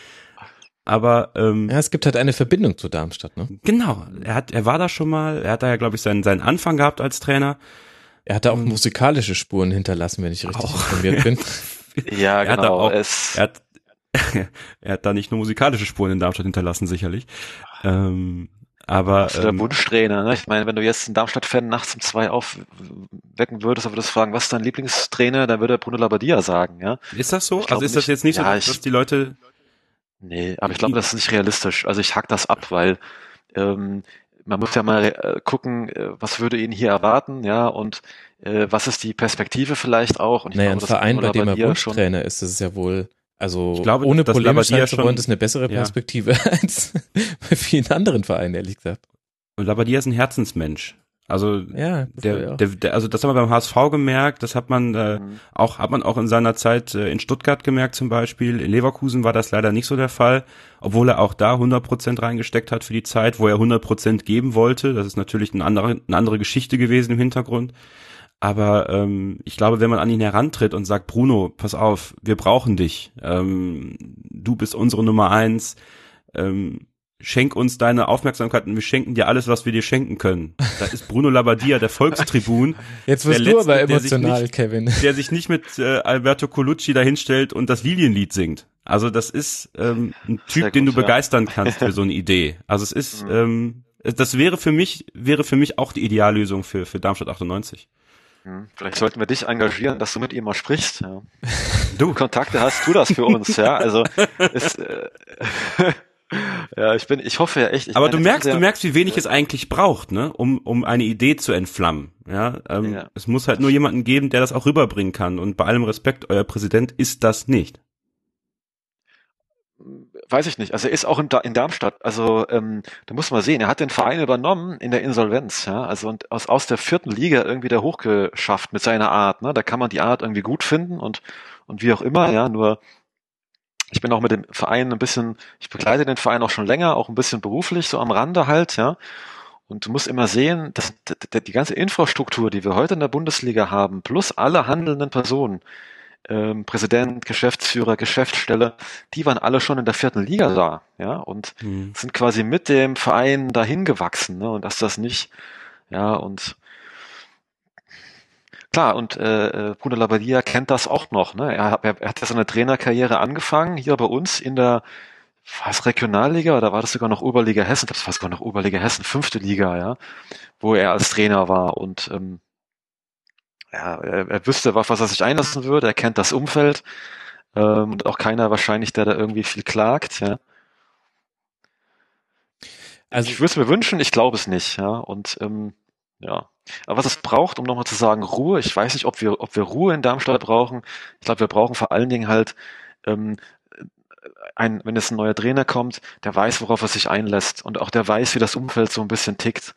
Aber ähm, Ja, es gibt halt eine Verbindung zu Darmstadt, ne? genau, er hat, er war da schon mal, er hat da ja, glaube ich, seinen, seinen Anfang gehabt als Trainer. Er hat da auch musikalische Spuren hinterlassen, wenn ich richtig Auch. informiert bin. (laughs) Ja, Er hat da genau. auch- es, Er hat, (laughs) er hat da nicht nur musikalische Spuren in Darmstadt hinterlassen, sicherlich. Ähm, aber Also der ähm, Wunschtrainer, ne? Ich meine, wenn du jetzt einen Darmstadt-Fan nachts um zwei aufwecken würdest und würdest fragen, was ist dein Lieblingstrainer, dann würde Bruno Labbadia sagen, ja. ist das so? Also ist das nicht. jetzt nicht so, Ja, dass, ich- die Leute Nee, aber ich glaube, das ist nicht realistisch. Also ich hack das ab, weil ähm, man muss ja mal äh, gucken, äh, was würde ihn hier erwarten, ja, und äh, was ist die Perspektive vielleicht auch. Und ich naja, ein glaube, dass Verein, bei dem er Wunschtrainer ist, das ist ja wohl, also Ich glaube, ohne Labbadia scheint zu schon- wollen, das ist eine bessere Ja. Perspektive (laughs) als bei vielen anderen Vereinen, ehrlich gesagt. Und Labbadia ist ein Herzensmensch. Also Ja, das war der, ja auch. der, der, also das haben wir beim HSV gemerkt, das hat man äh, Mhm. auch, hat man auch in seiner Zeit äh, in Stuttgart gemerkt zum Beispiel. In Leverkusen war das leider nicht so der Fall, obwohl er auch da 100 Prozent reingesteckt hat für die Zeit, wo er 100 Prozent geben wollte. Das ist natürlich eine andere, eine andere Geschichte gewesen im Hintergrund. Aber ähm, ich glaube, wenn man an ihn herantritt und sagt, Bruno, pass auf, wir brauchen dich, ähm, du bist unsere Nummer eins, ähm, schenk uns deine Aufmerksamkeit und wir schenken dir alles, was wir dir schenken können. Da ist Bruno Labbadia, der Volkstribun, (laughs) Jetzt wirst du Letzte, aber emotional, nicht- Kevin. (laughs) der sich nicht mit äh, Alberto Colucci dahinstellt und das Lilienlied singt. Also das ist ähm, ein Typ, Sehr den du gut, ja. begeistern kannst für so eine Idee. Also es ist, (laughs) Mhm. ähm, das wäre für mich, wäre für mich auch die Ideallösung für, für Darmstadt 98. Hm, Vielleicht sollten wir dich engagieren, dass du mit ihm mal sprichst. Ja. (laughs) Du, Kontakte hast, tu das für uns, ja. Also ist, äh, (laughs) ja, ich bin, ich hoffe ja echt. Ich aber meine, du merkst, ist du merkst, wie wenig es eigentlich braucht, ne, um, um eine Idee zu entflammen. Ja, ähm, Ja. es muss halt nur jemanden geben, der das auch rüberbringen kann. Und bei allem Respekt, euer Präsident ist das nicht. Weiß ich nicht. Also er ist auch in, in Darmstadt. Also ähm, da muss man sehen, er hat den Verein übernommen in der Insolvenz, ja. Also und aus, aus der vierten Liga irgendwie da hochgeschafft mit seiner Art. Ne? Da kann man die Art irgendwie gut finden und und wie auch immer, ja. Nur ich bin auch mit dem Verein ein bisschen, ich begleite den Verein auch schon länger, auch ein bisschen beruflich, so am Rande halt, ja. Und du musst immer sehen, dass die ganze Infrastruktur, die wir heute in der Bundesliga haben, plus alle handelnden Personen, ähm, Präsident, Geschäftsführer, Geschäftsstelle, die waren alle schon in der vierten Liga da, ja, und Hm. sind quasi mit dem Verein dahin gewachsen, ne, und dass das nicht, ja, und klar, und äh, äh, Bruno Labbadia kennt das auch noch, ne, er, hat- er, hat ja seine Trainerkarriere angefangen, hier bei uns in der, was, Regionalliga, oder war das sogar noch Oberliga Hessen, das war sogar noch Oberliga Hessen, fünfte Liga, ja, wo er als Trainer war und, ähm, ja, er, er wüsste, auf was er sich einlassen würde, er kennt das Umfeld, ähm, und auch keiner wahrscheinlich, der da irgendwie viel klagt, ja. Also ich würde es mir wünschen, ich glaube es nicht, ja. Und ähm, ja. Aber was es braucht, um nochmal zu sagen, Ruhe, ich weiß nicht, ob wir, ob wir Ruhe in Darmstadt brauchen. Ich glaube, wir brauchen vor allen Dingen halt ähm, ein, wenn jetzt ein neuer Trainer kommt, der weiß, worauf er sich einlässt und auch der weiß, wie das Umfeld so ein bisschen tickt.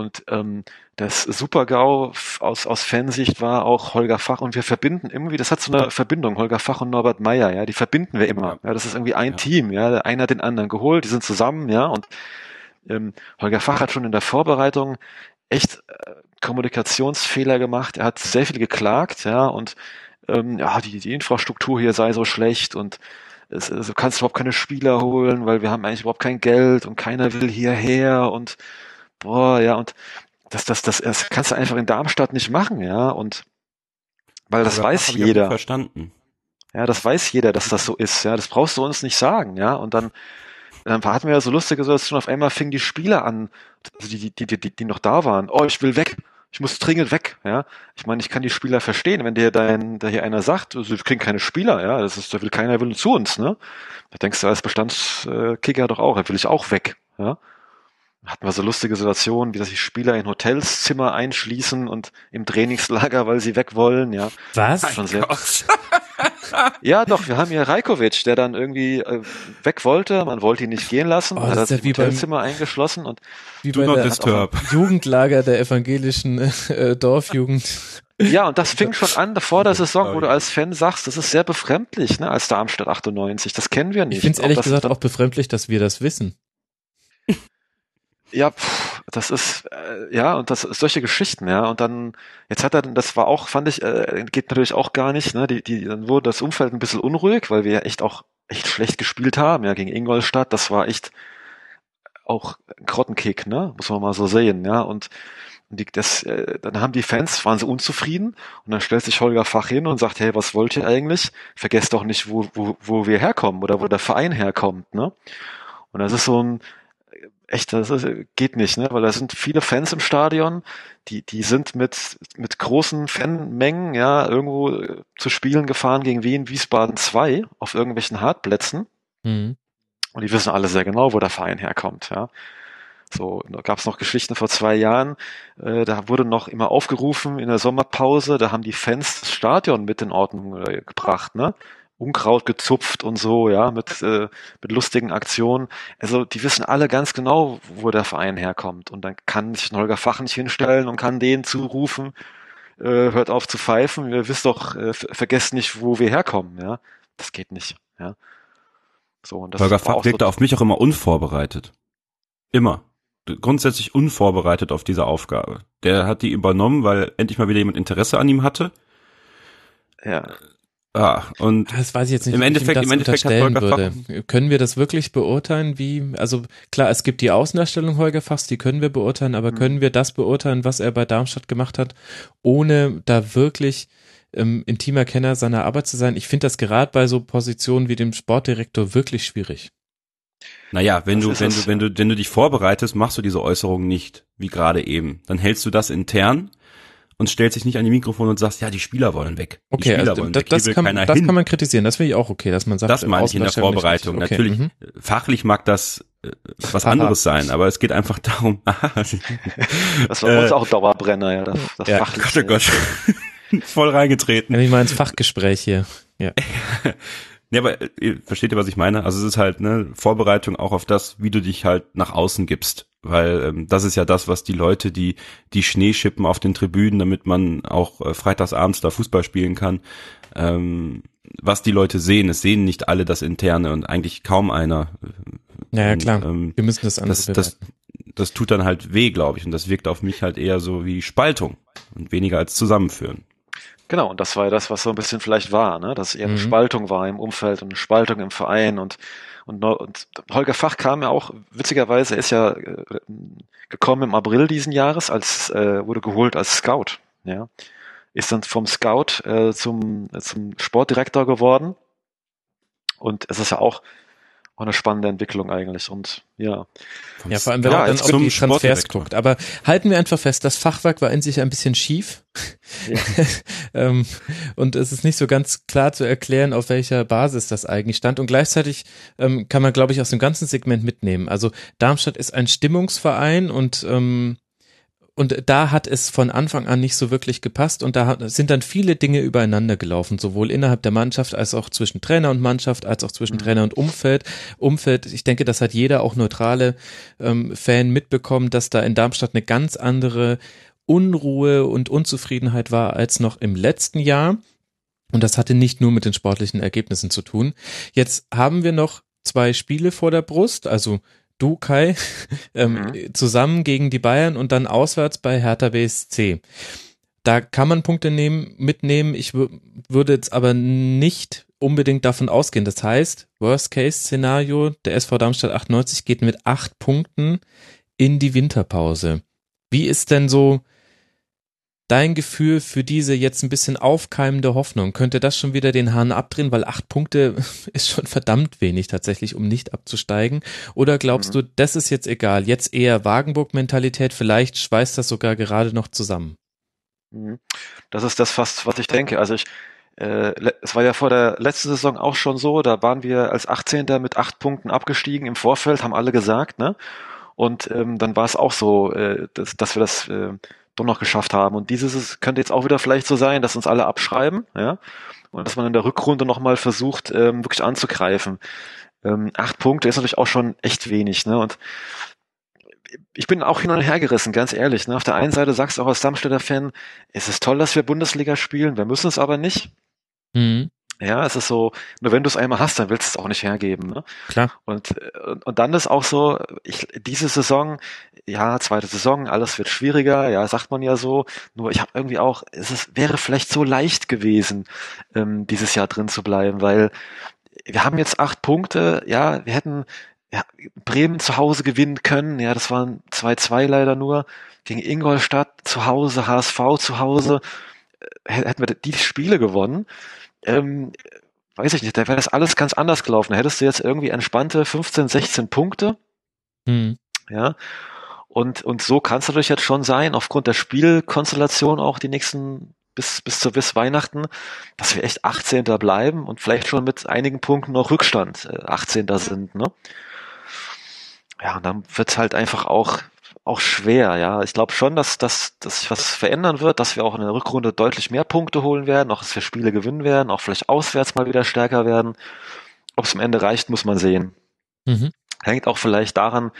Und ähm, das Super-GAU aus, aus Fansicht war auch Holger Fach und wir verbinden irgendwie, das hat so eine Verbindung, Holger Fach und Norbert Meyer, ja, die verbinden wir immer. Ja, das ist irgendwie ein Ja. Team, ja, einer hat den anderen geholt, die sind zusammen, ja, und ähm, Holger Fach hat schon in der Vorbereitung echt äh, Kommunikationsfehler gemacht. Er hat sehr viel geklagt, ja, und ähm, ja, die, die Infrastruktur hier sei so schlecht und es, es, du kannst überhaupt keine Spieler holen, weil wir haben eigentlich überhaupt kein Geld und keiner will hierher und boah, ja, und das, das, das, das kannst du einfach in Darmstadt nicht machen, ja, und weil das Aber weiß hab ich auch jeder. Verstanden. Ja, das weiß jeder, dass das so ist. Ja, das brauchst du uns nicht sagen. Ja, und dann, dann hatten wir ja so lustige Situationen. Auf einmal fingen die Spieler an, also die, die, die, die, noch da waren. Oh, ich will weg. Ich muss dringend weg. Ja, ich meine, ich kann die Spieler verstehen, wenn dir dein, da hier einer sagt, also, wir kriegen keine Spieler. Ja, das ist, da will keiner will zu uns. Ne, da denkst du als Bestandskicker doch auch, da will ich auch weg. Ja. Hatten wir so lustige Situationen, wie dass sich Spieler in Hotelszimmer einschließen und im Trainingslager, weil sie weg wollen, ja. was? Schon sehr, (laughs) ja, doch, wir haben hier Rajkovic, der dann irgendwie äh, weg wollte. Man wollte ihn nicht gehen lassen. Oh, hat das sich im beim- Hotelzimmer eingeschlossen und Wie bei der. (laughs) Jugendlager der evangelischen äh, Dorfjugend. ja, und das fing schon an vor der Saison, wo du als Fan sagst, das ist sehr befremdlich, ne, als Darmstadt 98. Das kennen wir nicht. Ich finde es ehrlich gesagt auch befremdlich, dass wir das wissen. Ja, pff, das ist äh, ja und das solche Geschichten, ja und dann jetzt hat er, das war auch, fand ich, äh, geht natürlich auch gar nicht, ne? Die, die, dann wurde das Umfeld ein bisschen unruhig, weil wir ja echt auch echt schlecht gespielt haben, ja gegen Ingolstadt, das war echt auch ein Grottenkick, ne? Muss man mal so sehen, ja und die, das, äh, dann haben die Fans, waren sie unzufrieden und dann stellt sich Holger Fach hin und sagt, hey, was wollt ihr eigentlich? Vergesst doch nicht, wo, wo, wo wir herkommen oder wo der Verein herkommt, ne? Und das ist so ein, echt, das ist, geht nicht, ne? Weil da sind viele Fans im Stadion, die, die sind mit, mit großen Fanmengen, ja, irgendwo äh, zu Spielen gefahren gegen Wien, Wiesbaden 2 auf irgendwelchen Hartplätzen. Mhm. Und die wissen alle sehr genau, wo der Verein herkommt, ja. So, da gab es noch Geschichten vor zwei Jahren, äh, da wurde noch immer aufgerufen in der Sommerpause, da haben die Fans das Stadion mit in Ordnung äh, gebracht, ne? Unkraut gezupft und so, ja, mit, äh, mit lustigen Aktionen. Also die wissen alle ganz genau, wo der Verein herkommt. Und dann kann sich ein Holger Fach nicht hinstellen und kann denen zurufen, äh, hört auf zu pfeifen, ihr wisst doch, äh, vergesst nicht, wo wir herkommen, ja. Das geht nicht, ja. So, und das Holger Fach wirkte so, auf mich auch immer unvorbereitet. Immer. Grundsätzlich unvorbereitet auf diese Aufgabe. Der hat die übernommen, weil endlich mal wieder jemand Interesse an ihm hatte. ja. Ah, und Das weiß ich jetzt nicht, Im Endeffekt- das im Endeffekt hat Holger würde. Können wir das wirklich beurteilen, wie, also klar, es gibt die Außendarstellung Holger Fachs, die können wir beurteilen, aber Mhm. können wir das beurteilen, was er bei Darmstadt gemacht hat, ohne da wirklich ähm, intimer Kenner seiner Arbeit zu sein? Ich finde das gerade bei so Positionen wie dem Sportdirektor wirklich schwierig. Naja, wenn Das du, wenn du, wenn du, wenn du dich vorbereitest, machst du diese Äußerungen nicht, wie gerade eben. Dann hältst du das intern und stellst dich nicht an die Mikrofon und sagst, ja, die Spieler wollen weg. Die Okay, Spieler also wollen das, weg. Das, kann, keiner das hin. kann man kritisieren, das finde ich auch okay, dass man sagt, das meine ich in der Vorbereitung. Okay, Natürlich, mhm. fachlich mag das äh, was anderes sein, aber es geht einfach darum, (laughs) Das war bei uns Äh, auch Dauerbrenner, ja. Das, das Ja. Gott, oh Gott. (laughs) Voll reingetreten. Wenn ich mal ins Fachgespräch hier. Ja. (laughs) Nee, aber äh, ihr versteht ihr, was ich meine? Also es ist halt ne Vorbereitung auch auf das, wie du dich halt nach außen gibst. Weil ähm, das ist ja das, was die Leute, die die Schnee schippen auf den Tribünen, damit man auch äh, freitagsabends da Fußball spielen kann, ähm, was die Leute sehen. Es sehen nicht alle das Interne und eigentlich kaum einer. Ja, ja, Und, klar. ähm, wir müssen das anders das, das, das tut dann halt weh, glaube ich. Und das wirkt auf mich halt eher so wie Spaltung und weniger als Zusammenführen. Genau, und das war ja das, was so ein bisschen vielleicht war, ne? dass eher eine Mhm. Spaltung war im Umfeld und eine Spaltung im Verein und und, und Holger Fach kam ja auch, witzigerweise, er ist ja äh, gekommen im April diesen Jahres, als äh, wurde geholt als Scout, ja. Ist dann vom Scout äh, zum, zum Sportdirektor geworden. Und es ist ja auch, auch eine spannende Entwicklung eigentlich. Und ja, Ja, vor allem, wenn Ja, man dann auf die Transfers guckt. Aber halten wir einfach fest, das Fachwerk war in sich ein bisschen schief. (laughs) ähm, und es ist nicht so ganz klar zu erklären, auf welcher Basis das eigentlich stand. Und gleichzeitig ähm, kann man, glaube ich, aus dem ganzen Segment mitnehmen. Also Darmstadt ist ein Stimmungsverein und ähm, und da hat es von Anfang an nicht so wirklich gepasst und da sind dann viele Dinge übereinander gelaufen, sowohl innerhalb der Mannschaft als auch zwischen Trainer und Mannschaft, als auch zwischen Trainer und Umfeld. Umfeld, ich denke, das hat jeder, auch neutrale ähm, Fan mitbekommen, dass da in Darmstadt eine ganz andere Unruhe und Unzufriedenheit war als noch im letzten Jahr. Und das hatte nicht nur mit den sportlichen Ergebnissen zu tun. Jetzt haben wir noch zwei Spiele vor der Brust, also du, Kai, (laughs) ähm, zusammen gegen die Bayern und dann auswärts bei Hertha BSC. Da kann man Punkte nehmen, mitnehmen. Ich wür- würde jetzt aber nicht unbedingt davon ausgehen. Das heißt, Worst-Case-Szenario, der SV Darmstadt 98 geht mit acht Punkten in die Winterpause. Wie ist denn so dein Gefühl für diese jetzt ein bisschen aufkeimende Hoffnung? Könnte das schon wieder den Hahn abdrehen, weil acht Punkte (laughs) ist schon verdammt wenig tatsächlich, um nicht abzusteigen? Oder glaubst du, das ist jetzt egal? Jetzt eher Wagenburg-Mentalität, vielleicht schweißt das sogar gerade noch zusammen. Mhm. Das ist das fast, was ich denke. Also ich, äh, es war ja vor der letzten Saison auch schon so, da waren wir als 18. mit acht Punkten abgestiegen im Vorfeld, haben alle gesagt, ne? Und ähm, dann war es auch so, äh, dass, dass wir das äh, doch noch geschafft haben. Und dieses ist- könnte jetzt auch wieder vielleicht so sein, dass uns alle abschreiben, ja, und dass man in der Rückrunde nochmal versucht, ähm, wirklich anzugreifen. Ähm, acht Punkte ist natürlich auch schon echt wenig, ne? Und ich bin auch hin und her gerissen, ganz ehrlich. Ne? Auf der einen Seite sagst du auch als Darmstädter Fan, es ist toll, dass wir Bundesliga spielen, wir müssen es aber nicht. Mhm. Ja, es ist so, nur wenn du es einmal hast, dann willst du es auch nicht hergeben. Ne? Klar. Und, und, und dann ist auch so, ich, diese Saison, ja, zweite Saison, alles wird schwieriger, ja, sagt man ja so. Nur ich habe irgendwie auch, es ist, wäre vielleicht so leicht gewesen, ähm, dieses Jahr drin zu bleiben, weil wir haben jetzt acht Punkte, ja, wir hätten ja, Bremen zu Hause gewinnen können, ja, das waren 2-2 leider nur, gegen Ingolstadt zu Hause, HSV zu Hause, äh, hätten wir die Spiele gewonnen ähm, weiß ich nicht, da wäre das alles ganz anders gelaufen. Da hättest du jetzt irgendwie entspannte 15, 16 Punkte. Mhm. Ja. Und, und so kann es natürlich jetzt schon sein, aufgrund der Spielkonstellation auch die nächsten bis, bis zu bis Weihnachten, dass wir echt 18. bleiben und vielleicht schon mit einigen Punkten noch Rückstand äh, 18. sind, ne? Ja, und dann wird halt einfach auch auch schwer, ja. Ich glaube schon, dass, dass, dass sich was verändern wird, dass wir auch in der Rückrunde deutlich mehr Punkte holen werden, auch dass wir Spiele gewinnen werden, auch vielleicht auswärts mal wieder stärker werden. Ob es am Ende reicht, muss man sehen. Mhm. Hängt auch vielleicht daran,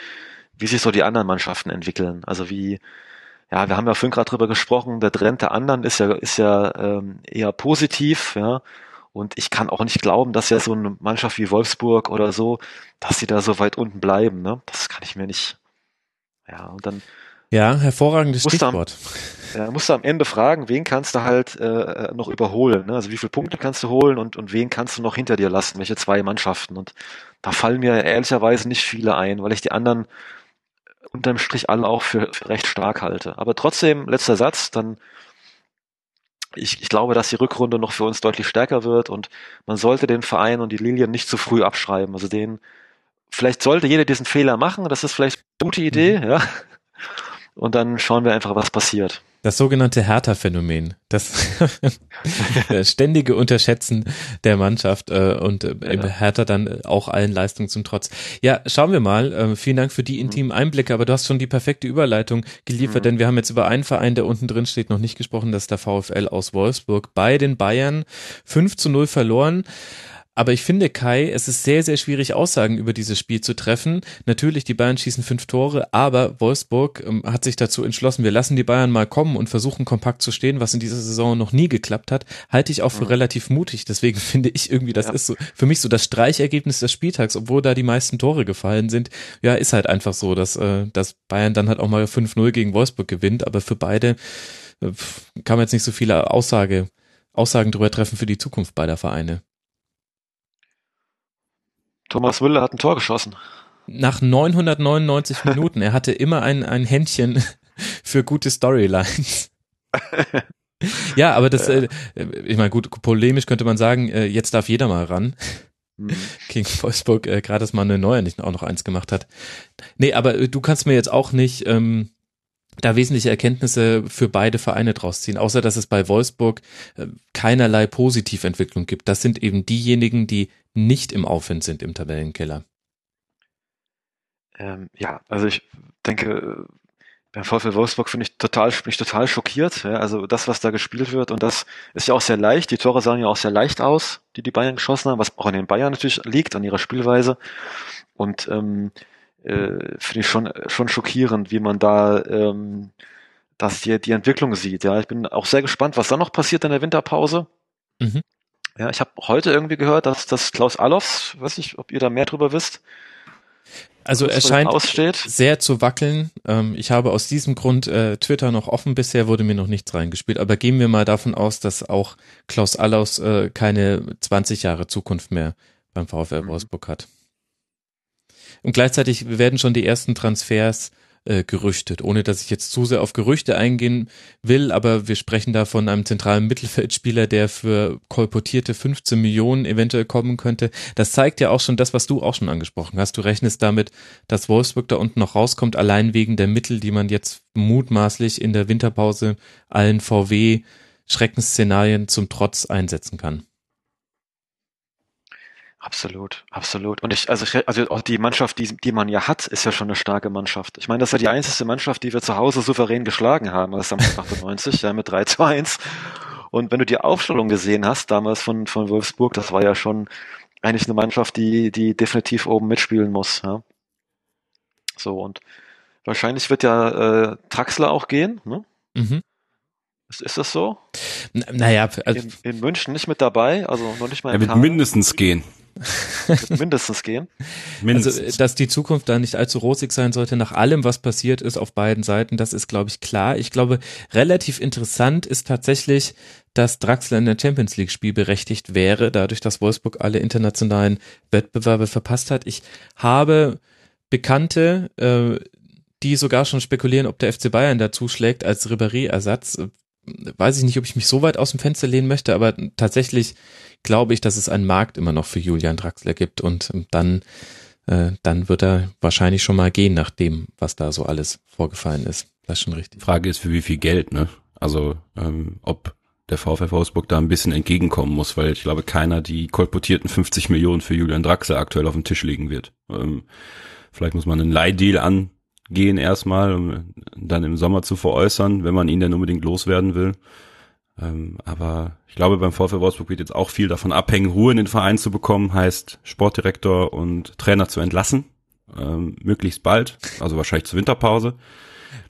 wie sich so die anderen Mannschaften entwickeln. Also wie, ja, wir haben ja vorhin gerade drüber gesprochen, der Trend der anderen ist ja, ist ja ähm, eher positiv, ja. Und ich kann auch nicht glauben, dass ja so eine Mannschaft wie Wolfsburg oder so, dass sie da so weit unten bleiben. Ne? Das kann ich mir nicht, ja, und dann. Ja, hervorragendes Stichwort. Am, ja, musst du am Ende fragen, wen kannst du halt äh, noch überholen. Ne? Also wie viele Punkte kannst du holen und, und wen kannst du noch hinter dir lassen, welche zwei Mannschaften. Und da fallen mir ehrlicherweise nicht viele ein, weil ich die anderen unterm Strich alle auch für, für recht stark halte. Aber trotzdem, letzter Satz, dann ich, ich glaube, dass die Rückrunde noch für uns deutlich stärker wird und man sollte den Verein und die Lilien nicht zu früh abschreiben. Also den vielleicht sollte jeder diesen Fehler machen, das ist vielleicht eine gute Idee, mhm. ja. Und dann schauen wir einfach, was passiert. Das sogenannte Hertha-Phänomen, das (laughs) (laughs) ständige Unterschätzen der Mannschaft äh, und äh, ja. Hertha dann auch allen Leistungen zum Trotz. Ja, schauen wir mal. Äh, vielen Dank für die mhm. intimen Einblicke, aber du hast schon die perfekte Überleitung geliefert, mhm. denn wir haben jetzt über einen Verein, der unten drin steht, noch nicht gesprochen, das ist der VfL aus Wolfsburg. Bei den Bayern 5 zu 0 verloren. Aber ich finde, Kai, es ist sehr, sehr schwierig, Aussagen über dieses Spiel zu treffen. Natürlich, die Bayern schießen fünf Tore, aber Wolfsburg ähm, hat sich dazu entschlossen, wir lassen die Bayern mal kommen und versuchen kompakt zu stehen, was in dieser Saison noch nie geklappt hat. Halte ich auch für mhm. relativ mutig. Deswegen (laughs) finde ich irgendwie, das ja. ist so für mich so das Streichergebnis des Spieltags, obwohl da die meisten Tore gefallen sind. Ja, ist halt einfach so, dass, äh, dass Bayern dann halt auch mal 5-0 gegen Wolfsburg gewinnt, aber für beide äh, kann man jetzt nicht so viele Aussage, Aussagen drüber treffen für die Zukunft beider Vereine. Thomas Müller hat ein Tor geschossen. Nach 999 (laughs) Minuten. Er hatte immer ein, ein Händchen (laughs) für gute Storylines. ja, aber das, äh, ich meine, gut, polemisch könnte man sagen, äh, jetzt darf jeder mal ran. Mhm. King Wolfsburg, äh, gerade dass Manuel Neuer nicht auch noch eins gemacht hat. Nee, aber äh, du kannst mir jetzt auch nicht ähm, da wesentliche Erkenntnisse für beide Vereine draus ziehen, außer dass es bei Wolfsburg äh, keinerlei Positiventwicklung gibt. Das sind eben diejenigen, die nicht im Aufwind sind im Tabellenkeller. Ähm, ja, also ich denke, beim VfL Wolfsburg finde ich total, bin ich total schockiert. Ja, also das, was da gespielt wird und das ist ja auch sehr leicht. Die Tore sahen ja auch sehr leicht aus, die die Bayern geschossen haben, was auch an den Bayern natürlich liegt, an ihrer Spielweise. Und ähm, äh, finde ich schon, schon schockierend, wie man da ähm, dass die, die Entwicklung sieht. Ja, ich bin auch sehr gespannt, was da noch passiert in der Winterpause. Mhm. Ja, ich habe heute irgendwie gehört, dass, dass Klaus Allofs, weiß nicht, ob ihr da mehr drüber wisst. Also er scheint aussteht. sehr zu wackeln. Ähm, ich habe aus diesem Grund äh, Twitter noch offen. Bisher wurde mir noch nichts reingespielt. Aber gehen wir mal davon aus, dass auch Klaus Allofs äh, keine 20 Jahre Zukunft mehr beim VfL mhm. Wolfsburg hat. Und gleichzeitig werden schon die ersten Transfers äh, gerüchtet, ohne dass ich jetzt zu sehr auf Gerüchte eingehen will, aber wir sprechen da von einem zentralen Mittelfeldspieler, der für kolportierte 15 Millionen eventuell kommen könnte. Das zeigt ja auch schon das, was du auch schon angesprochen hast. Du rechnest damit, dass Wolfsburg da unten noch rauskommt, allein wegen der Mittel, die man jetzt mutmaßlich in der Winterpause allen VW Schreckensszenarien zum Trotz einsetzen kann. Absolut, absolut. Und ich, also, ich, also auch die Mannschaft, die, die man ja hat, ist ja schon eine starke Mannschaft. Ich meine, das ist ja die einzige Mannschaft, die wir zu Hause souverän geschlagen haben, das damals (laughs) 98, ja, mit 3 zu 1. Und wenn du die Aufstellung gesehen hast, damals von, von Wolfsburg, das war ja schon eigentlich eine Mannschaft, die, die definitiv oben mitspielen muss, ja. So, und wahrscheinlich wird ja äh, Traxler auch gehen, ne? Mhm. Ist, ist das so? N naja, also, In, in München nicht mit dabei, also noch nicht mal Er wird mindestens gehen. Mindestens gehen. (laughs) also, Mindestens. dass die Zukunft da nicht allzu rosig sein sollte, nach allem, was passiert ist auf beiden Seiten, das ist, glaube ich, klar. Ich glaube, relativ interessant ist tatsächlich, dass Draxler in der Champions League spielberechtigt wäre, dadurch, dass Wolfsburg alle internationalen Wettbewerbe verpasst hat. Ich habe Bekannte, äh, die sogar schon spekulieren, ob der FC Bayern da zuschlägt als Ribéry-Ersatz. Weiß ich nicht, ob ich mich so weit aus dem Fenster lehnen möchte, aber tatsächlich glaube ich, dass es einen Markt immer noch für Julian Draxler gibt und dann, äh, dann wird er wahrscheinlich schon mal gehen, nach dem, was da so alles vorgefallen ist. Das ist schon richtig. Frage ist, für wie viel Geld, ne? Also, ähm, ob der VfL Wolfsburg da ein bisschen entgegenkommen muss, weil ich glaube, keiner die kolportierten 50 Millionen für Julian Draxler aktuell auf dem Tisch legen wird. Ähm, vielleicht muss man einen Leihdeal angehen erstmal, um dann im Sommer zu veräußern, wenn man ihn denn unbedingt loswerden will. Ähm, aber ich glaube, beim VfL Wolfsburg wird jetzt auch viel davon abhängen, Ruhe in den Verein zu bekommen, heißt Sportdirektor und Trainer zu entlassen, ähm, möglichst bald, also wahrscheinlich zur Winterpause.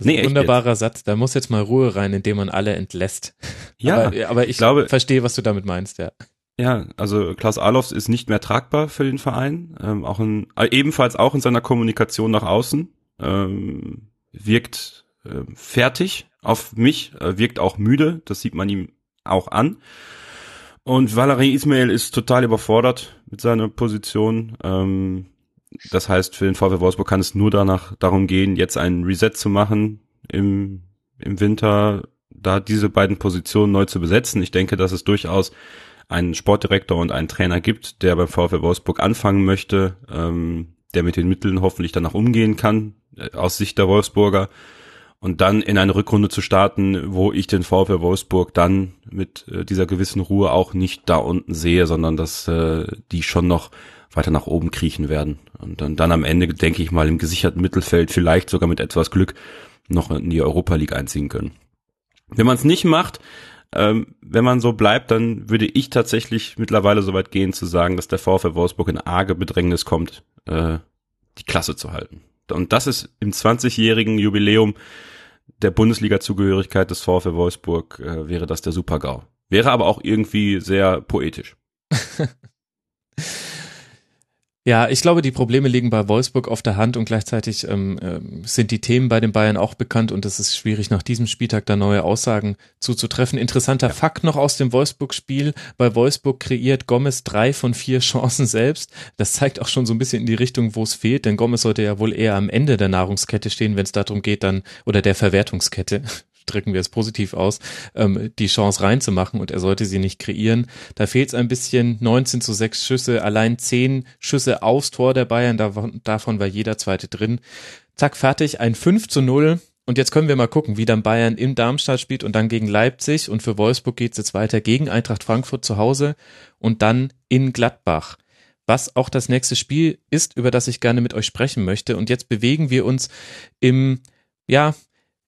Ein wunderbarer Satz. Da muss jetzt mal Ruhe rein, indem man alle entlässt. (laughs) Ja, aber, aber ich glaube- verstehe, was du damit meinst, ja. Ja, also Klaus Alofs ist nicht mehr tragbar für den Verein, ähm, auch in, äh, ebenfalls auch in seiner Kommunikation nach außen, ähm, wirkt äh, fertig auf mich, äh, wirkt auch müde, das sieht man ihm auch an. Und Valerie Ismail ist total überfordert mit seiner Position. Ähm, das heißt, für den VfL Wolfsburg kann es nur danach darum gehen, jetzt einen Reset zu machen im, im Winter, da diese beiden Positionen neu zu besetzen. Ich denke, dass es durchaus einen Sportdirektor und einen Trainer gibt, der beim VfL Wolfsburg anfangen möchte, ähm, der mit den Mitteln hoffentlich danach umgehen kann, äh, aus Sicht der Wolfsburger. Und dann in eine Rückrunde zu starten, wo ich den VfL Wolfsburg dann mit äh, dieser gewissen Ruhe auch nicht da unten sehe, sondern dass äh, die schon noch weiter nach oben kriechen werden. Und dann, dann am Ende, denke ich mal, im gesicherten Mittelfeld, vielleicht sogar mit etwas Glück, noch in die Europa League einziehen können. Wenn man es nicht macht, ähm, wenn man so bleibt, dann würde ich tatsächlich mittlerweile so weit gehen zu sagen, dass der VfL Wolfsburg in arge Bedrängnis kommt, äh, die Klasse zu halten. Und das ist im 20-jährigen Jubiläum der Bundesliga-Zugehörigkeit des VfL Wolfsburg, äh, wäre das der Super-GAU. Wäre aber auch irgendwie sehr poetisch. (laughs) Ja, ich glaube, die Probleme liegen bei Wolfsburg auf der Hand und gleichzeitig ähm, ähm, sind die Themen bei den Bayern auch bekannt und es ist schwierig, nach diesem Spieltag da neue Aussagen zuzutreffen. Interessanter ja. Fakt noch aus dem Wolfsburg-Spiel. Bei Wolfsburg kreiert Gomez drei von vier Chancen selbst. Das zeigt auch schon so ein bisschen in die Richtung, wo es fehlt, denn Gomez sollte ja wohl eher am Ende der Nahrungskette stehen, wenn es darum geht, dann, oder der Verwertungskette, drücken wir es positiv aus, ähm, die Chance reinzumachen und er sollte sie nicht kreieren. Da fehlt es ein bisschen 19 zu 6 Schüsse, allein 10 Schüsse aufs Tor der Bayern, davon, davon war jeder zweite drin. Zack, fertig, ein 5 zu 0. Und jetzt können wir mal gucken, wie dann Bayern in Darmstadt spielt und dann gegen Leipzig. Und für Wolfsburg geht es jetzt weiter gegen Eintracht Frankfurt zu Hause und dann in Gladbach was auch das nächste Spiel ist, über das ich gerne mit euch sprechen möchte. Und jetzt bewegen wir uns im, ja,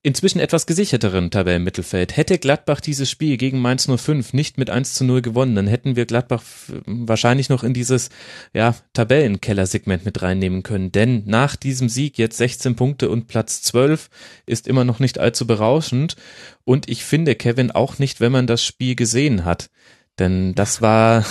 inzwischen etwas gesicherteren Tabellenmittelfeld. Hätte Gladbach dieses Spiel gegen Mainz 05 nicht mit 1 zu 0 gewonnen, dann hätten wir Gladbach wahrscheinlich noch in dieses ja, Tabellenkeller-Segment mit reinnehmen können. Denn nach diesem Sieg jetzt 16 Punkte und Platz 12 ist immer noch nicht allzu berauschend. Und ich finde, Kevin, auch nicht, wenn man das Spiel gesehen hat. Denn das war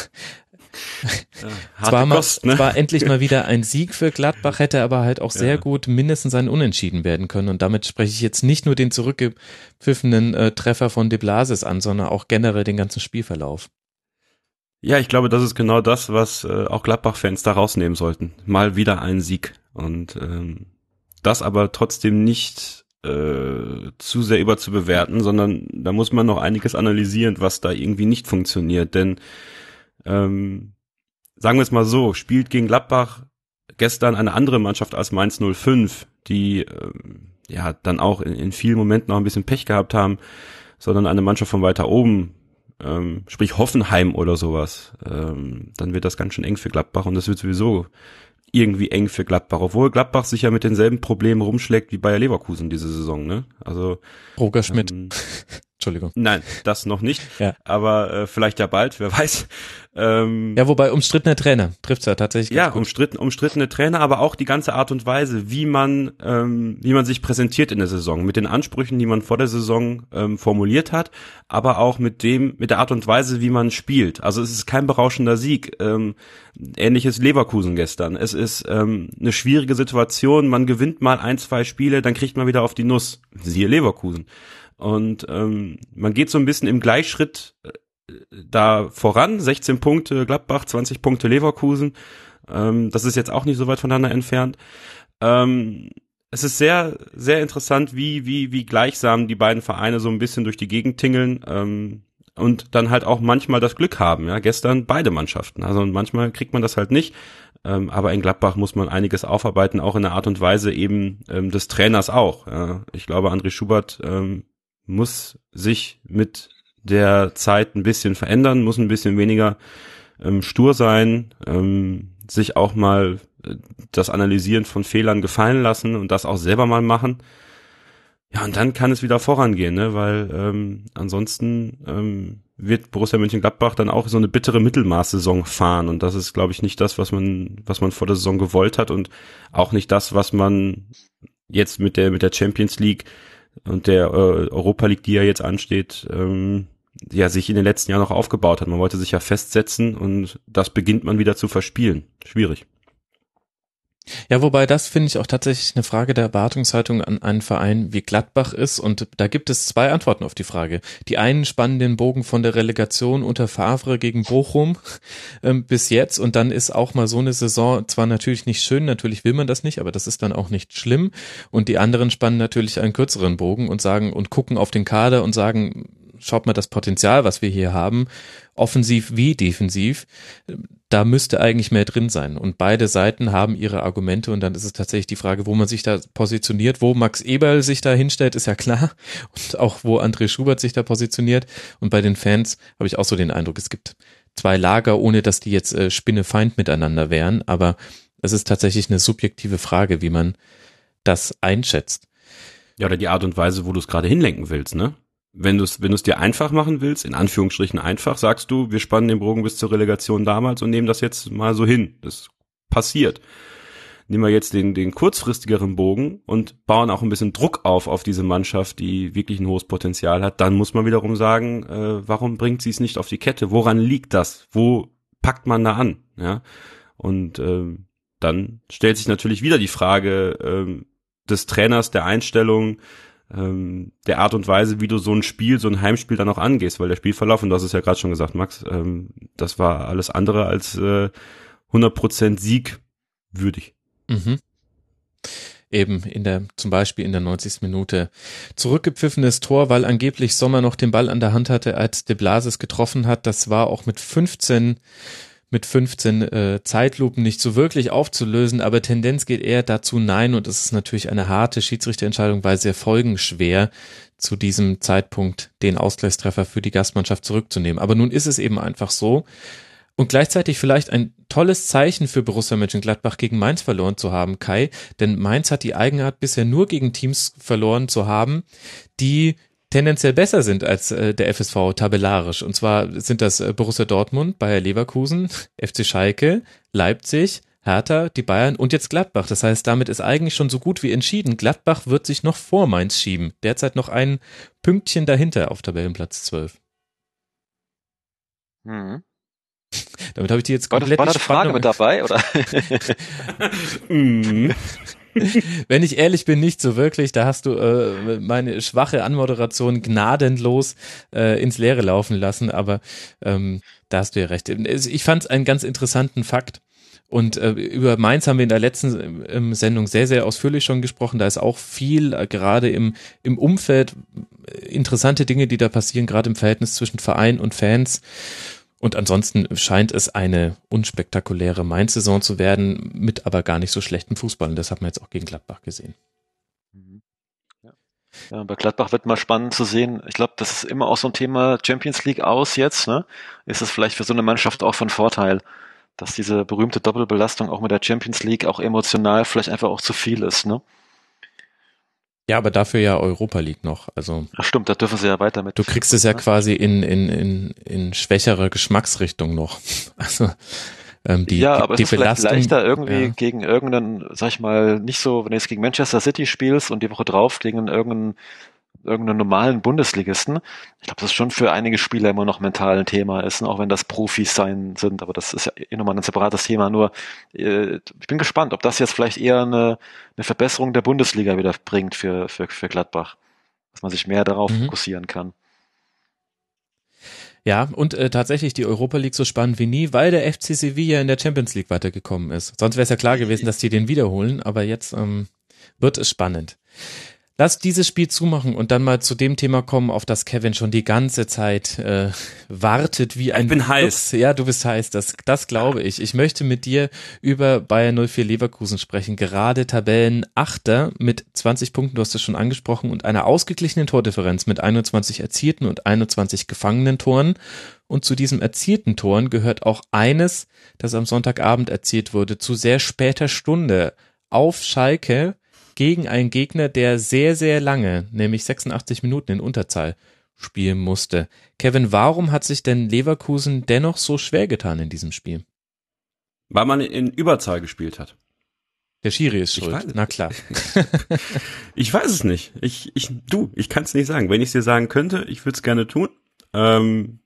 Ja, (laughs) zwar, mal, Kost, ne? zwar endlich mal wieder ein (laughs) Sieg für Gladbach, hätte aber halt auch sehr Ja. gut mindestens ein Unentschieden werden können. Und damit spreche ich jetzt nicht nur den zurückgepfiffenen äh, Treffer von De Blasis an, sondern auch generell den ganzen Spielverlauf. Ja, ich glaube, das ist genau das, was äh, auch Gladbach-Fans da rausnehmen sollten. Mal wieder ein Sieg. Und ähm, das aber trotzdem nicht äh, zu sehr überzubewerten, sondern da muss man noch einiges analysieren, was da irgendwie nicht funktioniert. Denn ähm, sagen wir es mal so, spielt gegen Gladbach gestern eine andere Mannschaft als Mainz 05, die ähm, ja dann auch in, in vielen Momenten noch ein bisschen Pech gehabt haben, sondern eine Mannschaft von weiter oben, ähm, sprich Hoffenheim oder sowas, ähm, dann wird das ganz schön eng für Gladbach und das wird sowieso irgendwie eng für Gladbach, obwohl Gladbach sich ja mit denselben Problemen rumschlägt wie Bayer Leverkusen diese Saison, ne? Also Roger Schmidt. ähm, (laughs) Entschuldigung. Nein, das noch nicht. Ja. Aber äh, vielleicht ja bald, wer weiß. Ähm, Ja, wobei umstrittener Trainer trifft's ja tatsächlich ja, gut. umstritten, umstrittene Trainer, aber auch die ganze Art und Weise, wie man, ähm, wie man sich präsentiert in der Saison, mit den Ansprüchen, die man vor der Saison ähm, formuliert hat, aber auch mit dem, mit der Art und Weise, wie man spielt. Also es ist kein berauschender Sieg. Ähm, ähnliches Leverkusen gestern. Es ist ähm, eine schwierige Situation. Man gewinnt mal ein, zwei Spiele, dann kriegt man wieder auf die Nuss. Siehe Leverkusen. Und ähm, man geht so ein bisschen im Gleichschritt äh, da voran. 16 Punkte Gladbach, 20 Punkte Leverkusen. Ähm, das ist jetzt auch nicht so weit voneinander entfernt. Ähm, es ist sehr, sehr interessant, wie, wie, wie gleichsam die beiden Vereine so ein bisschen durch die Gegend tingeln. Ähm, und dann halt auch manchmal das Glück haben, ja, gestern beide Mannschaften. Also manchmal kriegt man das halt nicht. Ähm, aber in Gladbach muss man einiges aufarbeiten, auch in der Art und Weise eben ähm, des Trainers auch. Ja. Ich glaube, André Schubert ähm, muss sich mit der Zeit ein bisschen verändern, muss ein bisschen weniger ähm, stur sein, ähm, sich auch mal äh, das Analysieren von Fehlern gefallen lassen und das auch selber mal machen. Ja, und dann kann es wieder vorangehen, ne? weil ähm, ansonsten ähm, wird Borussia Mönchengladbach dann auch so eine bittere Mittelmaßsaison fahren und das ist, glaube ich, nicht das, was man, was man vor der Saison gewollt hat und auch nicht das, was man jetzt mit der mit der Champions League und der äh, Europa League, die ja jetzt ansteht, ähm, ja sich in den letzten Jahren noch aufgebaut hat. Man wollte sich ja festsetzen und das beginnt man wieder zu verspielen. Schwierig. Ja, wobei das finde ich auch tatsächlich eine Frage der Erwartungshaltung an einen Verein wie Gladbach ist. Und da gibt es zwei Antworten auf die Frage. Die einen spannen den Bogen von der Relegation unter Favre gegen Bochum (laughs) ähm, bis jetzt. Und dann ist auch mal so eine Saison zwar natürlich nicht schön, natürlich will man das nicht, aber das ist dann auch nicht schlimm. Und die anderen spannen natürlich einen kürzeren Bogen und sagen und gucken auf den Kader und sagen, schaut mal das Potenzial, was wir hier haben, offensiv wie defensiv, da müsste eigentlich mehr drin sein. Und beide Seiten haben ihre Argumente und dann ist es tatsächlich die Frage, wo man sich da positioniert, wo Max Eberl sich da hinstellt, ist ja klar. (laughs) Und auch wo André Schubert sich da positioniert. Und bei den Fans habe ich auch so den Eindruck, es gibt zwei Lager, ohne dass die jetzt äh, Spinnefeind miteinander wären. Aber es ist tatsächlich eine subjektive Frage, wie man das einschätzt. Ja, oder die Art und Weise, wo du es gerade hinlenken willst, ne? Wenn du es wenn du es dir einfach machen willst, in Anführungsstrichen einfach, sagst du, wir spannen den Bogen bis zur Relegation damals und nehmen das jetzt mal so hin. Das passiert. Nehmen wir jetzt den, den kurzfristigeren Bogen und bauen auch ein bisschen Druck auf auf diese Mannschaft, die wirklich ein hohes Potenzial hat. Dann muss man wiederum sagen, äh, warum bringt sie es nicht auf die Kette? Woran liegt das? Wo packt man da an? Ja, und äh, dann stellt sich natürlich wieder die Frage äh, des Trainers, der Einstellung, ähm, der Art und Weise, wie du so ein Spiel, so ein Heimspiel dann auch angehst, weil der Spielverlauf, und das ist ja gerade schon gesagt, Max, ähm, das war alles andere als äh, 100% Sieg würdig. Mhm. Eben in der, zum Beispiel in der 90. Minute zurückgepfiffenes Tor, weil angeblich Sommer noch den Ball an der Hand hatte, als De Blasis getroffen hat. Das war auch mit 15 mit 15 äh, Zeitlupen nicht so wirklich aufzulösen, aber Tendenz geht eher dazu nein und es ist natürlich eine harte Schiedsrichterentscheidung, weil sehr folgenschwer zu diesem Zeitpunkt den Ausgleichstreffer für die Gastmannschaft zurückzunehmen. Aber nun ist es eben einfach so und gleichzeitig vielleicht ein tolles Zeichen für Borussia Mönchengladbach gegen Mainz verloren zu haben, Kai, denn Mainz hat die Eigenart bisher nur gegen Teams verloren zu haben, die tendenziell besser sind als äh, der FSV tabellarisch. Und zwar sind das äh, Borussia Dortmund, Bayer Leverkusen, (laughs) FC Schalke, Leipzig, Hertha, die Bayern und jetzt Gladbach. Das heißt, damit ist eigentlich schon so gut wie entschieden. Gladbach wird sich noch vor Mainz schieben. Derzeit noch ein Pünktchen dahinter auf Tabellenplatz 12. Mhm. (laughs) Damit habe ich die jetzt War, das, komplett war da eine Frage mit dabei, oder? (laughs) Mhm. (laughs) Wenn ich ehrlich bin, nicht so wirklich. Da hast du äh, meine schwache Anmoderation gnadenlos äh, ins Leere laufen lassen, aber ähm, da hast du ja recht. Ich fand es einen ganz interessanten Fakt. Und äh, über Mainz haben wir in der letzten ähm, Sendung sehr, sehr ausführlich schon gesprochen. Da ist auch viel, äh, gerade im, im Umfeld, äh, interessante Dinge, die da passieren, gerade im Verhältnis zwischen Verein und Fans. Und ansonsten scheint es eine unspektakuläre Mainz-Saison zu werden, mit aber gar nicht so schlechten Fußball. Und das hat man jetzt auch gegen Gladbach gesehen. Ja, bei Gladbach wird mal spannend zu sehen. Ich glaube, das ist immer auch so ein Thema Champions League aus jetzt. Ne? Ist es vielleicht für so eine Mannschaft auch von Vorteil, dass diese berühmte Doppelbelastung auch mit der Champions League auch emotional vielleicht einfach auch zu viel ist. Ne? Ja, aber dafür ja Europa League noch. Also Ach stimmt, da dürfen sie ja weiter mit. du kriegst es ja ne? quasi in, in, in, in schwächerer Geschmacksrichtung noch. (laughs) Also ähm, die, ja, aber die es ist vielleicht leichter irgendwie ja. gegen irgendeinen, sag ich mal, nicht so, wenn du jetzt gegen Manchester City spielst und die Woche drauf gegen irgendeinen, irgendeinen normalen Bundesligisten. Ich glaube, das ist schon für einige Spieler immer noch mental ein Thema ist, auch wenn das Profis sein sind, aber das ist ja eh nochmal ein separates Thema. Nur äh, ich bin gespannt, ob das jetzt vielleicht eher eine, eine Verbesserung der Bundesliga wieder bringt für, für, für Gladbach. Dass man sich mehr darauf Mhm. fokussieren kann. Ja, und äh, tatsächlich die Europa League so spannend wie nie, weil der FC Sevilla in der Champions League weitergekommen ist. Sonst wäre es ja klar gewesen, dass die den wiederholen, aber jetzt ähm, wird es spannend. Lass dieses Spiel zumachen und dann mal zu dem Thema kommen, auf das Kevin schon die ganze Zeit äh, wartet wie ein Ich bin heiß. Ja, du bist heiß, das, das glaube ich. Ich möchte mit dir über Bayern 04 Leverkusen sprechen. Gerade Tabellenachter mit 20 Punkten, du hast es schon angesprochen, und einer ausgeglichenen Tordifferenz mit 21 erzielten und 21 gefangenen Toren. Und zu diesen erzielten Toren gehört auch eines, das am Sonntagabend erzielt wurde, zu sehr später Stunde auf Schalke gegen einen Gegner, der sehr, sehr lange, nämlich 86 Minuten in Unterzahl spielen musste. Kevin, warum hat sich denn Leverkusen dennoch so schwer getan in diesem Spiel? Weil man in Überzahl gespielt hat. Der Schiri ist schuld. weiß. Na klar. (laughs) Ich weiß es nicht. Ich, ich, du, ich kann es nicht sagen. Wenn ich es dir sagen könnte, ich würde es gerne tun. Ähm,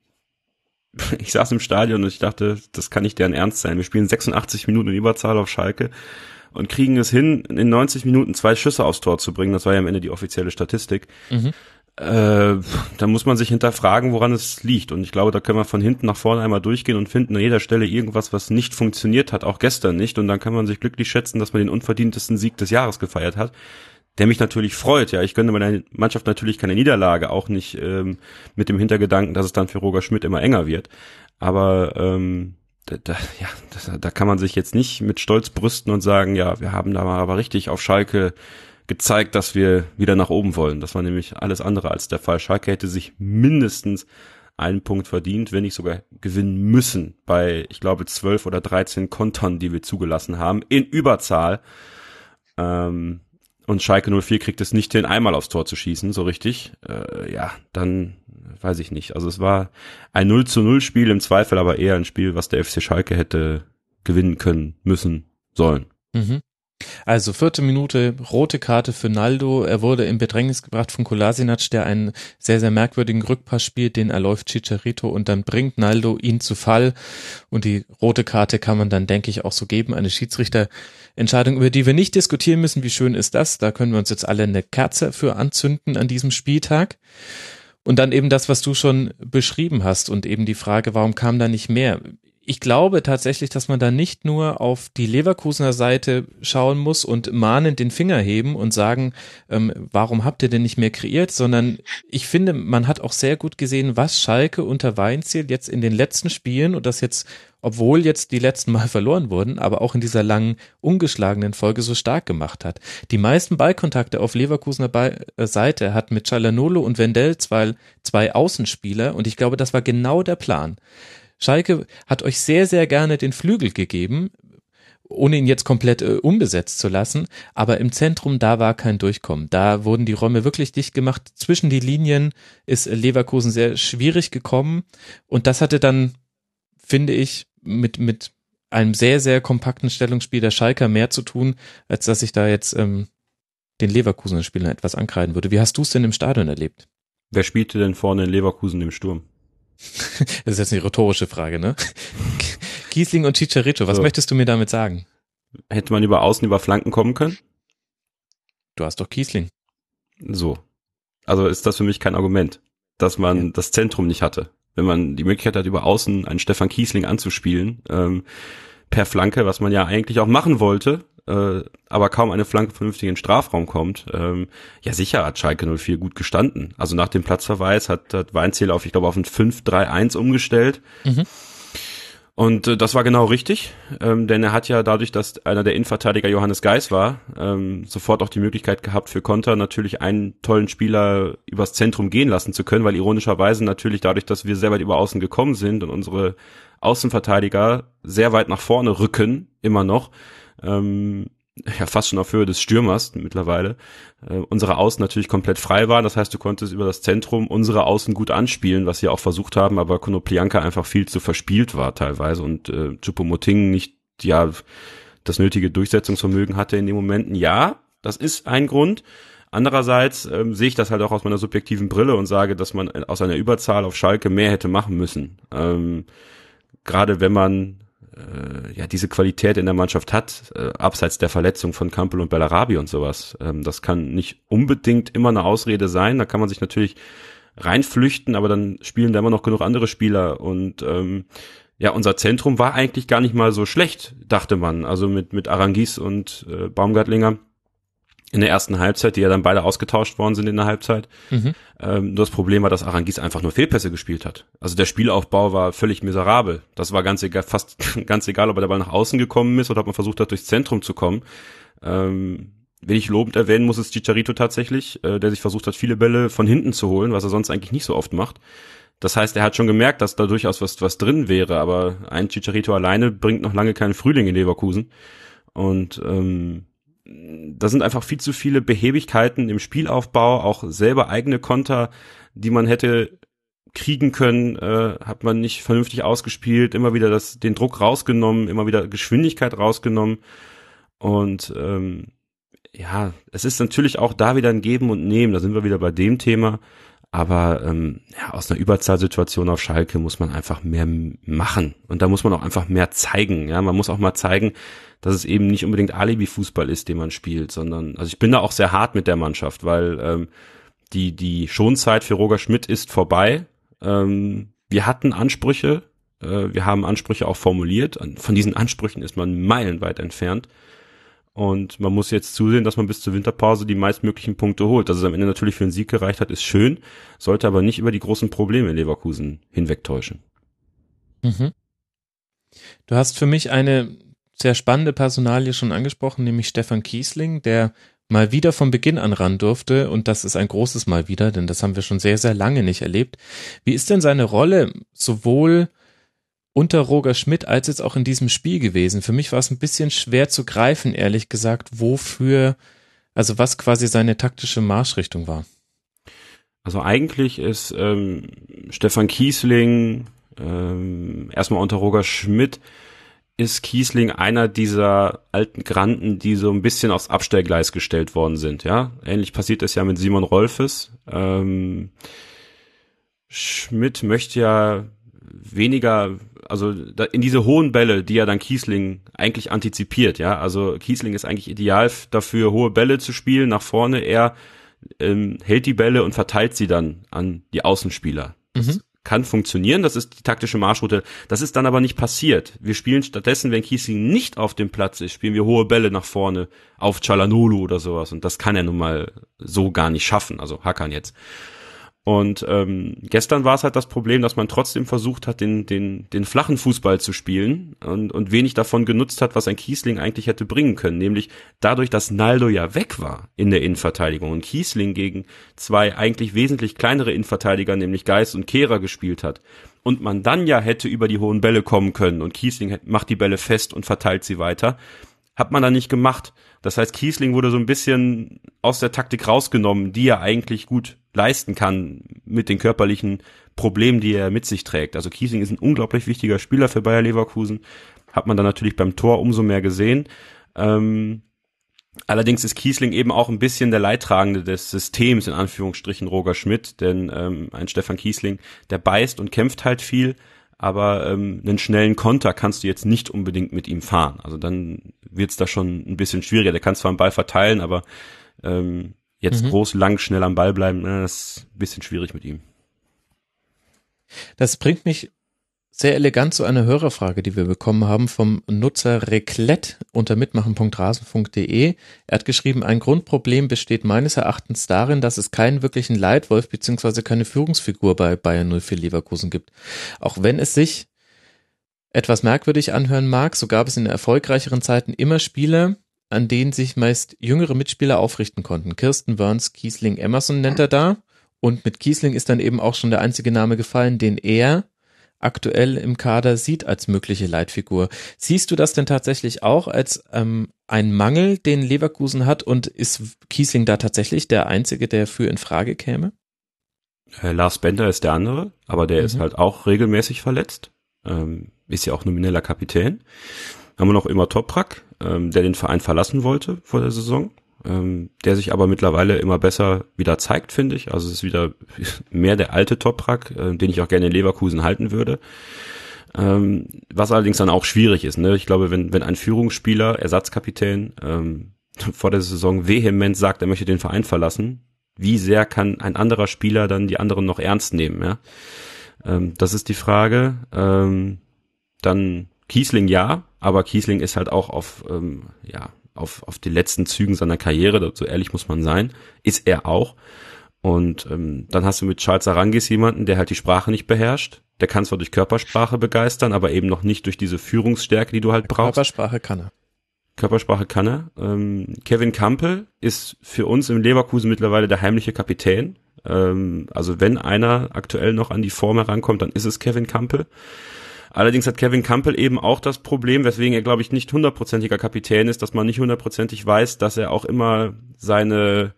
(laughs) ich saß im Stadion und ich dachte, das kann nicht deren Ernst sein. Wir spielen 86 Minuten in Überzahl auf Schalke und kriegen es hin, in 90 Minuten zwei Schüsse aufs Tor zu bringen. Das war ja am Ende die offizielle Statistik. Mhm. Äh, da muss man sich hinterfragen, woran es liegt. Und ich glaube, da können wir von hinten nach vorne einmal durchgehen und finden an jeder Stelle irgendwas, was nicht funktioniert hat, auch gestern nicht. Und dann kann man sich glücklich schätzen, dass man den unverdientesten Sieg des Jahres gefeiert hat. Der mich natürlich freut, ja. Ich gönne meiner Mannschaft natürlich keine Niederlage, auch nicht ähm, mit dem Hintergedanken, dass es dann für Roger Schmidt immer enger wird. Aber ähm, da, da, (laughs) ja, das, da kann man sich jetzt nicht mit Stolz brüsten und sagen, ja, wir haben da mal aber richtig auf Schalke gezeigt, dass wir wieder nach oben wollen. Das war nämlich alles andere als der Fall. Schalke hätte sich mindestens einen Punkt verdient, wenn nicht sogar gewinnen müssen bei, ich glaube, zwölf oder dreizehn Kontern, die wir zugelassen haben, in Überzahl. Ähm, und Schalke 04 kriegt es nicht hin, einmal aufs Tor zu schießen, so richtig. Äh, ja, dann weiß ich nicht. Also es war ein 0 zu 0 Spiel im Zweifel, aber eher ein Spiel, was der FC Schalke hätte gewinnen können, müssen, sollen. Mhm. Also vierte Minute, rote Karte für Naldo. Er wurde in Bedrängnis gebracht von Kolasinac, der einen sehr, sehr merkwürdigen Rückpass spielt, den erläuft Chicharito und dann bringt Naldo ihn zu Fall. Und die rote Karte kann man dann, denke ich, auch so geben. Eine Schiedsrichterentscheidung, über die wir nicht diskutieren müssen. Wie schön ist das? Da können wir uns jetzt alle eine Kerze für anzünden an diesem Spieltag. Und dann eben das, was du schon beschrieben hast und eben die Frage, warum kam da nicht mehr? Ich glaube tatsächlich, dass man da nicht nur auf die Leverkusener Seite schauen muss und mahnend den Finger heben und sagen, ähm, warum habt ihr denn nicht mehr kreiert, sondern ich finde, man hat auch sehr gut gesehen, was Schalke unter Weinziel jetzt in den letzten Spielen und das jetzt, obwohl jetzt die letzten Mal (laughs) verloren wurden, aber auch in dieser langen ungeschlagenen Folge so stark gemacht hat. Die meisten Ballkontakte auf Leverkusener äh, Seite hat mit Chalanolo und Wendell zwei, zwei Außenspieler und ich glaube, das war genau der Plan. Schalke hat euch sehr, sehr gerne den Flügel gegeben, ohne ihn jetzt komplett äh, unbesetzt zu lassen, aber im Zentrum, da war kein Durchkommen. Da wurden die Räume wirklich dicht gemacht. Zwischen die Linien ist Leverkusen sehr schwierig gekommen und das hatte dann, finde ich, mit, mit einem sehr, sehr kompakten Stellungsspiel der Schalker mehr zu tun, als dass ich da jetzt ähm, den Leverkusener Spielern etwas ankreiden würde. Wie hast du es denn im Stadion erlebt? Wer spielte denn vorne in Leverkusen im Sturm? Das ist jetzt eine rhetorische Frage, ne? Kiesling und Chicharito, was So. möchtest du mir damit sagen? Hätte man über Außen, über Flanken kommen können? Du hast doch Kiesling. So. Also ist das für mich kein Argument, dass man Ja. das Zentrum nicht hatte. Wenn man die Möglichkeit hat, über Außen einen Stefan Kiesling anzuspielen, ähm, per Flanke, was man ja eigentlich auch machen wollte, äh, aber kaum eine Flanke vernünftig in den Strafraum kommt. Ähm, ja, sicher hat Schalke 04 gut gestanden. Also nach dem Platzverweis hat, hat Weinziel auf, ich glaube, auf ein 5-3-1 umgestellt. Mhm. Und äh, das war genau richtig, ähm, denn er hat ja dadurch, dass einer der Innenverteidiger Johannes Geis war, ähm, sofort auch die Möglichkeit gehabt für Konter natürlich einen tollen Spieler übers Zentrum gehen lassen zu können, weil ironischerweise natürlich dadurch, dass wir sehr weit über Außen gekommen sind und unsere Außenverteidiger sehr weit nach vorne rücken, immer noch, ähm, ja fast schon auf Höhe des Stürmers mittlerweile, äh, unsere Außen natürlich komplett frei waren. Das heißt, du konntest über das Zentrum unsere Außen gut anspielen, was sie auch versucht haben, aber Konoplianka einfach viel zu verspielt war teilweise und äh, Chupomoting nicht ja das nötige Durchsetzungsvermögen hatte in den Momenten. Ja, das ist ein Grund. Andererseits ähm, sehe ich das halt auch aus meiner subjektiven Brille und sage, dass man aus einer Überzahl auf Schalke mehr hätte machen müssen. Ähm, Gerade wenn man äh, ja diese Qualität in der Mannschaft hat, äh, abseits der Verletzung von Campbell und Bellarabi und sowas. Ähm, das kann nicht unbedingt immer eine Ausrede sein. Da kann man sich natürlich reinflüchten, aber dann spielen da immer noch genug andere Spieler und ähm, ja, unser Zentrum war eigentlich gar nicht mal so schlecht, dachte man. Also mit, mit Arangis und äh, Baumgartlinger in der ersten Halbzeit, die ja dann beide ausgetauscht worden sind in der Halbzeit. Mhm. Ähm, das Problem war, dass Arangis einfach nur Fehlpässe gespielt hat. Also der Spielaufbau war völlig miserabel. Das war ganz egal, fast (laughs) ganz egal, ob er der Ball nach außen gekommen ist oder ob man versucht hat, durchs Zentrum zu kommen. Ähm, wenn ich lobend erwähnen muss, ist Chicharito tatsächlich, äh, der sich versucht hat, viele Bälle von hinten zu holen, was er sonst eigentlich nicht so oft macht. Das heißt, er hat schon gemerkt, dass da durchaus was, was drin wäre, aber ein Chicharito alleine bringt noch lange keinen Frühling in Leverkusen. Und ähm, da sind einfach viel zu viele Behebigkeiten im Spielaufbau, auch selber eigene Konter, die man hätte kriegen können, äh, hat man nicht vernünftig ausgespielt, immer wieder das, den Druck rausgenommen, immer wieder Geschwindigkeit rausgenommen. Und ähm, ja, es ist natürlich auch da wieder ein Geben und Nehmen, da sind wir wieder bei dem Thema. Aber ähm, ja, aus einer Überzahlsituation auf Schalke muss man einfach mehr machen. Und da muss man auch einfach mehr zeigen. Ja, man muss auch mal zeigen, dass es eben nicht unbedingt Alibi-Fußball ist, den man spielt, sondern, also ich bin da auch sehr hart mit der Mannschaft, weil ähm, die, die Schonzeit für Roger Schmidt ist vorbei. Ähm, wir hatten Ansprüche, äh, wir haben Ansprüche auch formuliert. Von diesen Ansprüchen ist man meilenweit entfernt. Und man muss jetzt zusehen, dass man bis zur Winterpause die meistmöglichen Punkte holt. Dass es am Ende natürlich für einen Sieg gereicht hat, ist schön, sollte aber nicht über die großen Probleme in Leverkusen hinwegtäuschen. Mhm. Du hast für mich eine sehr spannende Personalie schon angesprochen, nämlich Stefan Kiesling, der mal wieder von Beginn an ran durfte und das ist ein großes Mal wieder, denn das haben wir schon sehr, sehr lange nicht erlebt. Wie ist denn seine Rolle sowohl unter Roger Schmidt als jetzt auch in diesem Spiel gewesen? Für mich war es ein bisschen schwer zu greifen, ehrlich gesagt, wofür, also was quasi seine taktische Marschrichtung war. Also eigentlich ist ähm, Stefan Kiesling ähm, erstmal unter Roger Schmidt ist Kiesling einer dieser alten Granden, die so ein bisschen aufs Abstellgleis gestellt worden sind, ja. Ähnlich passiert es ja mit Simon Rolfes. Ähm, Schmidt möchte ja weniger, also in diese hohen Bälle, die ja dann Kiesling eigentlich antizipiert, ja. Also Kiesling ist eigentlich ideal dafür, hohe Bälle zu spielen, nach vorne. Er ähm, hält die Bälle und verteilt sie dann an die Außenspieler. Mhm kann funktionieren, das ist die taktische Marschroute. Das ist dann aber nicht passiert. Wir spielen stattdessen, wenn Kiesling nicht auf dem Platz ist, spielen wir hohe Bälle nach vorne auf Chalanolu oder sowas. Und das kann er nun mal so gar nicht schaffen, also Hackern jetzt. Und ähm, gestern war es halt das Problem, dass man trotzdem versucht hat, den, den, den flachen Fußball zu spielen und, und wenig davon genutzt hat, was ein Kiesling eigentlich hätte bringen können. Nämlich dadurch, dass Naldo ja weg war in der Innenverteidigung und Kiesling gegen zwei eigentlich wesentlich kleinere Innenverteidiger, nämlich Geist und Kehrer gespielt hat. Und man dann ja hätte über die hohen Bälle kommen können und Kiesling macht die Bälle fest und verteilt sie weiter. Hat man da nicht gemacht. Das heißt, Kiesling wurde so ein bisschen aus der Taktik rausgenommen, die er eigentlich gut leisten kann mit den körperlichen Problemen, die er mit sich trägt. Also Kiesling ist ein unglaublich wichtiger Spieler für Bayer Leverkusen. Hat man dann natürlich beim Tor umso mehr gesehen. Ähm, allerdings ist Kiesling eben auch ein bisschen der Leidtragende des Systems, in Anführungsstrichen Roger Schmidt, denn ähm, ein Stefan Kiesling, der beißt und kämpft halt viel, aber ähm, einen schnellen Konter kannst du jetzt nicht unbedingt mit ihm fahren. Also dann wird's da schon ein bisschen schwieriger. Der kann zwar einen Ball verteilen, aber ähm, Jetzt mhm. groß, lang, schnell am Ball bleiben, das ist ein bisschen schwierig mit ihm. Das bringt mich sehr elegant zu einer Hörerfrage, die wir bekommen haben vom Nutzer Reklet unter mitmachen.rasen.de. Er hat geschrieben, ein Grundproblem besteht meines Erachtens darin, dass es keinen wirklichen Leitwolf bzw. keine Führungsfigur bei Bayern 04 Leverkusen gibt. Auch wenn es sich etwas merkwürdig anhören mag, so gab es in erfolgreicheren Zeiten immer Spieler, an denen sich meist jüngere Mitspieler aufrichten konnten. Kirsten Burns, Kiesling, Emerson nennt er da. Und mit Kiesling ist dann eben auch schon der einzige Name gefallen, den er aktuell im Kader sieht als mögliche Leitfigur. Siehst du das denn tatsächlich auch als ähm, ein Mangel, den Leverkusen hat und ist Kiesling da tatsächlich der Einzige, der für in Frage käme? Äh, Lars Bender ist der andere, aber der mhm. ist halt auch regelmäßig verletzt. Ähm, ist ja auch nomineller Kapitän. Haben wir noch immer Toprak, ähm, der den Verein verlassen wollte vor der Saison ähm, der sich aber mittlerweile immer besser wieder zeigt, finde ich. Also es ist wieder (laughs) mehr der alte Toprak, äh, den ich auch gerne in Leverkusen halten würde. Ähm, was allerdings dann auch schwierig ist. Ne? Ich glaube, wenn, wenn ein Führungsspieler, Ersatzkapitän, ähm, (laughs) vor der Saison vehement sagt, er möchte den Verein verlassen, wie sehr kann ein anderer Spieler dann die anderen noch ernst nehmen? Ja? Ähm, das ist die Frage. Ähm, dann Kiesling ja, aber Kiesling ist halt auch auf ähm, ja auf, auf die letzten Zügen seiner Karriere, so ehrlich muss man sein, ist er auch. Und ähm, dann hast du mit Charles Arangis jemanden, der halt die Sprache nicht beherrscht. Der kann zwar durch Körpersprache begeistern, aber eben noch nicht durch diese Führungsstärke, die du halt brauchst. Körpersprache kann er. Körpersprache kann er. Ähm, Kevin Campbell ist für uns im Leverkusen mittlerweile der heimliche Kapitän. Ähm, also wenn einer aktuell noch an die Form herankommt, dann ist es Kevin Campbell. Allerdings hat Kevin Campbell eben auch das Problem, weswegen er, glaube ich, nicht hundertprozentiger Kapitän ist, dass man nicht hundertprozentig weiß, dass er auch immer seine,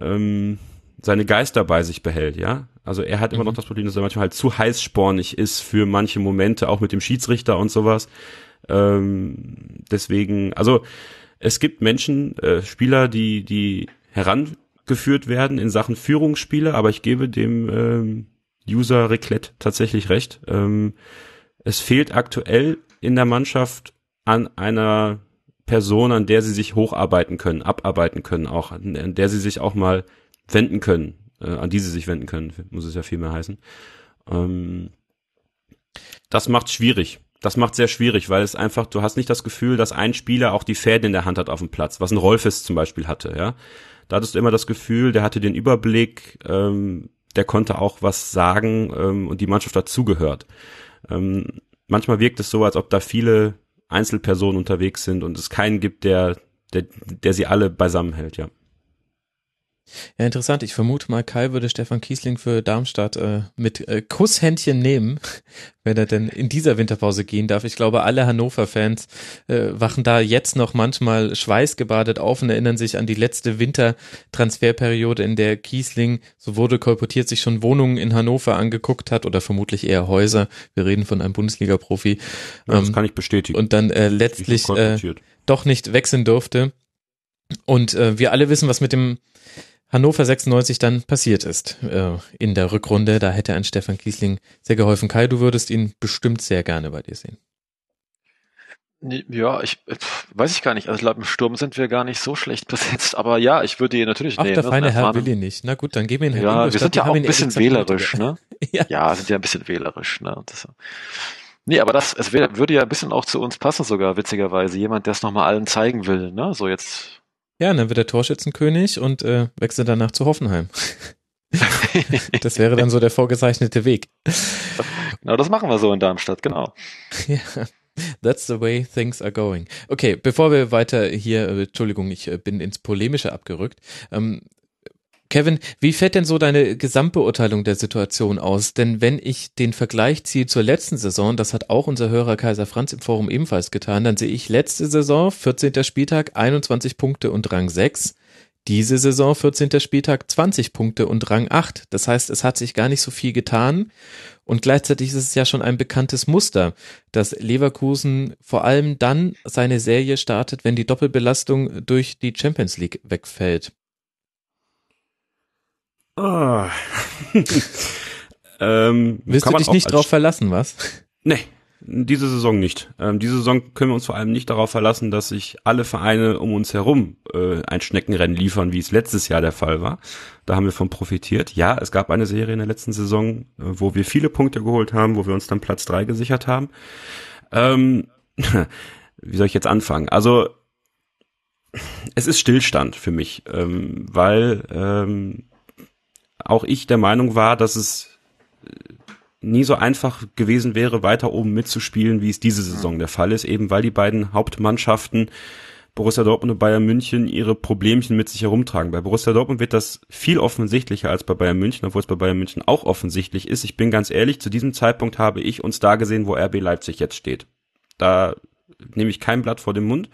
ähm, seine Geister bei sich behält, ja. Also er hat immer mhm. noch das Problem, dass er manchmal halt zu heißspornig ist für manche Momente, auch mit dem Schiedsrichter und sowas. Ähm, deswegen, also es gibt Menschen, äh, Spieler, die, die herangeführt werden in Sachen Führungsspiele, aber ich gebe dem ähm, User Reclet tatsächlich recht. Ähm, es fehlt aktuell in der Mannschaft an einer Person, an der sie sich hocharbeiten können, abarbeiten können, auch an der sie sich auch mal wenden können, äh, an die sie sich wenden können, muss es ja viel mehr heißen. Ähm, das macht schwierig. Das macht sehr schwierig, weil es einfach, du hast nicht das Gefühl, dass ein Spieler auch die Fäden in der Hand hat auf dem Platz, was ein Rolfes zum Beispiel hatte, ja. Da hattest du immer das Gefühl, der hatte den Überblick, ähm, der konnte auch was sagen ähm, und die Mannschaft dazugehört. Ähm, manchmal wirkt es so, als ob da viele Einzelpersonen unterwegs sind und es keinen gibt, der, der, der sie alle beisammen hält, ja. Ja, interessant. Ich vermute mal, Kai würde Stefan Kiesling für Darmstadt äh, mit äh, Kusshändchen nehmen, (laughs) wenn er denn in dieser Winterpause gehen darf. Ich glaube, alle Hannover-Fans äh, wachen da jetzt noch manchmal schweißgebadet auf und erinnern sich an die letzte Wintertransferperiode, in der Kiesling, so wurde kolportiert, sich schon Wohnungen in Hannover angeguckt hat oder vermutlich eher Häuser. Wir reden von einem Bundesliga-Profi. Ja, das ähm, kann ich bestätigen. Und dann äh, letztlich äh, doch nicht wechseln durfte. Und äh, wir alle wissen, was mit dem Hannover 96 dann passiert ist äh, in der Rückrunde. Da hätte ein Stefan Kiesling sehr geholfen. Kai, du würdest ihn bestimmt sehr gerne bei dir sehen. Ja, ich weiß ich gar nicht. Also ich glaube, im Sturm sind wir gar nicht so schlecht besetzt. Aber ja, ich würde ihn natürlich Ach, nehmen. der feine Herr will ihn nicht. Na gut, dann geben wir ihn Herrn Ja, wir sind ja auch ein bisschen wählerisch, ne? (laughs) ja. ja, sind ja ein bisschen wählerisch, ne? Das, nee, aber das, es wär, würde ja ein bisschen auch zu uns passen sogar, witzigerweise. Jemand, der es nochmal allen zeigen will, ne? So jetzt ja, dann wird er Torschützenkönig und äh, wechselt danach zu Hoffenheim. (laughs) das wäre dann so der vorgezeichnete Weg. Genau, das machen wir so in Darmstadt, genau. (laughs) Ja. That's the way things are going. Okay, bevor wir weiter hier, äh, Entschuldigung, ich äh, bin ins Polemische abgerückt. Ähm, Kevin, wie fällt denn so deine Gesamtbeurteilung der Situation aus? Denn wenn ich den Vergleich ziehe zur letzten Saison, das hat auch unser Hörer Kaiser Franz im Forum ebenfalls getan, dann sehe ich letzte Saison, 14. Spieltag, 21 Punkte und Rang 6. Diese Saison, 14. Spieltag, 20 Punkte und Rang 8. Das heißt, es hat sich gar nicht so viel getan. Und gleichzeitig ist es ja schon ein bekanntes Muster, dass Leverkusen vor allem dann seine Serie startet, wenn die Doppelbelastung durch die Champions League wegfällt. Oh. (laughs) ähm, Willst du dich nicht drauf verlassen, was? Nee, diese Saison nicht. Ähm, diese Saison können wir uns vor allem nicht darauf verlassen, dass sich alle Vereine um uns herum äh, ein Schneckenrennen liefern, wie es letztes Jahr der Fall war. Da haben wir von profitiert. Ja, es gab eine Serie in der letzten Saison, äh, wo wir viele Punkte geholt haben, wo wir uns dann Platz drei gesichert haben. Ähm, (laughs) wie soll ich jetzt anfangen? Also es ist Stillstand für mich, ähm, weil ähm, auch ich der Meinung war, dass es äh, nie so einfach gewesen wäre, weiter oben mitzuspielen, wie es diese Saison der Fall ist, eben weil die beiden Hauptmannschaften Borussia Dortmund und Bayern München ihre Problemchen mit sich herumtragen. Bei Borussia Dortmund wird das viel offensichtlicher als bei Bayern München, obwohl es bei Bayern München auch offensichtlich ist. Ich bin ganz ehrlich, zu diesem Zeitpunkt habe ich uns da gesehen, wo RB Leipzig jetzt steht. Da nehme ich kein Blatt vor den Mund.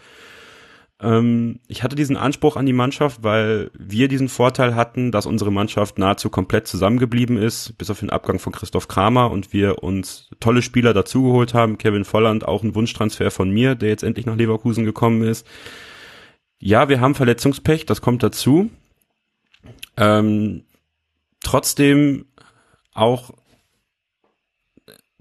Ähm, ich hatte diesen Anspruch an die Mannschaft, weil wir diesen Vorteil hatten, dass unsere Mannschaft nahezu komplett zusammengeblieben ist, bis auf den Abgang von Christoph Kramer und wir uns tolle Spieler dazugeholt haben. Kevin Volland, auch ein Wunschtransfer von mir, der jetzt endlich nach Leverkusen gekommen ist. Ja, wir haben Verletzungspech, das kommt dazu. Ähm, trotzdem auch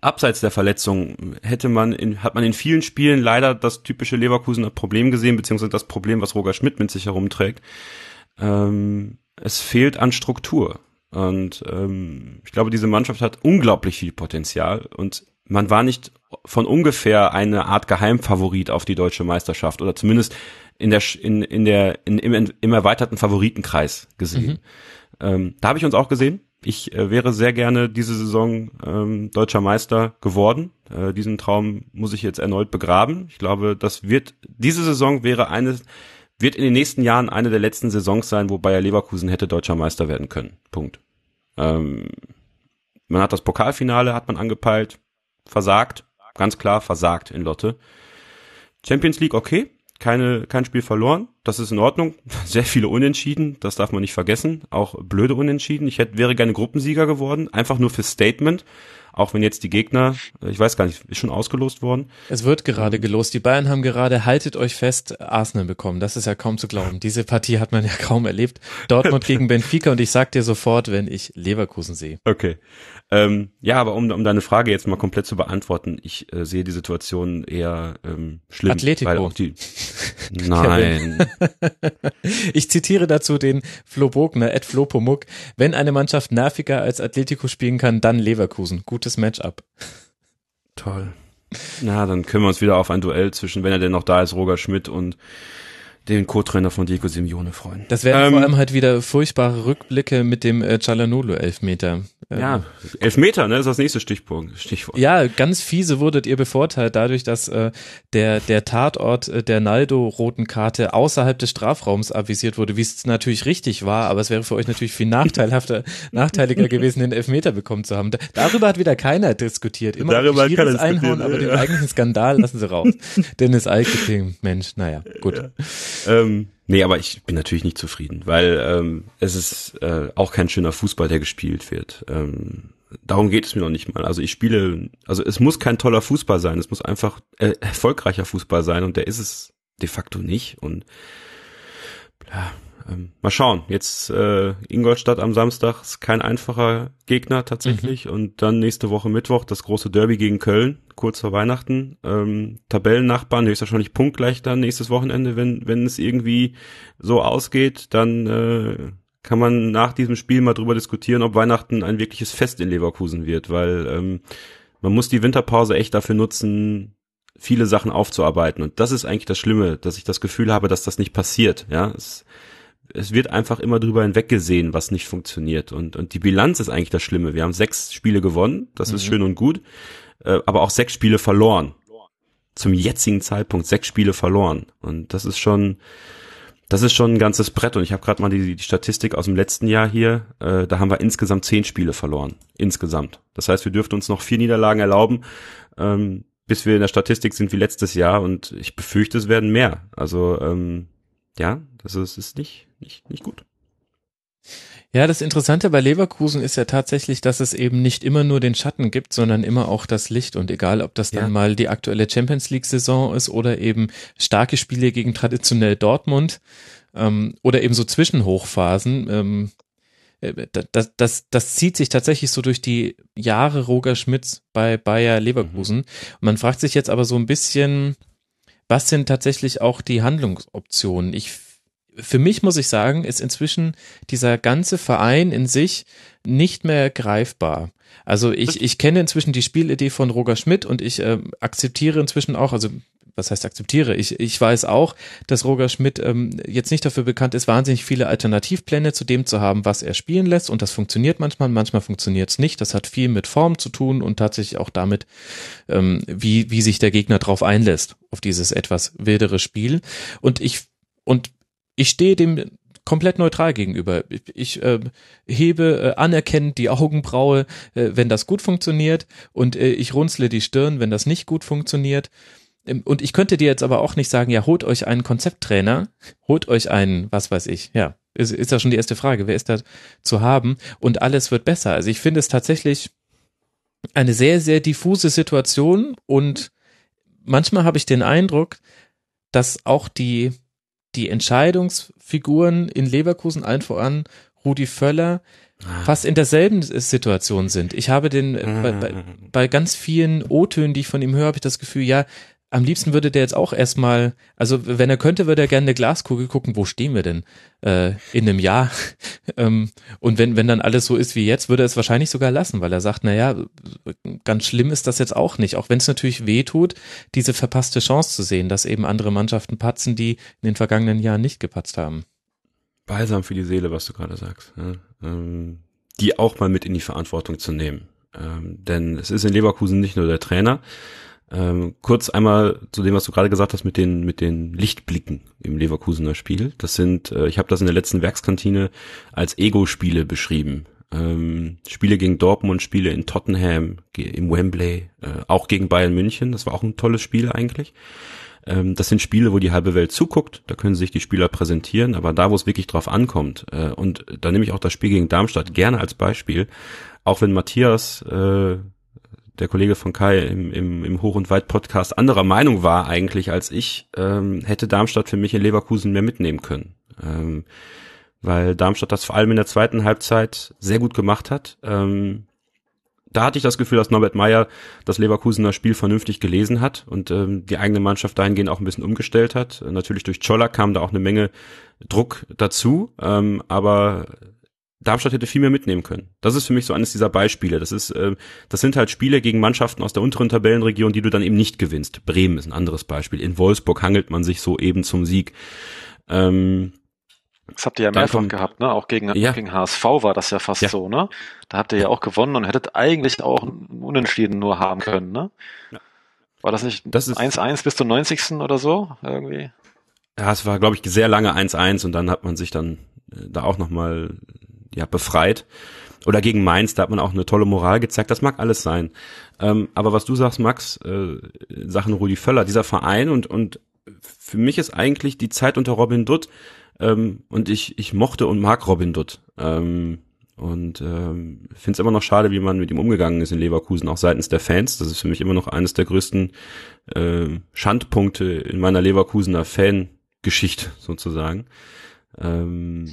abseits der Verletzung hätte man in, hat man in vielen Spielen leider das typische Leverkusener Problem gesehen, beziehungsweise das Problem, was Roger Schmidt mit sich herumträgt. Ähm, es fehlt an Struktur. Und ähm, ich glaube, diese Mannschaft hat unglaublich viel Potenzial und man war nicht von ungefähr eine Art Geheimfavorit auf die deutsche Meisterschaft oder zumindest in der in, in der in, im, im erweiterten Favoritenkreis gesehen. Mhm. Ähm, da habe ich uns auch gesehen ich äh, wäre sehr gerne diese Saison ähm, deutscher Meister geworden. Äh, diesen Traum muss ich jetzt erneut begraben. Ich glaube, das wird diese Saison wäre eine wird in den nächsten Jahren eine der letzten Saisons sein, wo Bayer Leverkusen hätte deutscher Meister werden können. Punkt. Ähm, man hat das Pokalfinale hat man angepeilt, versagt, ganz klar versagt in Lotte. Champions League okay, keine, kein Spiel verloren. Das ist in Ordnung. (laughs) Sehr viele Unentschieden, das darf man nicht vergessen. Auch blöde Unentschieden. Ich hätte, wäre gerne Gruppensieger geworden, einfach nur für Statement. Auch wenn jetzt die Gegner, äh, ich weiß gar nicht, ist schon ausgelost worden. Es wird gerade gelost. Die Bayern haben gerade, haltet euch fest, Arsenal bekommen. Das ist ja kaum zu glauben. Diese Partie hat man ja (laughs) kaum erlebt. Dortmund (laughs) gegen Benfica und ich sag dir sofort, wenn ich Leverkusen sehe. Okay. Ähm, ja, aber um, um deine Frage jetzt mal komplett zu beantworten, ich äh, sehe die Situation eher ähm, schlimm. Atletico. Weil auch die, (laughs) nein. (laughs) ich zitiere dazu den Flo Bogner, Ed Flo Pomuk. Wenn eine Mannschaft nerviger als Atletico spielen kann, dann Leverkusen. Gutes Matchup. Toll. Na, dann können wir uns wieder auf ein Duell zwischen, wenn er denn noch da ist, Roger Schmidt und den Co-Trainer von Diego Simeone freuen. Das wären ähm, vor allem halt wieder furchtbare Rückblicke mit dem äh, Cialanolo-Elfmeter. Ähm, ja, Elfmeter, ne, ist das nächste Stichpunkt, Stichwort. Ja, ganz fiese wurdet ihr bevorteilt dadurch, dass äh, der, der Tatort äh, der Naldo-roten Karte außerhalb des Strafraums avisiert wurde, wie es natürlich richtig war, aber es wäre für euch natürlich viel nachteilhafter, (laughs) nachteiliger gewesen, den Elfmeter bekommen zu haben. darüber hat wieder keiner diskutiert. Immer darüber hat keiner Einhauen, aber den eigentlichen Skandal lassen sie raus. (laughs) Dennis Eike, Mensch, naja, gut. Ja. Ähm, Nee, aber ich bin natürlich nicht zufrieden, weil ähm, es ist äh, auch kein schöner Fußball, der gespielt wird. Ähm, darum geht es mir noch nicht mal. Also ich spiele, also es muss kein toller Fußball sein, es muss einfach äh, erfolgreicher Fußball sein und der ist es de facto nicht. Und ja, ähm, mal schauen. Jetzt äh, Ingolstadt am Samstag ist kein einfacher Gegner tatsächlich. Mhm. Und dann nächste Woche Mittwoch das große Derby gegen Köln, kurz vor Weihnachten. Ähm, Tabellennachbarn, höchstwahrscheinlich punktgleich dann nächstes Wochenende, wenn, wenn es irgendwie so ausgeht, dann äh, kann man nach diesem Spiel mal drüber diskutieren, ob Weihnachten ein wirkliches Fest in Leverkusen wird, weil ähm, man muss die Winterpause echt dafür nutzen, viele Sachen aufzuarbeiten. Und das ist eigentlich das Schlimme, dass ich das Gefühl habe, dass das nicht passiert. Ja, es, es wird einfach immer drüber hinweggesehen, was nicht funktioniert. Und, und die Bilanz ist eigentlich das Schlimme. Wir haben sechs Spiele gewonnen, das mhm. ist schön und gut, äh, aber auch sechs Spiele verloren. Zum jetzigen Zeitpunkt sechs Spiele verloren. Und das ist schon, das ist schon ein ganzes Brett. Und ich habe gerade mal die, die Statistik aus dem letzten Jahr hier. Äh, da haben wir insgesamt zehn Spiele verloren. Insgesamt. Das heißt, wir dürften uns noch vier Niederlagen erlauben, ähm, bis wir in der Statistik sind wie letztes Jahr. Und ich befürchte, es werden mehr. Also ähm, ja, das ist, ist nicht, nicht, nicht gut. Ja, das Interessante bei Leverkusen ist ja tatsächlich, dass es eben nicht immer nur den Schatten gibt, sondern immer auch das Licht. Und egal, ob das dann ja. mal die aktuelle Champions League-Saison ist oder eben starke Spiele gegen traditionell Dortmund ähm, oder eben so Zwischenhochphasen, ähm, äh, das, das, das zieht sich tatsächlich so durch die Jahre Roger Schmidts bei Bayer Leverkusen. Mhm. Und man fragt sich jetzt aber so ein bisschen, was sind tatsächlich auch die Handlungsoptionen? Ich, für mich muss ich sagen, ist inzwischen dieser ganze Verein in sich nicht mehr greifbar. Also ich, ich kenne inzwischen die Spielidee von Roger Schmidt und ich äh, akzeptiere inzwischen auch, also was heißt akzeptiere? Ich, ich weiß auch, dass Roger Schmidt ähm, jetzt nicht dafür bekannt ist, wahnsinnig viele Alternativpläne zu dem zu haben, was er spielen lässt. Und das funktioniert manchmal, manchmal funktioniert es nicht. Das hat viel mit Form zu tun und tatsächlich auch damit, ähm, wie, wie sich der Gegner drauf einlässt, auf dieses etwas wildere Spiel. Und ich, und ich stehe dem komplett neutral gegenüber. Ich äh, hebe äh, anerkennend die Augenbraue, äh, wenn das gut funktioniert und äh, ich runzle die Stirn, wenn das nicht gut funktioniert. Und ich könnte dir jetzt aber auch nicht sagen, ja, holt euch einen Konzepttrainer, holt euch einen, was weiß ich, ja, ist, ist ja schon die erste Frage, wer ist da zu haben und alles wird besser. Also ich finde es tatsächlich eine sehr, sehr diffuse Situation und manchmal habe ich den Eindruck, dass auch die die Entscheidungsfiguren in Leverkusen, allen voran Rudi Völler, ah. fast in derselben Situation sind. Ich habe den äh, bei, bei, bei ganz vielen O-Tönen, die ich von ihm höre, habe ich das Gefühl, ja, am liebsten würde der jetzt auch erstmal, also wenn er könnte, würde er gerne eine Glaskugel gucken, wo stehen wir denn äh, in einem Jahr? (laughs) ähm, und wenn, wenn dann alles so ist wie jetzt, würde er es wahrscheinlich sogar lassen, weil er sagt, naja, ganz schlimm ist das jetzt auch nicht, auch wenn es natürlich weh tut, diese verpasste Chance zu sehen, dass eben andere Mannschaften patzen, die in den vergangenen Jahren nicht gepatzt haben. Balsam für die Seele, was du gerade sagst. Ja? Ähm, die auch mal mit in die Verantwortung zu nehmen. Ähm, denn es ist in Leverkusen nicht nur der Trainer, ähm, kurz einmal zu dem, was du gerade gesagt hast mit den mit den Lichtblicken im Leverkusener Spiel. Das sind, äh, ich habe das in der letzten Werkskantine als Ego-Spiele beschrieben. Ähm, Spiele gegen Dortmund, Spiele in Tottenham, im Wembley, äh, auch gegen Bayern München. Das war auch ein tolles Spiel eigentlich. Ähm, das sind Spiele, wo die halbe Welt zuguckt. Da können sich die Spieler präsentieren. Aber da, wo es wirklich drauf ankommt, äh, und da nehme ich auch das Spiel gegen Darmstadt gerne als Beispiel. Auch wenn Matthias äh, der Kollege von Kai im, im, im Hoch- und Weit-Podcast anderer Meinung war eigentlich als ich, ähm, hätte Darmstadt für mich in Leverkusen mehr mitnehmen können. Ähm, weil Darmstadt das vor allem in der zweiten Halbzeit sehr gut gemacht hat. Ähm, da hatte ich das Gefühl, dass Norbert Meyer das Leverkusener Spiel vernünftig gelesen hat und ähm, die eigene Mannschaft dahingehend auch ein bisschen umgestellt hat. Natürlich durch Scholler kam da auch eine Menge Druck dazu, ähm, aber Darmstadt hätte viel mehr mitnehmen können. Das ist für mich so eines dieser Beispiele. Das ist, äh, das sind halt Spiele gegen Mannschaften aus der unteren Tabellenregion, die du dann eben nicht gewinnst. Bremen ist ein anderes Beispiel. In Wolfsburg hangelt man sich so eben zum Sieg. Ähm, das habt ihr ja mehrfach kommt, gehabt, ne? Auch gegen, ja. gegen HSV war das ja fast ja. so, ne? Da habt ihr ja auch gewonnen und hättet eigentlich auch Unentschieden nur haben können, ne? Ja. War das nicht 1-1 bis zum 90. oder so? Irgendwie? Ja, es war, glaube ich, sehr lange 1-1 und dann hat man sich dann äh, da auch nochmal ja, befreit. Oder gegen Mainz, da hat man auch eine tolle Moral gezeigt. Das mag alles sein. Ähm, aber was du sagst, Max, äh, Sachen Rudi Völler, dieser Verein und, und für mich ist eigentlich die Zeit unter Robin Dutt ähm, und ich, ich mochte und mag Robin Dutt. Ähm, und ähm, finde es immer noch schade, wie man mit ihm umgegangen ist in Leverkusen, auch seitens der Fans. Das ist für mich immer noch eines der größten äh, Schandpunkte in meiner Leverkusener Fangeschichte sozusagen. Ähm,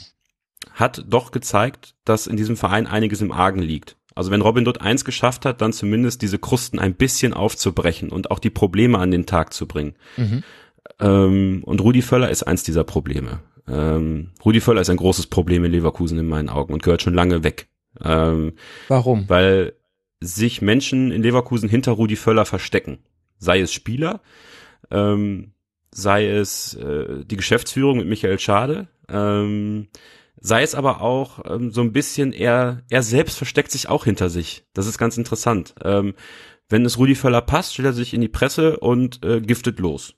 hat doch gezeigt, dass in diesem Verein einiges im Argen liegt. Also wenn Robin dort eins geschafft hat, dann zumindest diese Krusten ein bisschen aufzubrechen und auch die Probleme an den Tag zu bringen. Mhm. Ähm, und Rudi Völler ist eins dieser Probleme. Ähm, Rudi Völler ist ein großes Problem in Leverkusen in meinen Augen und gehört schon lange weg. Ähm, Warum? Weil sich Menschen in Leverkusen hinter Rudi Völler verstecken. Sei es Spieler, ähm, sei es äh, die Geschäftsführung mit Michael Schade, ähm, sei es aber auch ähm, so ein bisschen, er, er selbst versteckt sich auch hinter sich. Das ist ganz interessant. Ähm, wenn es Rudi Völler passt, stellt er sich in die Presse und äh, giftet los.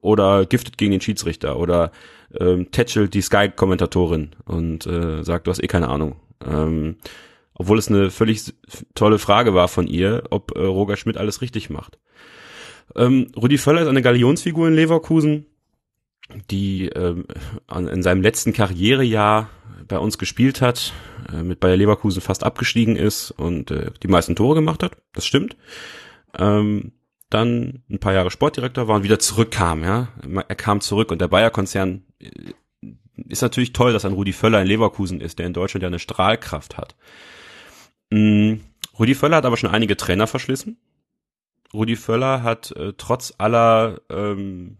Oder giftet gegen den Schiedsrichter oder ähm, tätschelt die Sky-Kommentatorin und äh, sagt, du hast eh keine Ahnung. Ähm, obwohl es eine völlig tolle Frage war von ihr, ob äh, Roger Schmidt alles richtig macht. Ähm, Rudi Völler ist eine Galionsfigur in Leverkusen die ähm, in seinem letzten Karrierejahr bei uns gespielt hat, äh, mit Bayer Leverkusen fast abgestiegen ist und äh, die meisten Tore gemacht hat. Das stimmt. Ähm, dann ein paar Jahre Sportdirektor war und wieder zurückkam. Ja, er kam zurück und der Bayer-Konzern äh, ist natürlich toll, dass ein Rudi Völler in Leverkusen ist, der in Deutschland ja eine Strahlkraft hat. Mhm. Rudi Völler hat aber schon einige Trainer verschlissen. Rudi Völler hat äh, trotz aller ähm,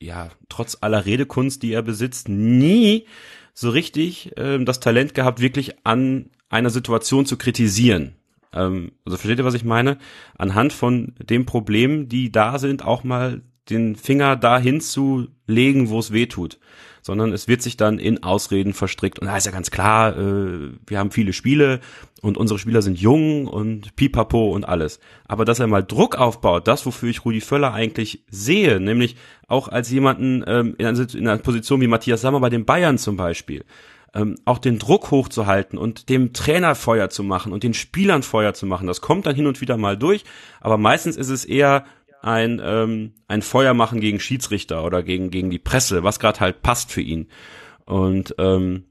ja, trotz aller Redekunst, die er besitzt, nie so richtig ähm, das Talent gehabt, wirklich an einer Situation zu kritisieren. Ähm, also versteht ihr, was ich meine? Anhand von den Problemen, die da sind, auch mal den Finger dahin zu legen, wo es weh tut, sondern es wird sich dann in Ausreden verstrickt. Und da ist ja ganz klar, äh, wir haben viele Spiele und unsere Spieler sind jung und pipapo und alles. Aber dass er mal Druck aufbaut, das, wofür ich Rudi Völler eigentlich sehe, nämlich auch als jemanden ähm, in, einer, in einer Position wie Matthias Sammer bei den Bayern zum Beispiel, ähm, auch den Druck hochzuhalten und dem Trainer Feuer zu machen und den Spielern Feuer zu machen. Das kommt dann hin und wieder mal durch, aber meistens ist es eher ein, ähm, ein Feuer machen gegen Schiedsrichter oder gegen, gegen die Presse, was gerade halt passt für ihn. Und ähm,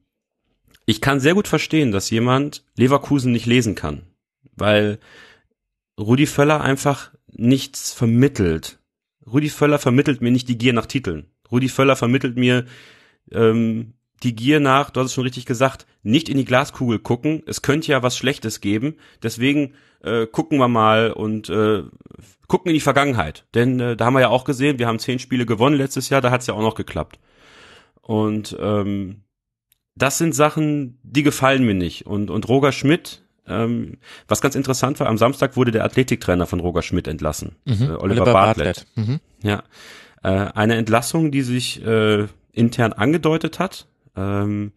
ich kann sehr gut verstehen, dass jemand Leverkusen nicht lesen kann, weil Rudi Völler einfach nichts vermittelt. Rudi Völler vermittelt mir nicht die Gier nach Titeln. Rudi Völler vermittelt mir ähm, die Gier nach, du hast es schon richtig gesagt, nicht in die Glaskugel gucken. Es könnte ja was Schlechtes geben. Deswegen äh, gucken wir mal und äh, gucken in die Vergangenheit. Denn äh, da haben wir ja auch gesehen, wir haben zehn Spiele gewonnen letztes Jahr, da hat es ja auch noch geklappt. Und ähm, das sind Sachen, die gefallen mir nicht. Und, und Roger Schmidt, ähm, was ganz interessant war, am Samstag wurde der Athletiktrainer von Roger Schmidt entlassen, Mhm. äh, Oliver, Bartlett. Mhm. Ja, äh, eine Entlassung, die sich äh, intern angedeutet hat. Ähm,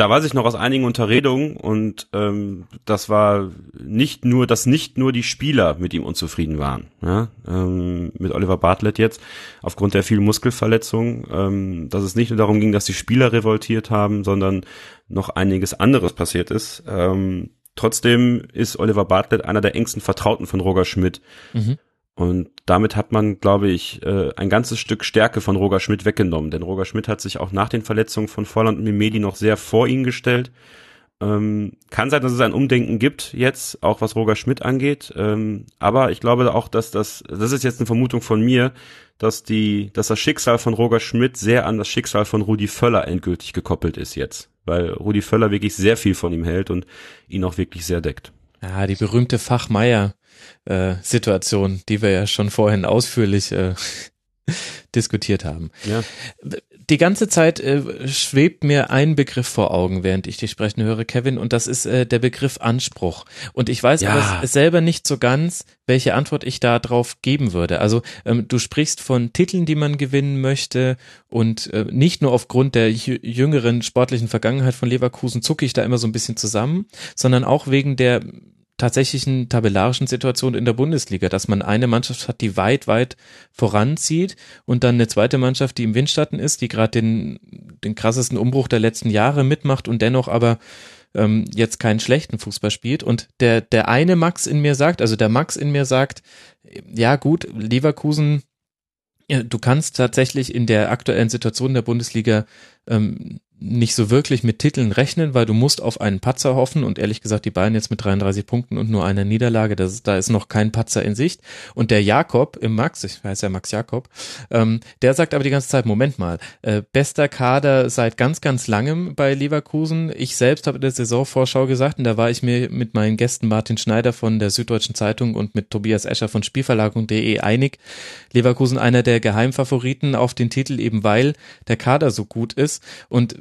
da weiß ich noch aus einigen Unterredungen und ähm, das war nicht nur, dass nicht nur die Spieler mit ihm unzufrieden waren, ja, ähm, mit Oliver Bartlett jetzt aufgrund der vielen Muskelverletzungen, ähm, dass es nicht nur darum ging, dass die Spieler revoltiert haben, sondern noch einiges anderes passiert ist. Ähm, trotzdem ist Oliver Bartlett einer der engsten Vertrauten von Roger Schmidt. Mhm. Und damit hat man, glaube ich, äh, ein ganzes Stück Stärke von Roger Schmidt weggenommen. Denn Roger Schmidt hat sich auch nach den Verletzungen von Volland und Mimedi noch sehr vor ihn gestellt. Ähm, kann sein, dass es ein Umdenken gibt jetzt, auch was Roger Schmidt angeht. Ähm, aber ich glaube auch, dass das, das ist jetzt eine Vermutung von mir, dass die, dass das Schicksal von Roger Schmidt sehr an das Schicksal von Rudi Völler endgültig gekoppelt ist jetzt. Weil Rudi Völler wirklich sehr viel von ihm hält und ihn auch wirklich sehr deckt. Ja, die berühmte Fachmeier-Situation, die wir ja schon vorhin ausführlich äh, (laughs) diskutiert haben. Ja. Die ganze Zeit äh, schwebt mir ein Begriff vor Augen, während ich dich sprechen höre, Kevin, und das ist äh, der Begriff Anspruch. Und ich weiß Ja. aber selber nicht so ganz, welche Antwort ich da drauf geben würde. Also ähm, du sprichst von Titeln, die man gewinnen möchte und äh, nicht nur aufgrund der jü- jüngeren sportlichen Vergangenheit von Leverkusen zucke ich da immer so ein bisschen zusammen, sondern auch wegen der tatsächlichen tabellarischen Situation in der Bundesliga, dass man eine Mannschaft hat, die weit, weit voranzieht und dann eine zweite Mannschaft, die im Windschatten ist, die gerade den, den krassesten Umbruch der letzten Jahre mitmacht und dennoch aber ähm, jetzt keinen schlechten Fußball spielt. Und der, der eine Max in mir sagt, also der Max in mir sagt, ja gut, Leverkusen, du kannst tatsächlich in der aktuellen Situation der Bundesliga ähm, nicht so wirklich mit Titeln rechnen, weil du musst auf einen Patzer hoffen und ehrlich gesagt die Bayern jetzt mit 33 Punkten und nur einer Niederlage, das da ist noch kein Patzer in Sicht. Und der Jakob im Max, ich weiß ja Max Jakob, ähm, der sagt aber die ganze Zeit, Moment mal, äh, bester Kader seit ganz, ganz langem bei Leverkusen. Ich selbst habe in der Saisonvorschau gesagt und da war ich mir mit meinen Gästen Martin Schneider von der Süddeutschen Zeitung und mit Tobias Escher von Spielverlagung.de einig, Leverkusen einer der Geheimfavoriten auf den Titel eben weil der Kader so gut ist. Und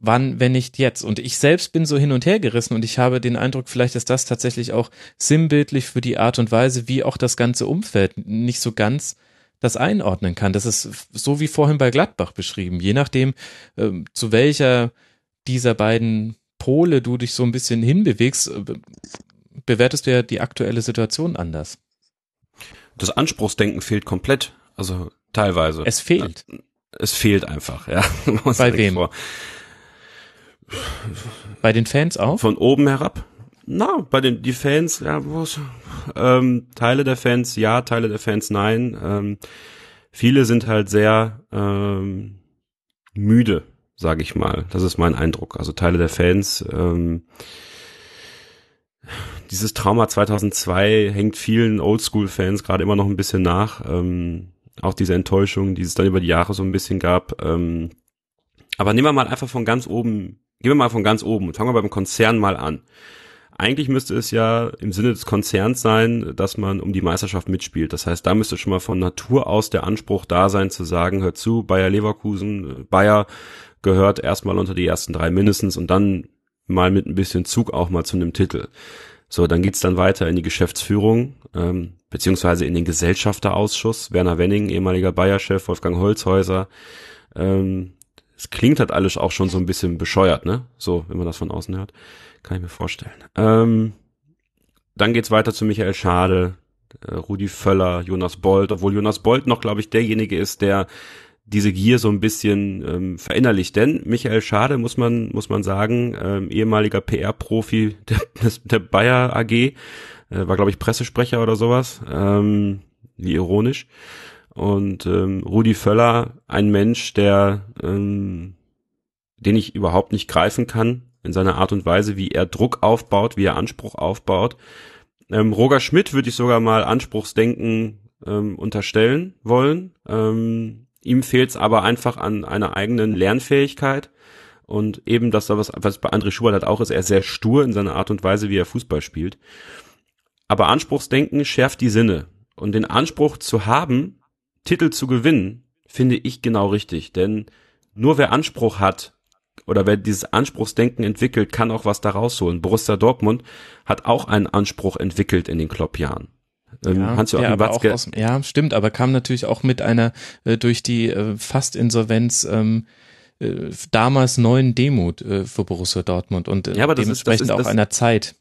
wann, wenn nicht jetzt? Und ich selbst bin so hin und her gerissen und ich habe den Eindruck, vielleicht ist das tatsächlich auch sinnbildlich für die Art und Weise, wie auch das ganze Umfeld nicht so ganz das einordnen kann. Das ist so wie vorhin bei Gladbach beschrieben. Je nachdem, ähm, zu welcher dieser beiden Pole du dich so ein bisschen hinbewegst, äh, be- bewertest du ja die aktuelle Situation anders. Das Anspruchsdenken fehlt komplett. Also teilweise. Es fehlt. Es fehlt einfach, ja. (laughs) Bei wem? vor. Bei den Fans auch? Von oben herab? Na, bei den die Fans, ja, wo's, ähm, Teile der Fans ja, Teile der Fans nein. Ähm, viele sind halt sehr ähm, müde, sage ich mal. Das ist mein Eindruck. Also Teile der Fans. Ähm, dieses Trauma 2002 hängt vielen Oldschool-Fans gerade immer noch ein bisschen nach. Ähm, auch diese Enttäuschung, die es dann über die Jahre so ein bisschen gab. Ähm, aber nehmen wir mal einfach von ganz oben, gehen wir mal von ganz oben und fangen wir beim Konzern mal an. Eigentlich müsste es ja im Sinne des Konzerns sein, dass man um die Meisterschaft mitspielt. Das heißt, da müsste schon mal von Natur aus der Anspruch da sein, zu sagen, hört zu, Bayer Leverkusen, Bayer gehört erstmal unter die ersten drei mindestens und dann mal mit ein bisschen Zug auch mal zu einem Titel. So, dann geht's dann weiter in die Geschäftsführung, ähm, beziehungsweise in den Gesellschafterausschuss. Werner Wenning, ehemaliger Bayer-Chef, Wolfgang Holzhäuser. Ähm, es klingt halt alles auch schon so ein bisschen bescheuert, ne? So, wenn man das von außen hört. Kann ich mir vorstellen. Ähm, dann geht's weiter zu Michael Schade, äh, Rudi Völler, Jonas Bolt, obwohl Jonas Bolt noch, glaube ich, derjenige ist, der diese Gier so ein bisschen ähm, verinnerlicht. Denn Michael Schade, muss man, muss man sagen, ähm, ehemaliger PR-Profi der, der Bayer AG, äh, war, glaube ich, Pressesprecher oder sowas, ähm, wie ironisch. Und ähm, Rudi Völler, ein Mensch, der, ähm, den ich überhaupt nicht greifen kann in seiner Art und Weise, wie er Druck aufbaut, wie er Anspruch aufbaut. Ähm, Roger Schmidt würde ich sogar mal Anspruchsdenken ähm, unterstellen wollen. Ähm, Ihm fehlt es aber einfach an einer eigenen Lernfähigkeit und eben das, was, was bei André Schubert halt auch ist, er ist sehr stur in seiner Art und Weise, wie er Fußball spielt. Aber Anspruchsdenken schärft die Sinne. Und den Anspruch zu haben, Titel zu gewinnen, finde ich genau richtig. Denn nur wer Anspruch hat oder wer dieses Anspruchsdenken entwickelt, kann auch was da rausholen. Borussia Dortmund hat auch einen Anspruch entwickelt in den Kloppjahren. Ähm, ja, Hans-Joachim Watzke. Aus, ja, stimmt, aber kam natürlich auch mit einer äh, durch die äh, fast Insolvenz ähm, äh, damals neuen Demut äh, für Borussia Dortmund und äh, ja, aber dementsprechend ist, ist, auch einer Zeit.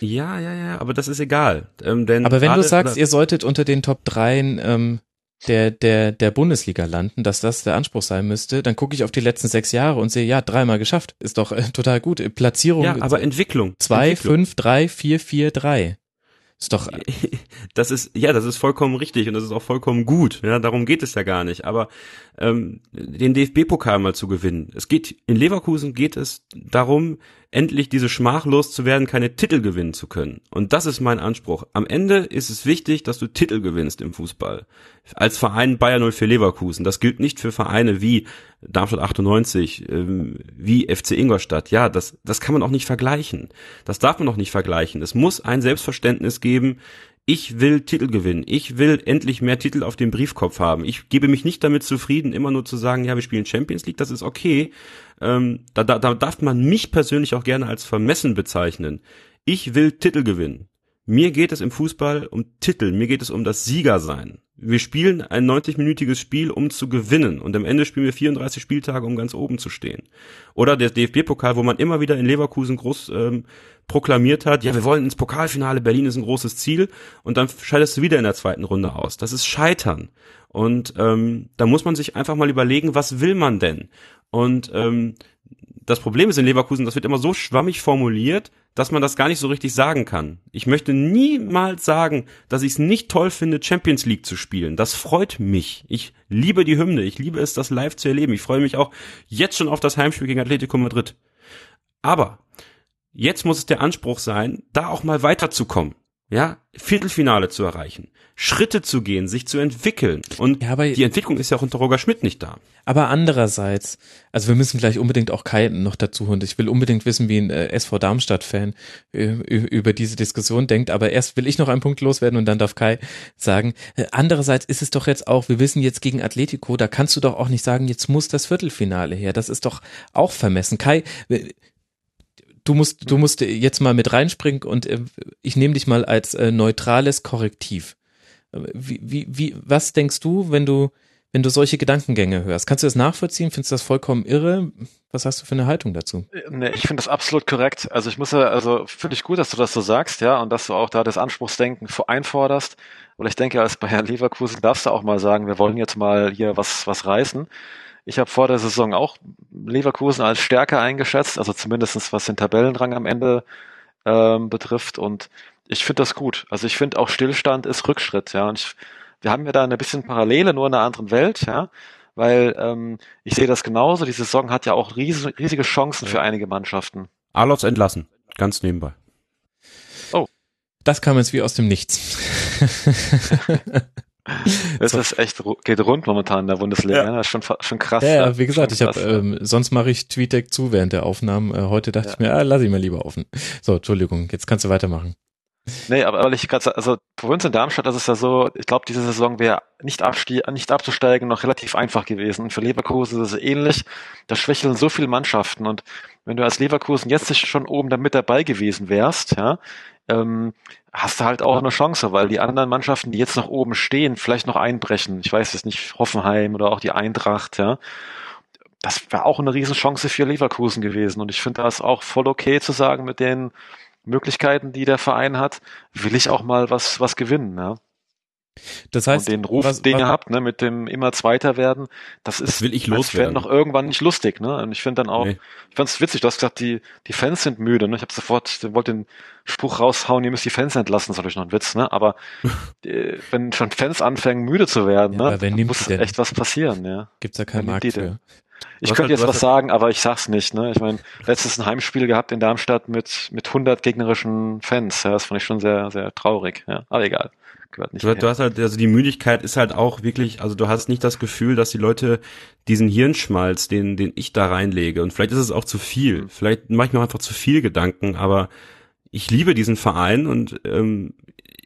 Ja, ja, ja, aber das ist egal. Ähm, denn aber wenn du sagst, ihr solltet unter den Top 3 ähm, der, der, der Bundesliga landen, dass das der Anspruch sein müsste, dann gucke ich auf die letzten sechs Jahre und sehe, ja, dreimal geschafft. Ist doch äh, total gut. Platzierung. Ja, aber Entwicklung. Zwei, Entwicklung. fünf, drei, vier, vier, drei. Ist doch. (laughs) Das ist, ja, das ist vollkommen richtig und das ist auch vollkommen gut. Ja, darum geht es ja gar nicht. Aber ähm, den DFB-Pokal mal zu gewinnen. Es geht, in Leverkusen geht es darum, endlich diese Schmach loszuwerden, keine Titel gewinnen zu können. Und das ist mein Anspruch. Am Ende ist es wichtig, dass du Titel gewinnst im Fußball. Als Verein Bayer 04 Leverkusen. Das gilt nicht für Vereine wie Darmstadt 98, ähm, wie FC Ingolstadt. Ja, das, das kann man auch nicht vergleichen. Das darf man auch nicht vergleichen. Es muss ein Selbstverständnis geben, ich will Titel gewinnen. Ich will endlich mehr Titel auf dem Briefkopf haben. Ich gebe mich nicht damit zufrieden, immer nur zu sagen, ja, wir spielen Champions League, das ist okay. Ähm, da, da, da darf man mich persönlich auch gerne als vermessen bezeichnen. Ich will Titel gewinnen. Mir geht es im Fußball um Titel, mir geht es um das Siegersein. Wir spielen ein 90-minütiges Spiel, um zu gewinnen. Und am Ende spielen wir 34 Spieltage, um ganz oben zu stehen. Oder der DFB-Pokal, wo man immer wieder in Leverkusen groß ähm, proklamiert hat, ja, wir wollen ins Pokalfinale, Berlin ist ein großes Ziel. Und dann scheidest du wieder in der zweiten Runde aus. Das ist Scheitern. Und ähm, da muss man sich einfach mal überlegen, was will man denn? Und ähm, das Problem ist in Leverkusen, das wird immer so schwammig formuliert, dass man das gar nicht so richtig sagen kann. Ich möchte niemals sagen, dass ich es nicht toll finde, Champions League zu spielen. Das freut mich. Ich liebe die Hymne. Ich liebe es, das live zu erleben. Ich freue mich auch jetzt schon auf das Heimspiel gegen Atletico Madrid. Aber jetzt muss es der Anspruch sein, da auch mal weiterzukommen ja, Viertelfinale zu erreichen, Schritte zu gehen, sich zu entwickeln. Und ja, die Entwicklung ist ja auch unter Roger Schmidt nicht da. Aber andererseits, also wir müssen gleich unbedingt auch Kai noch dazu holen. Ich will unbedingt wissen, wie ein äh, SV Darmstadt-Fan äh, über diese Diskussion denkt. Aber erst will ich noch einen Punkt loswerden und dann darf Kai sagen. Äh, andererseits ist es doch jetzt auch, wir wissen jetzt gegen Atletico, da kannst du doch auch nicht sagen, jetzt muss das Viertelfinale her. Das ist doch auch vermessen. Kai, du musst, du musst jetzt mal mit reinspringen und äh, ich nehme dich mal als äh, neutrales Korrektiv. Wie, wie, wie, was denkst du, wenn du, wenn du solche Gedankengänge hörst? Kannst du das nachvollziehen? Findest du das vollkommen irre? Was hast du für eine Haltung dazu? Äh, nee, ich finde das absolut korrekt. Also ich muss ja, also finde ich gut, dass du das so sagst, ja, und dass du auch da das Anspruchsdenken einforderst. Weil ich denke, als Bayern Leverkusen darfst du auch mal sagen, wir wollen jetzt mal hier was, was reißen. Ich habe vor der Saison auch Leverkusen als stärker eingeschätzt, also zumindestens was den Tabellenrang am Ende ähm, betrifft. Und ich finde das gut. Also ich finde auch Stillstand ist Rückschritt, ja. Und ich, wir haben ja da eine bisschen Parallele, nur in einer anderen Welt, ja. Weil ähm, ich sehe das genauso. Die Saison hat ja auch riesige, riesige Chancen für einige Mannschaften. Arlots entlassen, ganz nebenbei. Oh. Das kam jetzt wie aus dem Nichts. (laughs) Es so. ist echt, geht rund momentan in der Bundesliga. Ja. Das ist schon, schon krass. Ja, ja wie gesagt, ich habe, ähm, sonst mache ich TweetDeck zu während der Aufnahmen. Äh, heute dachte ja. ich mir, ah, lass ich mal lieber offen. So, Entschuldigung, jetzt kannst du weitermachen. Nee, aber weil ich gerade, also für uns in Darmstadt, das ist ja so, ich glaube, diese Saison wäre nicht, abstie nicht abzusteigen noch relativ einfach gewesen. Und für Leverkusen ist es ähnlich. Da schwächeln so viele Mannschaften. Und wenn du als Leverkusen jetzt schon oben da mit dabei gewesen wärst, ja, ähm, hast du halt auch eine Chance, weil die anderen Mannschaften, die jetzt noch oben stehen, vielleicht noch einbrechen. Ich weiß jetzt nicht, Hoffenheim oder auch die Eintracht, ja. Das wäre auch eine Riesenchance für Leverkusen gewesen. Und ich finde das auch voll okay zu sagen mit den Möglichkeiten, die der Verein hat, will ich auch mal was, was gewinnen, ja. Das heißt, und den Ruf, was, den was, ihr habt, ne, mit dem immer Zweiter werden, das ist das will ich loswerden. noch irgendwann nicht lustig, ne? Und ich finde dann auch, nee. ich fand's witzig, du hast gesagt, die, die Fans sind müde, ne? Ich habe sofort, wollte den Spruch raushauen, ihr müsst die Fans entlassen, das ist natürlich noch ein Witz, ne? Aber die, (laughs) wenn schon Fans anfangen, müde zu werden, ja, ne, muss echt was passieren, ja. Gibt's da keinen Markt für. Ich könnte halt, jetzt was sagen, aber ich sag's nicht. Ne? Ich meine, letztes ein Heimspiel gehabt in Darmstadt mit mit 100 gegnerischen Fans. Ja, das fand ich schon sehr sehr traurig. Ja, aber egal. Gehört nicht du, du hast halt, also die Müdigkeit ist halt auch wirklich, also du hast nicht das Gefühl, dass die Leute diesen Hirnschmalz, den den ich da reinlege, und vielleicht ist es auch zu viel. Mhm. Vielleicht mache ich mir einfach zu viel Gedanken, aber ich liebe diesen Verein und ähm,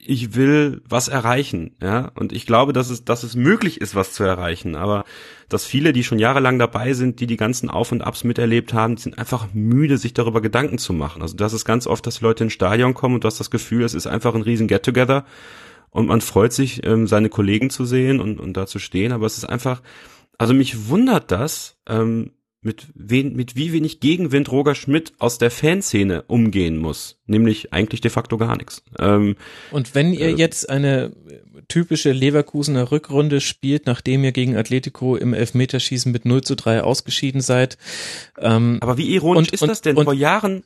ich will was erreichen, ja. Und ich glaube, dass es, dass es möglich ist, was zu erreichen. Aber dass viele, die schon jahrelang dabei sind, die die ganzen Auf und Abs miterlebt haben, sind einfach müde, sich darüber Gedanken zu machen. Also das ist ganz oft, dass Leute ins Stadion kommen und du hast das Gefühl, es ist einfach ein riesen Get-Together und man freut sich, ähm, seine Kollegen zu sehen und, und da zu stehen. Aber es ist einfach, also mich wundert das, ähm, mit, wen, mit wie wenig Gegenwind Roger Schmidt aus der Fanszene umgehen muss. Nämlich eigentlich de facto gar nichts. Ähm, Und wenn ihr äh, jetzt eine typische Leverkusener Rückrunde spielt, nachdem ihr gegen Atletico im Elfmeterschießen mit 0 zu 3 ausgeschieden seid. Ähm, aber wie ironisch und, ist und, das denn? Vor Jahren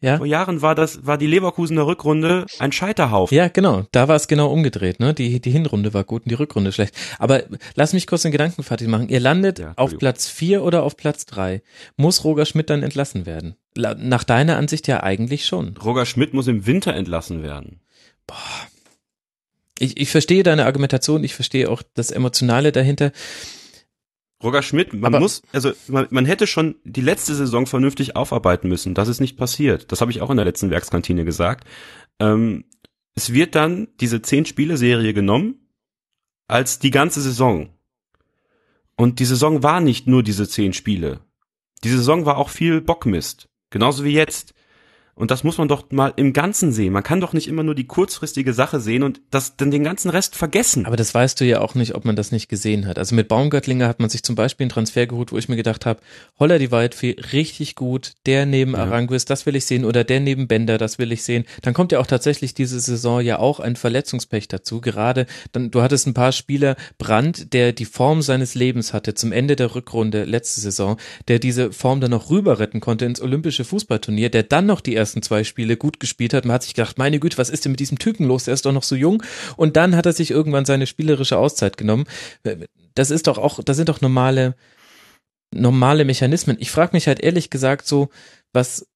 ja? Vor Jahren war das, war die Leverkusener Rückrunde ein Scheiterhaufen. Ja, genau. Da war es genau umgedreht, ne? Die, die Hinrunde war gut und die Rückrunde schlecht. Aber lass mich kurz den Gedanken fertig machen. Ihr landet ja, auf Platz vier oder auf Platz drei. Muss Roger Schmidt dann entlassen werden? Nach deiner Ansicht ja eigentlich schon. Roger Schmidt muss im Winter entlassen werden. Boah. Ich, ich verstehe deine Argumentation, ich verstehe auch das Emotionale dahinter. Roger Schmidt, man Aber muss, also man, man hätte schon die letzte Saison vernünftig aufarbeiten müssen. Das ist nicht passiert. Das habe ich auch in der letzten Werkskantine gesagt. Ähm, es wird dann diese zehn Spiele-Serie genommen als die ganze Saison. Und die Saison war nicht nur diese zehn Spiele. Die Saison war auch viel Bockmist. Genauso wie jetzt. Und das muss man doch mal im Ganzen sehen. Man kann doch nicht immer nur die kurzfristige Sache sehen und das dann den ganzen Rest vergessen. Aber das weißt du ja auch nicht, ob man das nicht gesehen hat. Also mit Baumgöttlinger hat man sich zum Beispiel einen Transfer geholt, wo ich mir gedacht habe, Holler die Waldfee, richtig gut, der neben ja. Aranguis, das will ich sehen, oder der neben Bender, das will ich sehen. Dann kommt ja auch tatsächlich diese Saison ja auch ein Verletzungspech dazu. Gerade dann, du hattest ein paar Spieler, Brandt, der die Form seines Lebens hatte zum Ende der Rückrunde letzte Saison, der diese Form dann noch rüber retten konnte ins olympische Fußballturnier, der dann noch die ersten ersten zwei Spiele gut gespielt hat. Man hat sich gedacht, meine Güte, was ist denn mit diesem Typen los? Der ist doch noch so jung. Und dann hat er sich irgendwann seine spielerische Auszeit genommen. Das ist doch auch, das sind doch normale, normale Mechanismen. Ich frage mich halt ehrlich gesagt so, was,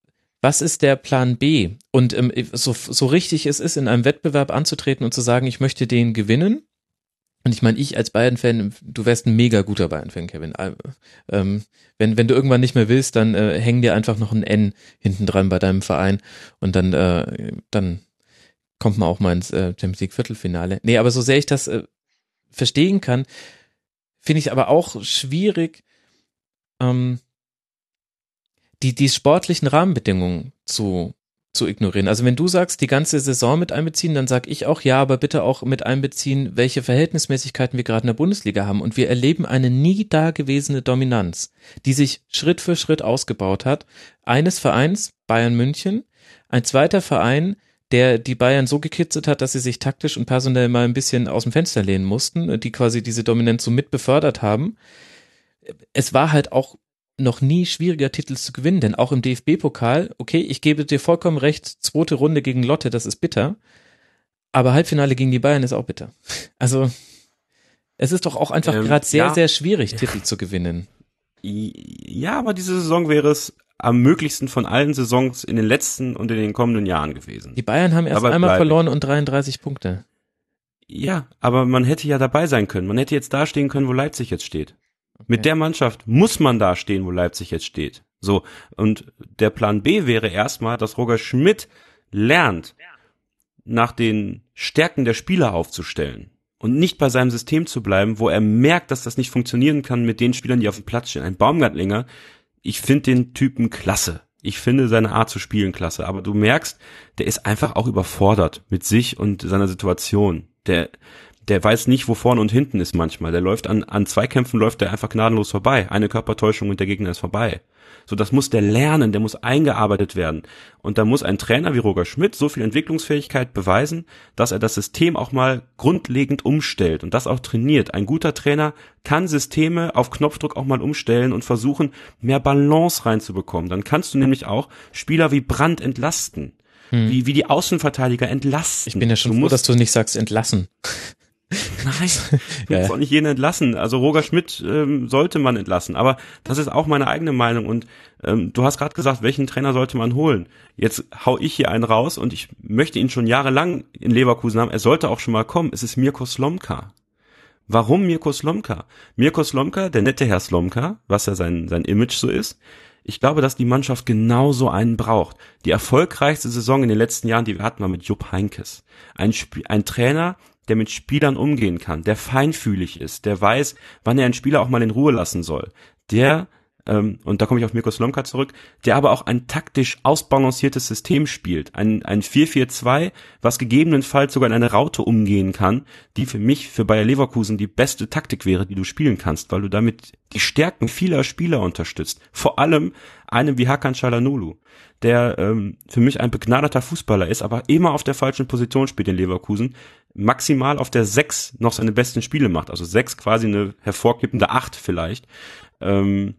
was ist der Plan B? Und ähm, so, so richtig es ist, in einem Wettbewerb anzutreten und zu sagen, ich möchte den gewinnen, und ich meine, ich als Bayern-Fan, du wärst ein mega guter Bayern-Fan, Kevin. Äh, ähm, wenn, wenn du irgendwann nicht mehr willst, dann äh, häng dir einfach noch ein N hinten dran bei deinem Verein und dann, äh, dann kommt man auch mal ins äh, Champions League Viertelfinale. Nee, aber so sehr ich das äh, verstehen kann, finde ich aber auch schwierig, ähm, die, die sportlichen Rahmenbedingungen zu zu ignorieren. Also wenn du sagst, die ganze Saison mit einbeziehen, dann sag ich auch ja, aber bitte auch mit einbeziehen, welche Verhältnismäßigkeiten wir gerade in der Bundesliga haben. Und wir erleben eine nie dagewesene Dominanz, die sich Schritt für Schritt ausgebaut hat. Eines Vereins, Bayern München, ein zweiter Verein, der die Bayern so gekitzelt hat, dass sie sich taktisch und personell mal ein bisschen aus dem Fenster lehnen mussten, die quasi diese Dominanz so mit befördert haben. Es war halt auch noch nie schwieriger Titel zu gewinnen, denn auch im DFB-Pokal, okay, ich gebe dir vollkommen recht, zweite Runde gegen Lotte, das ist bitter, aber Halbfinale gegen die Bayern ist auch bitter. (laughs) Also es ist doch auch einfach ähm, gerade sehr, ja. sehr schwierig, Titel zu gewinnen. Ja, aber diese Saison wäre es am möglichsten von allen Saisons in den letzten und in den kommenden Jahren gewesen. Die Bayern haben erst aber einmal verloren und 33 Punkte. Ja, aber man hätte ja dabei sein können. Man hätte jetzt da stehen können, wo Leipzig jetzt steht. Mit der Mannschaft muss man da stehen, wo Leipzig jetzt steht. So. Und der Plan B wäre erstmal, dass Roger Schmidt lernt, nach den Stärken der Spieler aufzustellen und nicht bei seinem System zu bleiben, wo er merkt, dass das nicht funktionieren kann mit den Spielern, die auf dem Platz stehen. Ein Baumgartlinger, ich finde den Typen klasse. Ich finde seine Art zu spielen klasse, aber du merkst, der ist einfach auch überfordert mit sich und seiner Situation. Der, der weiß nicht, wo vorne und hinten ist manchmal. Der läuft an, an Zweikämpfen läuft der einfach gnadenlos vorbei. Eine Körpertäuschung und der Gegner ist vorbei. So, das muss der lernen, der muss eingearbeitet werden. Und da muss ein Trainer wie Roger Schmidt so viel Entwicklungsfähigkeit beweisen, dass er das System auch mal grundlegend umstellt und das auch trainiert. Ein guter Trainer kann Systeme auf Knopfdruck auch mal umstellen und versuchen, mehr Balance reinzubekommen. Dann kannst du nämlich auch Spieler wie Brand entlasten. Hm. Wie, wie die Außenverteidiger entlasten. Ich bin ja schon du froh, dass du nicht sagst entlassen. Nein, (laughs) ja. auch nicht jeden entlassen. Also Roger Schmidt ähm, sollte man entlassen. Aber das ist auch meine eigene Meinung. Und ähm, du hast gerade gesagt, welchen Trainer sollte man holen? Jetzt hau ich hier einen raus und ich möchte ihn schon jahrelang in Leverkusen haben. Er sollte auch schon mal kommen. Es ist Mirko Slomka. Warum Mirko Slomka? Mirko Slomka, der nette Herr Slomka, was ja sein, sein Image so ist, ich glaube, dass die Mannschaft genauso einen braucht. Die erfolgreichste Saison in den letzten Jahren, die wir hatten, war mit Jupp Heinkes. Ein, Sp ein Trainer, der mit Spielern umgehen kann, der feinfühlig ist, der weiß, wann er einen Spieler auch mal in Ruhe lassen soll, der ähm, und da komme ich auf Mirko Slomka zurück, der aber auch ein taktisch ausbalanciertes System spielt. Ein, ein 4-4-2, was gegebenenfalls sogar in eine Raute umgehen kann, die für mich, für Bayer Leverkusen die beste Taktik wäre, die du spielen kannst, weil du damit die Stärken vieler Spieler unterstützt. Vor allem einem wie Hakan Çalhanoğlu, der ähm, für mich ein begnadeter Fußballer ist, aber immer auf der falschen Position spielt in Leverkusen, maximal auf der 6 noch seine besten Spiele macht, also 6 quasi eine hervorkippende 8 vielleicht. Ähm,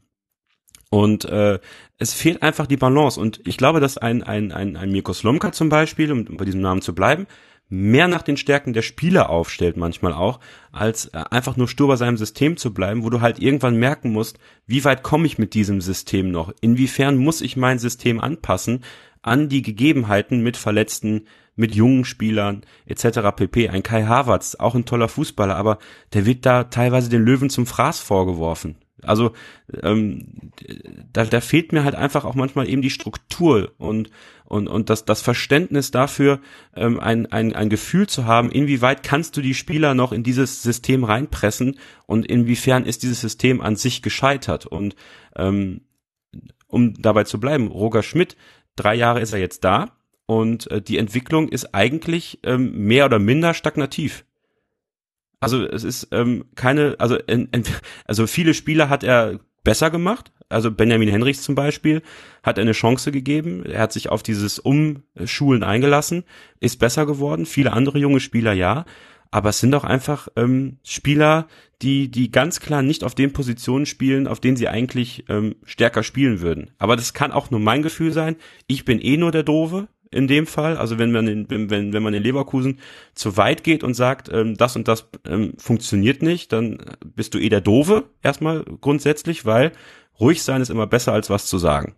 und äh, es fehlt einfach die Balance. Und ich glaube, dass ein, ein, ein, ein Mirko Slomka zum Beispiel, um bei diesem Namen zu bleiben, mehr nach den Stärken der Spieler aufstellt manchmal auch, als äh, einfach nur stur bei seinem System zu bleiben, wo du halt irgendwann merken musst, wie weit komme ich mit diesem System noch? Inwiefern muss ich mein System anpassen an die Gegebenheiten mit Verletzten, mit jungen Spielern etc. pp. Ein Kai Havertz, auch ein toller Fußballer, aber der wird da teilweise den Löwen zum Fraß vorgeworfen. Also ähm, da, da fehlt mir halt einfach auch manchmal eben die Struktur und und und das das Verständnis dafür, ähm, ein, ein ein Gefühl zu haben, inwieweit kannst du die Spieler noch in dieses System reinpressen und inwiefern ist dieses System an sich gescheitert und ähm, um dabei zu bleiben, Roger Schmidt, drei Jahre ist er jetzt da und äh, die Entwicklung ist eigentlich ähm, mehr oder minder stagnativ. Also es ist ähm, keine, also in, in, also viele Spiele hat er besser gemacht. Also Benjamin Henrichs zum Beispiel hat eine Chance gegeben. Er hat sich auf dieses Umschulen eingelassen, ist besser geworden. Viele andere junge Spieler ja. Aber es sind auch einfach ähm, Spieler, die, die ganz klar nicht auf den Positionen spielen, auf denen sie eigentlich ähm, stärker spielen würden. Aber das kann auch nur mein Gefühl sein. Ich bin eh nur der Dove in dem Fall. Also wenn man in, wenn, wenn man in Leverkusen zu weit geht und sagt, ähm, das und das ähm, funktioniert nicht, dann bist du eh der Dove erstmal grundsätzlich, weil ruhig sein ist immer besser als was zu sagen.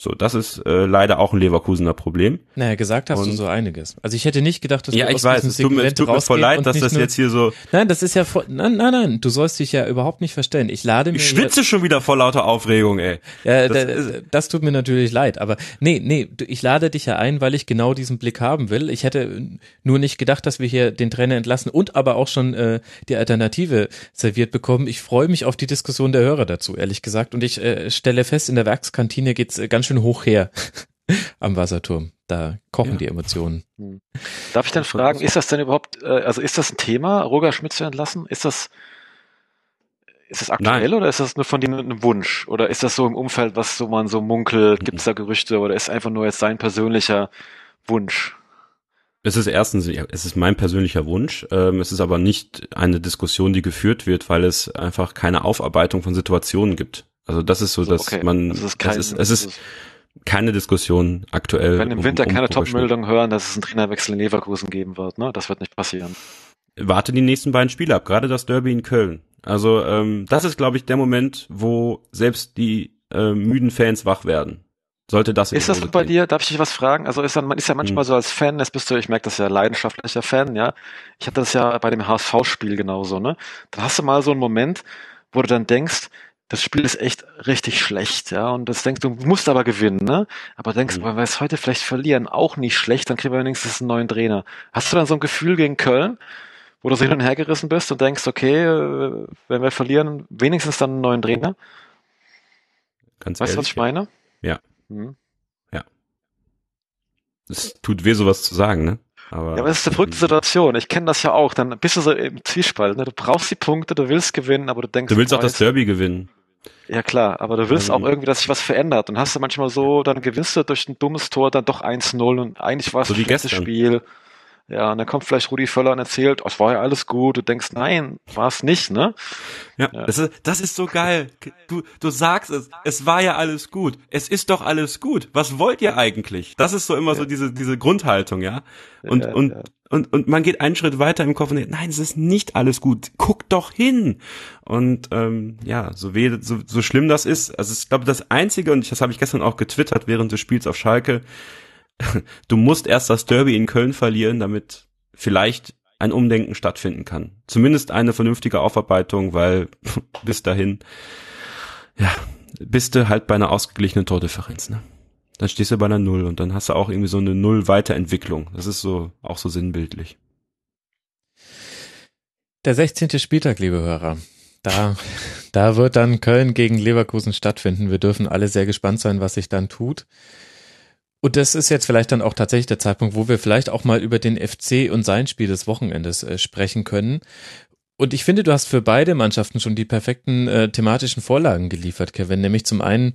So, das ist äh, leider auch ein Leverkusener Problem. Naja, gesagt hast und, du so einiges. Also ich hätte nicht gedacht, dass ja, ich weiß, es tut mir, es tut mir voll leid, dass das nur, jetzt hier so. Nein, das ist ja voll, nein, nein, nein, du sollst dich ja überhaupt nicht verstellen. Ich lade mir. Ich schwitze schon wieder vor lauter Aufregung, ey. Ja, das, da, das tut mir natürlich leid, aber nee, nee, ich lade dich ja ein, weil ich genau diesen Blick haben will. Ich hätte nur nicht gedacht, dass wir hier den Trainer entlassen und aber auch schon äh, die Alternative serviert bekommen. Ich freue mich auf die Diskussion der Hörer dazu, ehrlich gesagt. Und ich äh, stelle fest, in der Werkskantine geht's äh, ganz schön hoch her (laughs) am Wasserturm. Da kochen ja. die Emotionen. Hm. Darf ich dann fragen, ist das denn überhaupt, äh, also ist das ein Thema, Roger Schmidt zu entlassen? Ist das, ist das aktuell Nein. oder ist das nur von dir ein Wunsch? Oder ist das so im Umfeld, was so man so munkelt? Gibt es da Gerüchte oder ist einfach nur jetzt sein persönlicher Wunsch? Es ist erstens, es ist mein persönlicher Wunsch. Ähm, es ist aber nicht eine Diskussion, die geführt wird, weil es einfach keine Aufarbeitung von Situationen gibt. Also das ist so, also, dass okay. man, also ist kein, es ist, es ist keine Diskussion aktuell. Wenn im Winter um, um keine Top-Meldung hören, dass es einen Trainerwechsel in Leverkusen geben wird, ne? Das wird nicht passieren. Warte die nächsten beiden Spiele ab, gerade das Derby in Köln. Also ähm, das ist, glaube ich, der Moment, wo selbst die äh, müden Fans wach werden. Sollte das Ist das bei dir, darf ich dich was fragen? Also ist dann, man ist ja manchmal hm. so als Fan, jetzt bist du, ich merke das ja leidenschaftlicher Fan, ja. Ich hatte das ja bei dem HSV-Spiel genauso, ne? Da hast du mal so einen Moment, wo du dann denkst, das Spiel ist echt richtig schlecht, ja, und das denkst du, du musst aber gewinnen, ne? Aber denkst, mhm. wenn wir es heute vielleicht verlieren, auch nicht schlecht, dann kriegen wir wenigstens einen neuen Trainer. Hast du dann so ein Gefühl gegen Köln, wo du so hin und her gerissen bist und denkst, okay, äh, wenn wir verlieren, wenigstens dann einen neuen Trainer? Ganz weißt du, was ich meine? Ja. Mhm. Ja. Es tut weh, sowas zu sagen, ne? Aber, ja, aber es ist eine verrückte Situation. Ich kenne das ja auch. Dann bist du so im Zwiespalt. Ne? Du brauchst die Punkte, du willst gewinnen, aber du denkst. Du willst auch das Derby gewinnen. Ja klar, aber du willst also, auch irgendwie, dass sich was verändert. Und hast du manchmal so, dann gewinnst du durch ein dummes Tor dann doch 1-0 und eigentlich war es so ein schlechtes Spiel. Ja, und dann kommt vielleicht Rudi Völler und erzählt, oh, es war ja alles gut. Du denkst, nein, war es nicht, ne? Ja, ja. Das, ist, das ist so geil. Du, du sagst es, es war ja alles gut. Es ist doch alles gut. Was wollt ihr eigentlich? Das ist so immer ja. so diese, diese Grundhaltung, ja? Und, ja, und, und, und man geht einen Schritt weiter im Kopf und denkt, nein, es ist nicht alles gut. Guck doch hin. Und ähm, ja, so weh, so, so schlimm das ist, also ich glaube, das Einzige, und das habe ich gestern auch getwittert während des Spiels auf Schalke, (laughs) du musst erst das Derby in Köln verlieren, damit vielleicht ein Umdenken stattfinden kann. Zumindest eine vernünftige Aufarbeitung, weil (laughs) bis dahin, ja, bist du halt bei einer ausgeglichenen Tordifferenz, ne? Dann stehst du bei einer Null und dann hast du auch irgendwie so eine Null-Weiterentwicklung. Das ist so, auch so sinnbildlich. Der 16. Spieltag, liebe Hörer. Da, (laughs) da wird dann Köln gegen Leverkusen stattfinden. Wir dürfen alle sehr gespannt sein, was sich dann tut. Und das ist jetzt vielleicht dann auch tatsächlich der Zeitpunkt, wo wir vielleicht auch mal über den FC und sein Spiel des Wochenendes äh, sprechen können. Und ich finde, du hast für beide Mannschaften schon die perfekten äh, thematischen Vorlagen geliefert, Kevin. Nämlich zum einen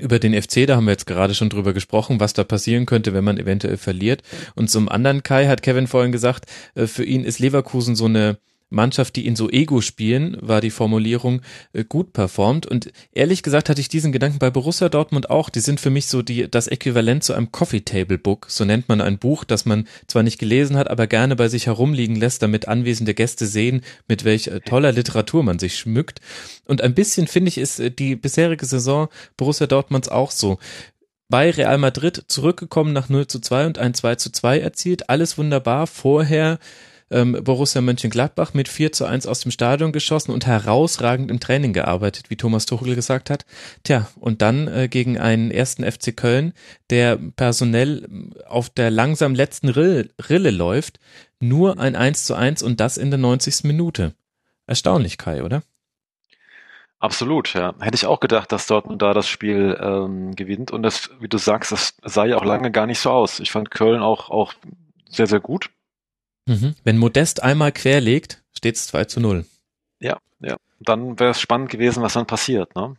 über den FC, da haben wir jetzt gerade schon drüber gesprochen, was da passieren könnte, wenn man eventuell verliert. Und zum anderen, Kai, hat Kevin vorhin gesagt, äh, für ihn ist Leverkusen so eine Mannschaft, die in so Ego spielen, war die Formulierung, äh, gut performt. Und ehrlich gesagt hatte ich diesen Gedanken bei Borussia Dortmund auch. Die sind für mich so die, das Äquivalent zu einem Coffee Table Book. So nennt man ein Buch, das man zwar nicht gelesen hat, aber gerne bei sich herumliegen lässt, damit anwesende Gäste sehen, mit welch äh, toller Literatur man sich schmückt. Und ein bisschen finde ich, ist äh, die bisherige Saison Borussia Dortmunds auch so bei Real Madrid zurückgekommen nach 0 zu 2 und ein 2 zu 2 erzielt. Alles wunderbar. Vorher ähm, Borussia Mönchengladbach mit 4 zu 1 aus dem Stadion geschossen und herausragend im Training gearbeitet, wie Thomas Tuchel gesagt hat. Tja, und dann äh, gegen einen ersten FC Köln, der personell auf der langsam letzten Rille, Rille läuft, nur ein 1 zu 1 und das in der 90. Minute. Erstaunlich, Kai, oder? Absolut, ja. Hätte ich auch gedacht, dass Dortmund da das Spiel ähm, gewinnt. Und das, wie du sagst, das sah ja auch lange gar nicht so aus. Ich fand Köln auch, auch sehr, sehr gut. Mhm. Wenn Modest einmal querlegt, steht es 2 zu 0. Ja, ja. Dann wäre es spannend gewesen, was dann passiert, ne?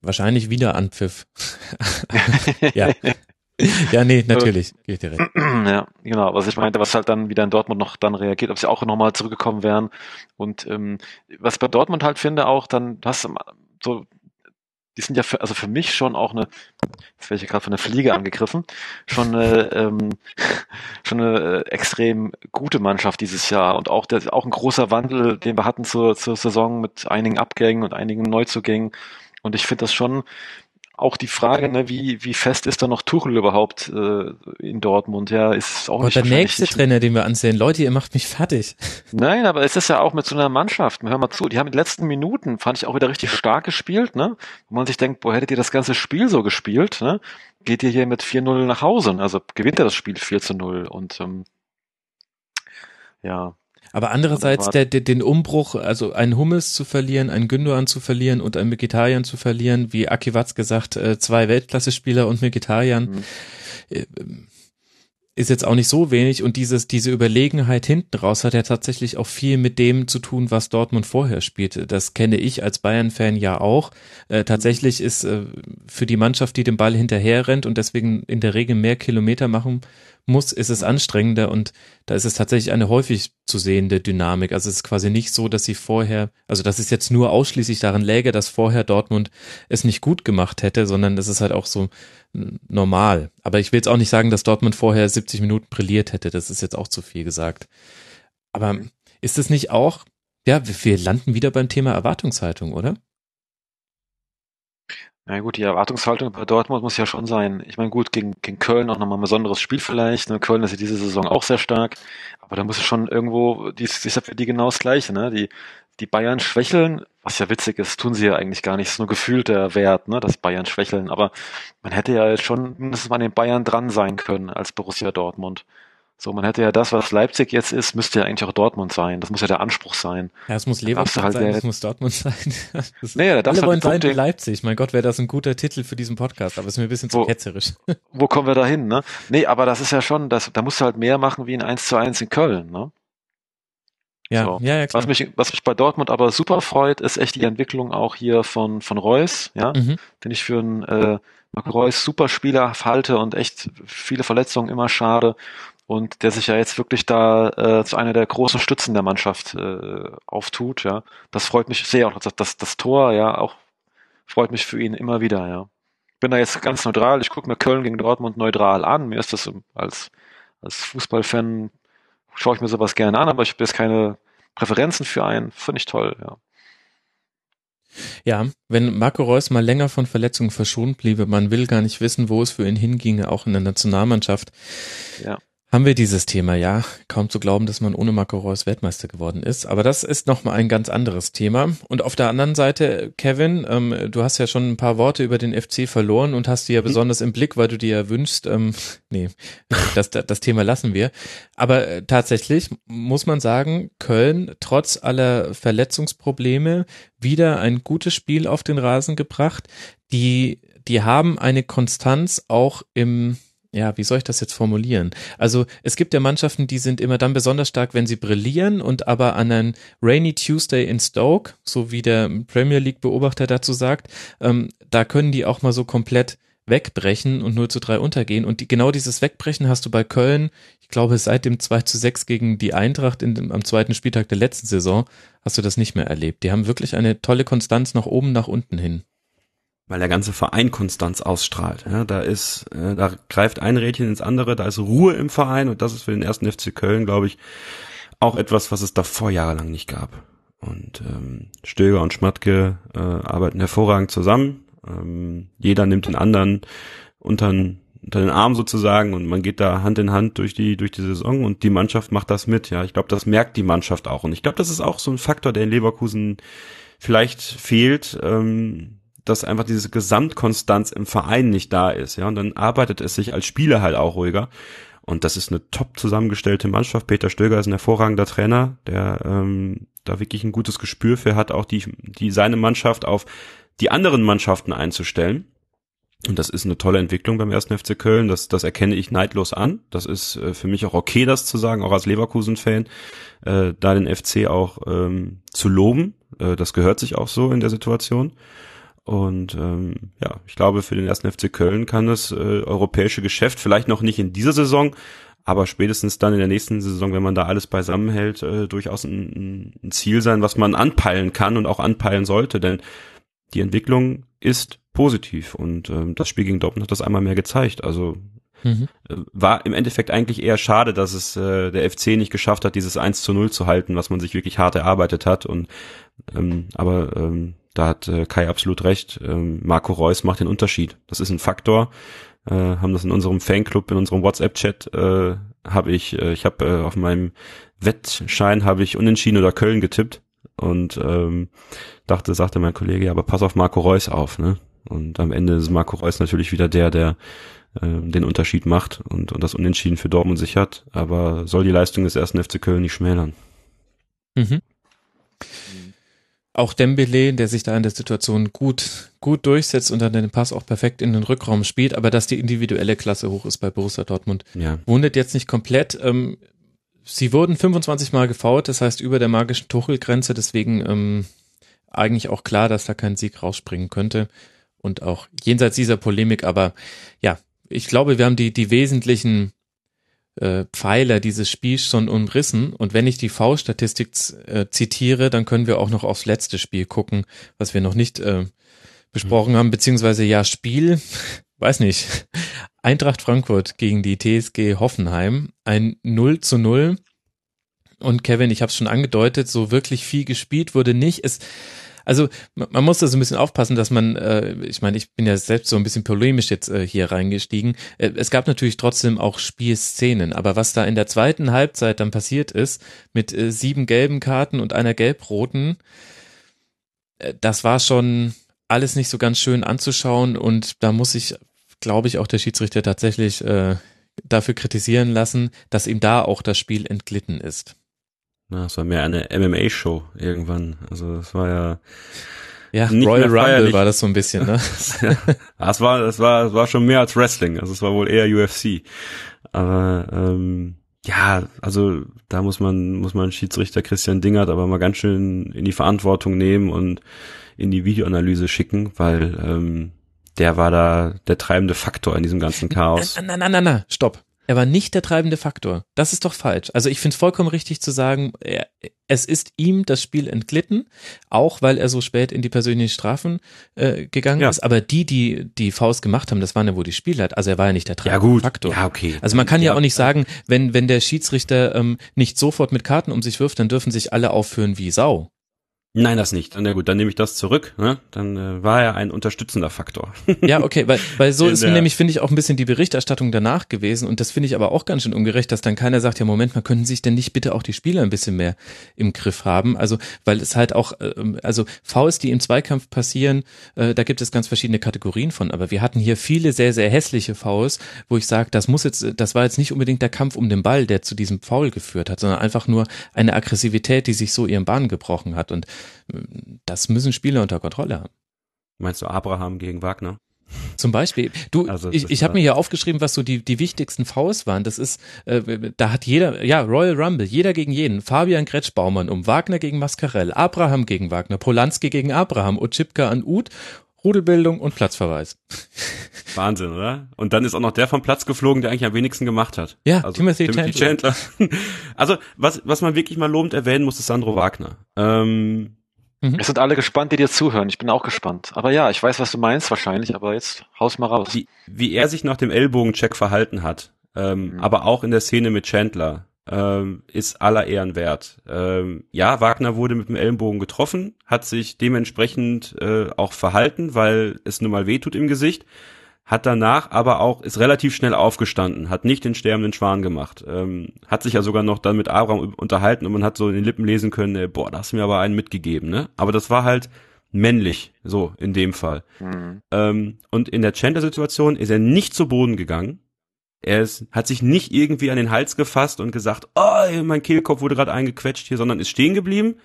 Wahrscheinlich wieder Anpfiff. (laughs) ja. (laughs) Ja, nee, natürlich. Geht direkt. (clears throat) Ja, genau. Was ich meinte, was halt dann wieder in Dortmund noch dann reagiert, ob sie auch nochmal zurückgekommen wären. Und ähm, was bei Dortmund halt finde, auch dann hast du so die sind ja für, also für mich schon auch eine, jetzt werde ich gerade von der Fliege angegriffen, schon eine, ähm, (laughs) schon eine äh, extrem gute Mannschaft dieses Jahr und auch der, auch ein großer Wandel, den wir hatten zur, zur Saison mit einigen Abgängen und einigen Neuzugängen. Und ich finde das schon auch die Frage, ne, wie, wie fest ist da noch Tuchel überhaupt äh, in Dortmund? Ja, ist auch Und nicht der nächste Trainer, den wir ansehen. Leute, ihr macht mich fertig. (laughs) Nein, aber es ist ja auch mit so einer Mannschaft. Hör mal zu, die haben in den letzten Minuten, fand ich auch wieder richtig stark gespielt, ne? Wo man sich denkt, wo hättet ihr das ganze Spiel so gespielt, ne? Geht ihr hier mit 4-0 nach Hause? Also gewinnt ihr das Spiel 4 0 und ähm, ja, aber andererseits der, der, den Umbruch, also einen Hummels zu verlieren, einen Gündogan zu verlieren und einen Mkhitaryan zu verlieren, wie Aki Watz gesagt, äh, zwei Weltklasse-Spieler und Mkhitaryan, mhm. Äh, ist jetzt auch nicht so wenig und dieses, diese Überlegenheit hinten raus hat ja tatsächlich auch viel mit dem zu tun, was Dortmund vorher spielte. Das kenne ich als Bayern-Fan ja auch. Äh, tatsächlich ist äh, für die Mannschaft, die den Ball hinterher rennt und deswegen in der Regel mehr Kilometer machen muss, ist es anstrengender und da ist es tatsächlich eine häufig zu sehende Dynamik. Also es ist quasi nicht so, dass sie vorher, also dass es jetzt nur ausschließlich daran läge, dass vorher Dortmund es nicht gut gemacht hätte, sondern es ist halt auch so normal. Aber ich will jetzt auch nicht sagen, dass Dortmund vorher 70 Minuten brilliert hätte. Das ist jetzt auch zu viel gesagt. Aber ist es nicht auch, ja, wir landen wieder beim Thema Erwartungshaltung, oder? Na gut, die Erwartungshaltung bei Dortmund muss ja schon sein. Ich meine, gut, gegen, gegen Köln auch nochmal ein besonderes Spiel vielleicht. Ne? Köln ist ja diese Saison auch sehr stark. Aber da muss es schon irgendwo, die ist ja für die genau das Gleiche. Ne? Die, die Bayern schwächeln, was ja witzig ist, tun sie ja eigentlich gar nicht. Es ist nur gefühlt der Wert, ne, dass Bayern schwächeln. Aber man hätte ja schon mindestens mal an den Bayern dran sein können als Borussia Dortmund. So, man hätte ja das, was Leipzig jetzt ist, müsste ja eigentlich auch Dortmund sein. Das muss ja der Anspruch sein. Ja, es muss Leverkusen halt sein, es muss Dortmund (laughs) sein. Das, Naja, da darfst alle wollen halt die sein wie Leipzig. Mein Gott, wäre das ein guter Titel für diesen Podcast, aber es ist mir ein bisschen zu Wo- ketzerisch. (laughs) wo kommen wir da hin, ne? Nee, aber das ist ja schon, das, da musst du halt mehr machen wie ein 1 zu 1 in Köln, ne? Ja, So. ja, ja, klar. Was mich, was mich bei Dortmund aber super freut, ist echt die Entwicklung auch hier von, von Reus, ja, Mhm. den ich für einen äh, Marco Reus super Spieler halte und echt viele Verletzungen immer schade und der sich ja jetzt wirklich da äh, zu einer der großen Stützen der Mannschaft äh, auftut, ja. Das freut mich sehr auch das, das, das Tor, ja, auch freut mich für ihn immer wieder, ja. Bin da jetzt ganz neutral, ich gucke mir Köln gegen Dortmund neutral an, mir ist das als, als Fußballfan schaue ich mir sowas gerne an, aber ich habe jetzt keine Präferenzen für einen, finde ich toll, ja. Ja, wenn Marco Reus mal länger von Verletzungen verschont bliebe, man will gar nicht wissen, wo es für ihn hinginge, auch in der Nationalmannschaft. Ja. Haben wir dieses Thema, ja. Kaum zu glauben, dass man ohne Marco Reus Weltmeister geworden ist. Aber das ist nochmal ein ganz anderes Thema. Und auf der anderen Seite, Kevin, ähm, du hast ja schon ein paar Worte über den FC verloren und hast die ja besonders im Blick, weil du dir ja wünschst, ähm, (laughs) nee, das, das, das Thema lassen wir. Aber äh, tatsächlich muss man sagen, Köln trotz aller Verletzungsprobleme wieder ein gutes Spiel auf den Rasen gebracht. Die, die haben eine Konstanz auch im, ja, wie soll ich das jetzt formulieren? Also es gibt ja Mannschaften, die sind immer dann besonders stark, wenn sie brillieren und aber an einen Rainy Tuesday in Stoke, so wie der Premier League Beobachter dazu sagt, ähm, da können die auch mal so komplett wegbrechen und 0 zu 3 untergehen. Und die, genau dieses Wegbrechen hast du bei Köln, ich glaube, seit dem 2 zu 6 gegen die Eintracht in dem, am zweiten Spieltag der letzten Saison, hast du das nicht mehr erlebt. Die haben wirklich eine tolle Konstanz nach oben, nach unten hin. Weil der ganze Verein Konstanz ausstrahlt. Ja, da ist, äh, da greift ein Rädchen ins andere, da ist Ruhe im Verein und das ist für den ersten FC Köln, glaube ich, auch etwas, was es davor jahrelang nicht gab. Und ähm, Stöger und Schmatke äh, arbeiten hervorragend zusammen. Ähm, jeder nimmt den anderen unter, unter den Arm sozusagen und man geht da Hand in Hand durch die durch die Saison und die Mannschaft macht das mit. Ja, ich glaube, das merkt die Mannschaft auch und ich glaube, das ist auch so ein Faktor, der in Leverkusen vielleicht fehlt. Ähm, dass einfach diese Gesamtkonstanz im Verein nicht da ist, ja, und dann arbeitet es sich als Spieler halt auch ruhiger. Und das ist eine top zusammengestellte Mannschaft. Peter Stöger ist ein hervorragender Trainer, der ähm, da wirklich ein gutes Gespür für hat, auch die, die seine Mannschaft auf die anderen Mannschaften einzustellen. Und das ist eine tolle Entwicklung beim ersten FC Köln. Das, das erkenne ich neidlos an. Das ist äh, für mich auch okay, das zu sagen, auch als Leverkusen-Fan, äh, da den FC auch ähm, zu loben. Äh, das gehört sich auch so in der Situation. Und ähm, ja, ich glaube, für den ersten FC Köln kann das äh, europäische Geschäft vielleicht noch nicht in dieser Saison, aber spätestens dann in der nächsten Saison, wenn man da alles beisammenhält, äh, durchaus ein, ein Ziel sein, was man anpeilen kann und auch anpeilen sollte. Denn die Entwicklung ist positiv und ähm, das Spiel gegen Dortmund hat das einmal mehr gezeigt. Also Mhm. äh, war im Endeffekt eigentlich eher schade, dass es äh, der FC nicht geschafft hat, dieses 1 zu 0 zu halten, was man sich wirklich hart erarbeitet hat. Und ähm, aber ähm, da hat äh, Kai absolut recht. Ähm, Marco Reus macht den Unterschied. Das ist ein Faktor. Äh, haben das in unserem Fanclub, in unserem WhatsApp-Chat, äh, habe ich, äh, ich habe äh, auf meinem Wettschein habe ich Unentschieden oder Köln getippt und ähm, dachte, sagte mein Kollege, ja, aber pass auf Marco Reus auf, ne? Und am Ende ist Marco Reus natürlich wieder der, der ähm, den Unterschied macht und, und das Unentschieden für Dortmund sichert, aber soll die Leistung des ersten FC Köln nicht schmälern. Mhm. Auch Dembele, der sich da in der Situation gut, gut durchsetzt und dann den Pass auch perfekt in den Rückraum spielt, aber dass die individuelle Klasse hoch ist bei Borussia Dortmund, Ja, wundert jetzt nicht komplett. Ähm, sie wurden 25 Mal gefault, das heißt über der magischen Tuchelgrenze, deswegen ähm, eigentlich auch klar, dass da kein Sieg rausspringen könnte und auch jenseits dieser Polemik, aber ja, ich glaube, wir haben die, die wesentlichen äh, Pfeiler dieses Spiels schon umrissen. Und wenn ich die V-Statistik äh, zitiere, dann können wir auch noch aufs letzte Spiel gucken, was wir noch nicht äh, besprochen haben, beziehungsweise ja, Spiel, (laughs) weiß nicht, Eintracht Frankfurt gegen die TSG Hoffenheim, ein 0 zu 0. Und Kevin, ich habe es schon angedeutet, so wirklich viel gespielt wurde nicht. Es Also man muss da so ein bisschen aufpassen, dass man, äh, ich meine, ich bin ja selbst so ein bisschen polemisch jetzt äh, hier reingestiegen. Äh, es gab natürlich trotzdem auch Spielszenen, aber was da in der zweiten Halbzeit dann passiert ist, mit äh, sieben gelben Karten und einer gelb-roten, äh, das war schon alles nicht so ganz schön anzuschauen und da muss ich, glaube ich, auch der Schiedsrichter tatsächlich äh, dafür kritisieren lassen, dass ihm da auch das Spiel entglitten ist. Na, es war mehr eine MMA-Show irgendwann. Also es war ja. Ja, Nicht Royal Rumble war das so ein bisschen, ne? (laughs) ja, es war, es war, es war schon mehr als Wrestling. Also es war wohl eher UFC. Aber ähm, ja, also da muss man, muss man Schiedsrichter Christian Dingert aber mal ganz schön in die Verantwortung nehmen und in die Videoanalyse schicken, weil ähm, der war da der treibende Faktor in diesem ganzen Chaos. Na, na, na, na, na, stopp. Er war nicht der treibende Faktor. Das ist doch falsch. Also ich finde es vollkommen richtig zu sagen, er, es ist ihm das Spiel entglitten, auch weil er so spät in die persönlichen Strafen äh, gegangen Ja. ist. Aber die, die die Faust gemacht haben, das waren ja wohl die Spielleiter. Also er war ja nicht der Ja treibende gut, Faktor. ja okay. Also man kann ja, auch nicht sagen, wenn, wenn der Schiedsrichter ähm, nicht sofort mit Karten um sich wirft, dann dürfen sich alle aufführen wie Sau. Nein, das nicht. Na gut, dann nehme ich das zurück. Ne? Dann äh, war er ein unterstützender Faktor. (laughs) Ja, okay, weil, weil so ist nämlich, finde ich, auch ein bisschen die Berichterstattung danach gewesen und das finde ich aber auch ganz schön ungerecht, dass dann keiner sagt, ja Moment mal, können sich denn nicht bitte auch die Spieler ein bisschen mehr im Griff haben? Also, weil es halt auch, ähm, also Fouls, die im Zweikampf passieren, äh, da gibt es ganz verschiedene Kategorien von, aber wir hatten hier viele sehr, sehr hässliche Fouls, wo ich sage, das muss jetzt, das war jetzt nicht unbedingt der Kampf um den Ball, der zu diesem Foul geführt hat, sondern einfach nur eine Aggressivität, die sich so ihren Bahn gebrochen hat und das müssen Spieler unter Kontrolle haben. Meinst du Abraham gegen Wagner? Zum Beispiel. Du, Also ich, ich habe mir hier aufgeschrieben, was so die, die wichtigsten Fouls waren. Das ist, äh, da hat jeder, ja, Royal Rumble, jeder gegen jeden. Fabian Gretsch Baumann um Wagner gegen Mascarell, Abraham gegen Wagner, Polanski gegen Abraham, Otschipka an Uth, Rudelbildung und Platzverweis. (laughs) Wahnsinn, oder? Und dann ist auch noch der vom Platz geflogen, der eigentlich am wenigsten gemacht hat. Ja, also Timothy Chandler. (laughs) also was, was man wirklich mal lobend erwähnen muss, ist Sandro Wagner. Ähm, Wir sind alle gespannt, die dir zuhören. Ich bin auch gespannt. Aber ja, ich weiß, was du meinst wahrscheinlich, aber jetzt haus mal raus. wie, wie er sich nach dem Ellbogencheck verhalten hat, ähm, Mhm. aber auch in der Szene mit Chandler, ähm, ist aller Ehren wert. Ähm, ja, Wagner wurde mit dem Ellenbogen getroffen, hat sich dementsprechend äh, auch verhalten, weil es nun mal wehtut im Gesicht, hat danach aber auch, ist relativ schnell aufgestanden, hat nicht den sterbenden Schwan gemacht, ähm, hat sich ja sogar noch dann mit Abraham unterhalten und man hat so in den Lippen lesen können, äh, boah, da hast du mir aber einen mitgegeben, ne? Aber das war halt männlich, so in dem Fall. Mhm. Ähm, und in der Chandler-Situation ist er nicht zu Boden gegangen. Er ist, hat sich nicht irgendwie an den Hals gefasst und gesagt, oh, mein Kehlkopf wurde gerade eingequetscht hier, sondern ist stehen geblieben.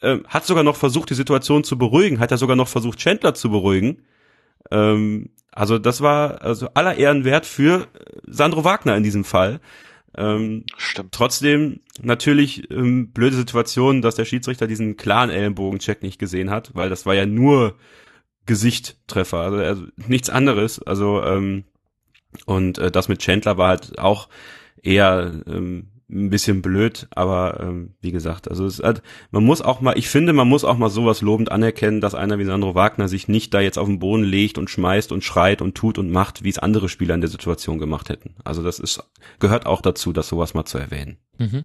Ähm, hat sogar noch versucht, die Situation zu beruhigen, hat er sogar noch versucht, Chandler zu beruhigen. Ähm, also das war also aller Ehren wert für äh, Sandro Wagner in diesem Fall. Ähm, Stimmt. Trotzdem natürlich ähm, blöde Situation, dass der Schiedsrichter diesen klaren Ellenbogencheck nicht gesehen hat, weil das war ja nur Gesichttreffer, also, also nichts anderes. Also ähm, und äh, das mit Chandler war halt auch eher ähm, ein bisschen blöd, aber ähm, wie gesagt, also es hat, man muss auch mal, ich finde, man muss auch mal sowas lobend anerkennen, dass einer wie Sandro Wagner sich nicht da jetzt auf den Boden legt und schmeißt und schreit und tut und macht, wie es andere Spieler in der Situation gemacht hätten. Also das ist gehört auch dazu, das sowas mal zu erwähnen. Mhm.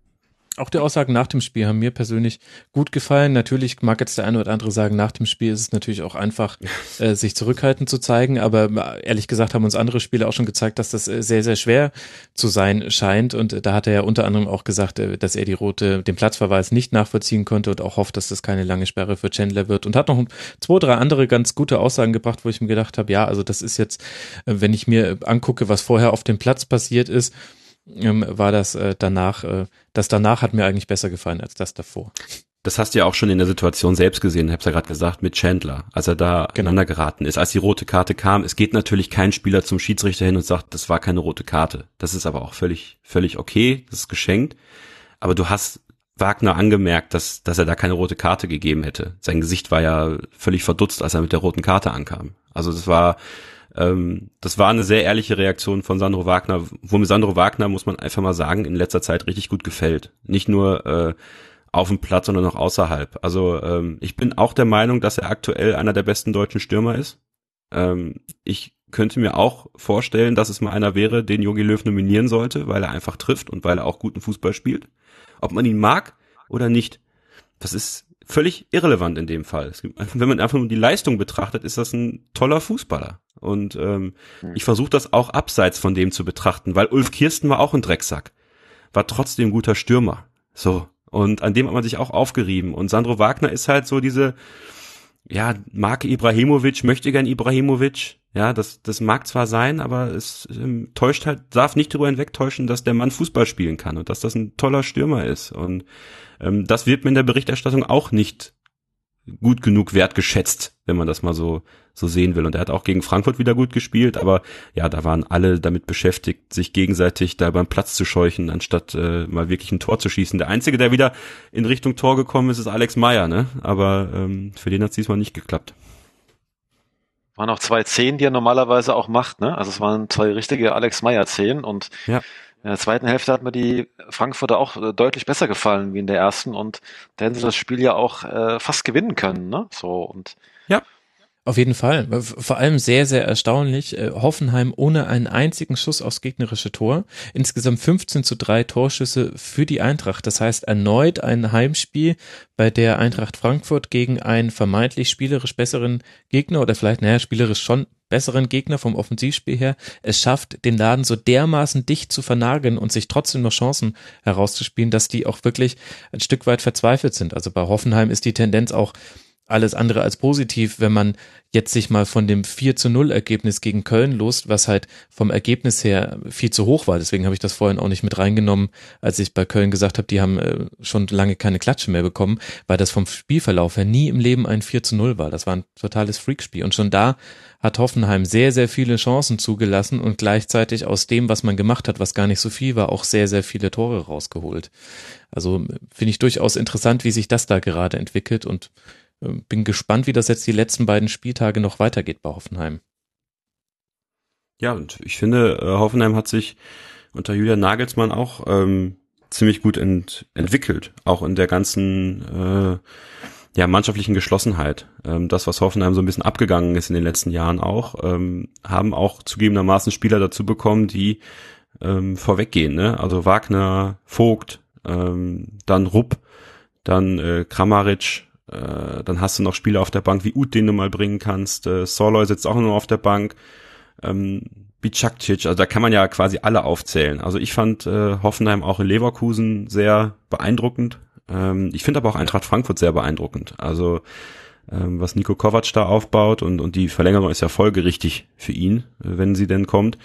Auch die Aussagen nach dem Spiel haben mir persönlich gut gefallen. Natürlich mag jetzt der eine oder andere sagen, nach dem Spiel ist es natürlich auch einfach, äh, sich zurückhaltend zu zeigen. Aber äh, ehrlich gesagt haben uns andere Spiele auch schon gezeigt, dass das äh, sehr, sehr schwer zu sein scheint. Und da hat er ja unter anderem auch gesagt, dass er die rote, den Platzverweis nicht nachvollziehen konnte und auch hofft, dass das keine lange Sperre für Chandler wird. Und hat noch zwei, drei andere ganz gute Aussagen gebracht, wo ich mir gedacht habe, ja, also das ist jetzt, wenn ich mir angucke, was vorher auf dem Platz passiert ist, ähm, war das äh, danach, äh, das danach hat mir eigentlich besser gefallen als das davor. Das hast du ja auch schon in der Situation selbst gesehen, hab's ja gerade gesagt, mit Chandler, als er da Genau. aneinander geraten ist, als die rote Karte kam. Es geht natürlich kein Spieler zum Schiedsrichter hin und sagt, das war keine rote Karte. Das ist aber auch völlig, völlig okay, das ist geschenkt. Aber du hast Wagner angemerkt, dass, dass er da keine rote Karte gegeben hätte. Sein Gesicht war ja völlig verdutzt, als er mit der roten Karte ankam. Also das war, ähm, das war eine sehr ehrliche Reaktion von Sandro Wagner, wo mir Sandro Wagner, muss man einfach mal sagen, in letzter Zeit richtig gut gefällt. Nicht nur äh, auf dem Platz, sondern auch außerhalb. Also ähm, ich bin auch der Meinung, dass er aktuell einer der besten deutschen Stürmer ist. Ähm, ich könnte mir auch vorstellen, dass es mal einer wäre, den Jogi Löw nominieren sollte, weil er einfach trifft und weil er auch guten Fußball spielt. Ob man ihn mag oder nicht, das ist völlig irrelevant in dem Fall. Gibt, (laughs) wenn man einfach nur die Leistung betrachtet, ist das ein toller Fußballer. Und ähm, mhm. ich versuche das auch abseits von dem zu betrachten, weil Ulf Kirsten war auch ein Drecksack, war trotzdem guter Stürmer. So. Und an dem hat man sich auch aufgerieben. Und Sandro Wagner ist halt so diese, ja, Marke Ibrahimovic, möchte gern Ibrahimovic. Ja, das, das mag zwar sein, aber es ähm, täuscht halt, darf nicht darüber hinwegtäuschen, dass der Mann Fußball spielen kann und dass das ein toller Stürmer ist. Und ähm, das wird mir in der Berichterstattung auch nicht gut genug wertgeschätzt, wenn man das mal so so sehen will. Und er hat auch gegen Frankfurt wieder gut gespielt, aber ja, da waren alle damit beschäftigt, sich gegenseitig da beim Platz zu scheuchen, anstatt äh, mal wirklich ein Tor zu schießen. Der einzige, der wieder in Richtung Tor gekommen ist, ist Alex Meyer, ne? Aber ähm, für den hat es diesmal nicht geklappt. Waren auch zwei Zehn, die er normalerweise auch macht, ne? Also es waren zwei richtige Alex Meyer Zehn und ja. In der zweiten Hälfte hat mir die Frankfurter auch äh, deutlich besser gefallen wie in der ersten und da hätten sie das Spiel ja auch äh, fast gewinnen können, ne? So und ja. Auf jeden Fall. Vor allem sehr, sehr erstaunlich. Äh, Hoffenheim ohne einen einzigen Schuss aufs gegnerische Tor. Insgesamt 15 zu 3 Torschüsse für die Eintracht. Das heißt erneut ein Heimspiel, bei der Eintracht Frankfurt gegen einen vermeintlich spielerisch besseren Gegner oder vielleicht, naja, spielerisch schon besseren Gegner vom Offensivspiel her es schafft, den Laden so dermaßen dicht zu vernageln und sich trotzdem noch Chancen herauszuspielen, dass die auch wirklich ein Stück weit verzweifelt sind. Also bei Hoffenheim ist die Tendenz auch alles andere als positiv, wenn man jetzt sich mal von dem 4 zu 0 Ergebnis gegen Köln lost, was halt vom Ergebnis her viel zu hoch war. Deswegen habe ich das vorhin auch nicht mit reingenommen, als ich bei Köln gesagt habe, die haben äh, schon lange keine Klatsche mehr bekommen, weil das vom Spielverlauf her nie im Leben ein 4 zu 0 war. Das war ein totales Freakspiel. Und schon da hat Hoffenheim sehr, sehr viele Chancen zugelassen und gleichzeitig aus dem, was man gemacht hat, was gar nicht so viel war, auch sehr, sehr viele Tore rausgeholt. Also finde ich durchaus interessant, wie sich das da gerade entwickelt und bin gespannt, wie das jetzt die letzten beiden Spieltage noch weitergeht bei Hoffenheim. Ja, und ich finde, äh, Hoffenheim hat sich unter Julian Nagelsmann auch ähm, ziemlich gut ent entwickelt, auch in der ganzen äh, ja, mannschaftlichen Geschlossenheit. Ähm, das, was Hoffenheim so ein bisschen abgegangen ist in den letzten Jahren auch, ähm, haben auch zugegebenermaßen Spieler dazu bekommen, die ähm, vorweggehen. Ne? Also Wagner, Vogt, ähm, dann Rupp, dann äh, Kramaric, äh, dann hast du noch Spieler auf der Bank wie Ut, den du mal bringen kannst. Äh, Soloy sitzt auch noch auf der Bank. Ähm, Bicakcic, also da kann man ja quasi alle aufzählen. Also ich fand äh, Hoffenheim auch in Leverkusen sehr beeindruckend. Ähm, ich finde aber auch Eintracht Frankfurt sehr beeindruckend. Also ähm, was Nico Kovac da aufbaut und, und die Verlängerung ist ja folgerichtig für ihn, äh, wenn sie denn kommt,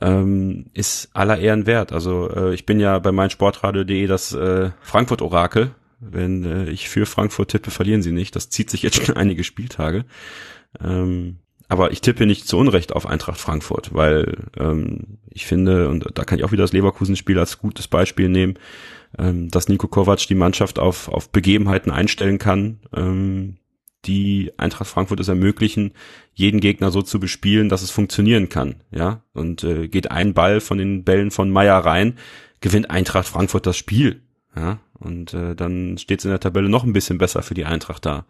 ähm, ist aller Ehren wert. Also äh, ich bin ja bei meinsportradio.de das äh, Frankfurt-Orakel wenn äh, ich für Frankfurt tippe, verlieren sie nicht. Das zieht sich jetzt (laughs) schon einige Spieltage. Ähm, aber ich tippe nicht zu Unrecht auf Eintracht Frankfurt, weil ähm, ich finde, und da kann ich auch wieder das Leverkusen-Spiel als gutes Beispiel nehmen, ähm, dass Nico Kovac die Mannschaft auf, auf Begebenheiten einstellen kann, ähm, die Eintracht Frankfurt es ermöglichen, jeden Gegner so zu bespielen, dass es funktionieren kann. Ja, und äh, geht ein Ball von den Bällen von Meier rein, gewinnt Eintracht Frankfurt das Spiel. Ja, und äh, dann steht es in der Tabelle noch ein bisschen besser für die Eintracht da.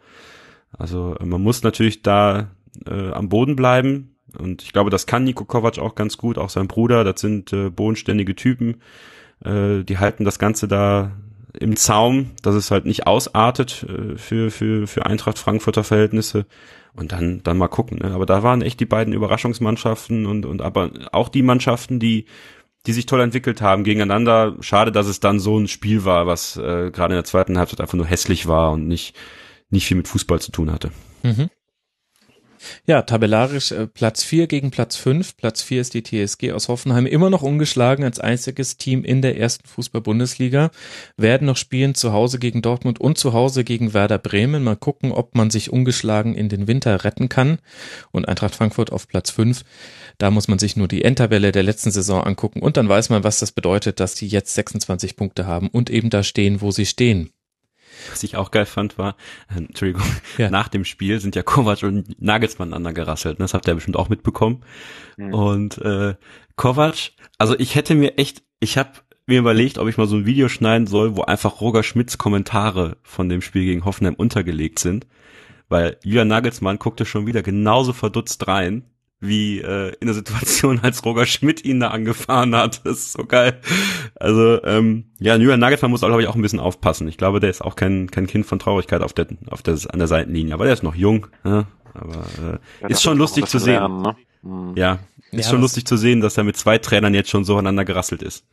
Also äh, man muss natürlich da äh, am Boden bleiben. Und ich glaube, das kann Nico Kovac auch ganz gut, auch sein Bruder. Das sind äh, bodenständige Typen. Äh, die halten das Ganze da im Zaum, dass es halt nicht ausartet äh, für, für, für Eintracht Frankfurter Verhältnisse. Und dann, dann mal gucken. Ne? Aber da waren echt die beiden Überraschungsmannschaften und, und aber auch die Mannschaften, die die sich toll entwickelt haben gegeneinander. Schade, dass es dann so ein Spiel war, was äh, gerade in der zweiten Halbzeit einfach nur hässlich war und nicht, nicht viel mit Fußball zu tun hatte. Mhm. Ja, tabellarisch äh, Platz 4 gegen Platz 5. Platz 4 ist die TSG aus Hoffenheim immer noch ungeschlagen als einziges Team in der ersten Fußball-Bundesliga. Werden noch spielen zu Hause gegen Dortmund und zu Hause gegen Werder Bremen. Mal gucken, ob man sich ungeschlagen in den Winter retten kann. Und Eintracht Frankfurt auf Platz 5. Da muss man sich nur die Endtabelle der letzten Saison angucken und dann weiß man, was das bedeutet, dass die jetzt 26 Punkte haben und eben da stehen, wo sie stehen. Was ich auch geil fand, war, äh, Entschuldigung, (laughs) ja. nach dem Spiel sind ja Kovac und Nagelsmann aneinander gerasselt. Ne? Das habt ihr bestimmt auch mitbekommen. Mhm. Und äh, Kovac, also ich hätte mir echt, ich habe mir überlegt, ob ich mal so ein Video schneiden soll, wo einfach Roger Schmidts Kommentare von dem Spiel gegen Hoffenheim untergelegt sind. Weil Julian Nagelsmann guckte schon wieder genauso verdutzt rein wie äh, in der Situation, (laughs) als Roger Schmidt ihn da angefahren hat. Das ist so geil. Also ähm, ja, Julian Nagelsmann muss auch, glaube ich, auch ein bisschen aufpassen. Ich glaube, der ist auch kein, kein Kind von Traurigkeit auf der, auf der, an der Seitenlinie. Aber der ist noch jung. Ja? Aber äh, Ja, ist schon lustig zu sehen. lernen, ne? Hm. Ja, ist Ja, schon lustig zu sehen, dass er mit zwei Trainern jetzt schon so aneinander gerasselt ist.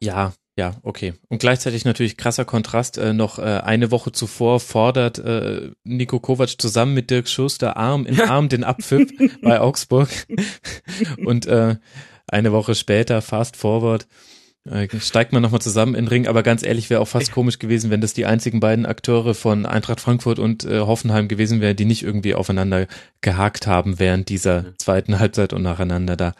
Ja, ja, okay. Und gleichzeitig natürlich krasser Kontrast. Äh, noch äh, eine Woche zuvor fordert äh, Nico Kovac zusammen mit Dirk Schuster Arm in Arm den Abpfiff (laughs) bei Augsburg. Und äh, eine Woche später, fast forward, äh, steigt man nochmal zusammen in den Ring. Aber ganz ehrlich, wäre auch fast komisch gewesen, wenn das die einzigen beiden Akteure von Eintracht Frankfurt und äh, Hoffenheim gewesen wären, die nicht irgendwie aufeinander gehakt haben während dieser zweiten Halbzeit und nacheinander da.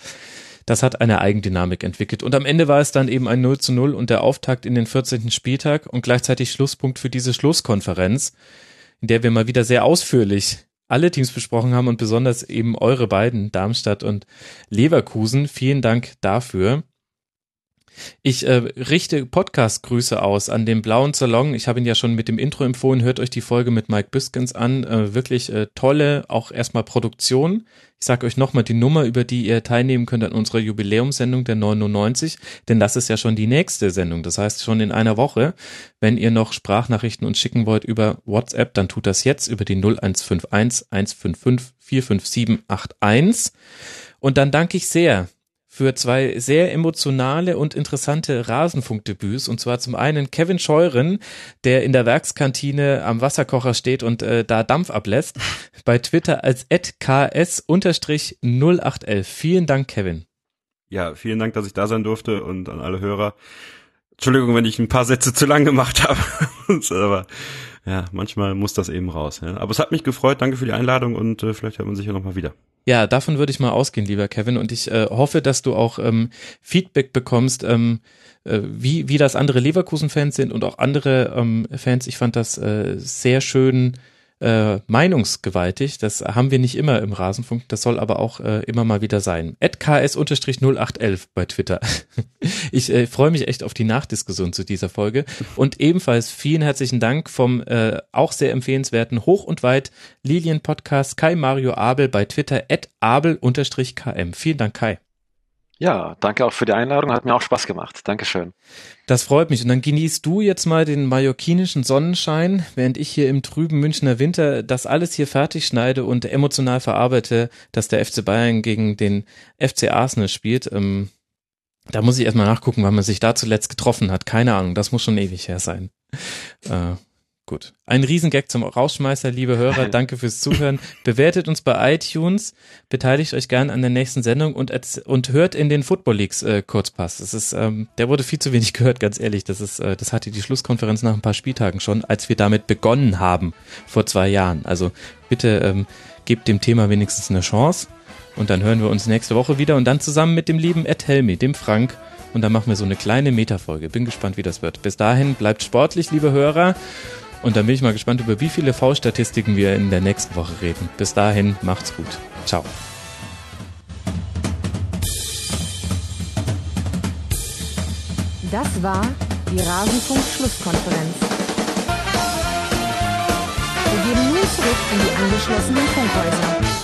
Das hat eine Eigendynamik entwickelt. Und am Ende war es dann eben ein 0 zu 0 und der Auftakt in den 14. Spieltag und gleichzeitig Schlusspunkt für diese Schlusskonferenz, in der wir mal wieder sehr ausführlich alle Teams besprochen haben und besonders eben eure beiden, Darmstadt und Leverkusen. Vielen Dank dafür. Ich äh, richte Podcast-Grüße aus an den Blauen Salon. Ich habe ihn ja schon mit dem Intro empfohlen. Hört euch die Folge mit Mike Biskens an. Äh, wirklich äh, tolle, auch erstmal Produktion. Ich sage euch nochmal die Nummer, über die ihr teilnehmen könnt an unserer Jubiläumssendung der 99, denn das ist ja schon die nächste Sendung. Das heißt schon in einer Woche. Wenn ihr noch Sprachnachrichten uns schicken wollt über WhatsApp, dann tut das jetzt über die 0151 155 45781. Und dann danke ich sehr für zwei sehr emotionale und interessante Rasenfunkdebüts. Und zwar zum einen Kevin Scheuren, der in der Werkskantine am Wasserkocher steht und äh, da Dampf ablässt. (laughs) Bei Twitter als @ks_0811. Vielen Dank, Kevin. Ja, vielen Dank, dass ich da sein durfte und an alle Hörer. Entschuldigung, wenn ich ein paar Sätze zu lang gemacht habe. (laughs) Aber ja, manchmal muss das eben raus. Ja. Aber es hat mich gefreut. Danke für die Einladung und äh, vielleicht hört man sich ja nochmal wieder. Ja, davon würde ich mal ausgehen, lieber Kevin. Und ich äh, hoffe, dass du auch ähm, Feedback bekommst, ähm, äh, wie, wie das andere Leverkusen-Fans sind und auch andere ähm, Fans. Ich fand das äh, sehr schön äh, meinungsgewaltig. Das haben wir nicht immer im Rasenfunk. Das soll aber auch äh, immer mal wieder sein. ks-0811 bei Twitter. (laughs) Ich äh, freue mich echt auf die Nachdiskussion zu dieser Folge. Und ebenfalls vielen herzlichen Dank vom äh, auch sehr empfehlenswerten Hoch und Weit Lilien-Podcast Kai Mario Abel bei Twitter abel-km. Vielen Dank, Kai. Ja, danke auch für die Einladung. Hat mir auch Spaß gemacht. Dankeschön. Das freut mich. Und dann genießt du jetzt mal den mallorquinischen Sonnenschein, während ich hier im trüben Münchner Winter das alles hier fertig schneide und emotional verarbeite, dass der FC Bayern gegen den FC Arsenal spielt. Ähm, da muss ich erstmal nachgucken, wann man sich da zuletzt getroffen hat. Keine Ahnung, das muss schon ewig her sein. Äh, gut. Ein Riesengag zum Rausschmeißer, liebe Hörer. (laughs) Danke fürs Zuhören. Bewertet uns bei iTunes, beteiligt euch gern an der nächsten Sendung und, und hört in den Football Leagues äh, Kurzpass. Das ist, ähm, der wurde viel zu wenig gehört, ganz ehrlich. Das ist, äh, das hatte die Schlusskonferenz nach ein paar Spieltagen schon, als wir damit begonnen haben vor zwei Jahren. Also bitte ähm, gebt dem Thema wenigstens eine Chance. Und dann hören wir uns nächste Woche wieder und dann zusammen mit dem lieben Ed Helmi, dem Frank. Und dann machen wir so eine kleine Metafolge. Bin gespannt, wie das wird. Bis dahin bleibt sportlich, liebe Hörer. Und dann bin ich mal gespannt, über wie viele V-Statistiken wir in der nächsten Woche reden. Bis dahin, macht's gut. Ciao. Das war die Rasenfunk-Schlusskonferenz. Wir gehen nun zurück in die angeschlossenen Funkhäuser.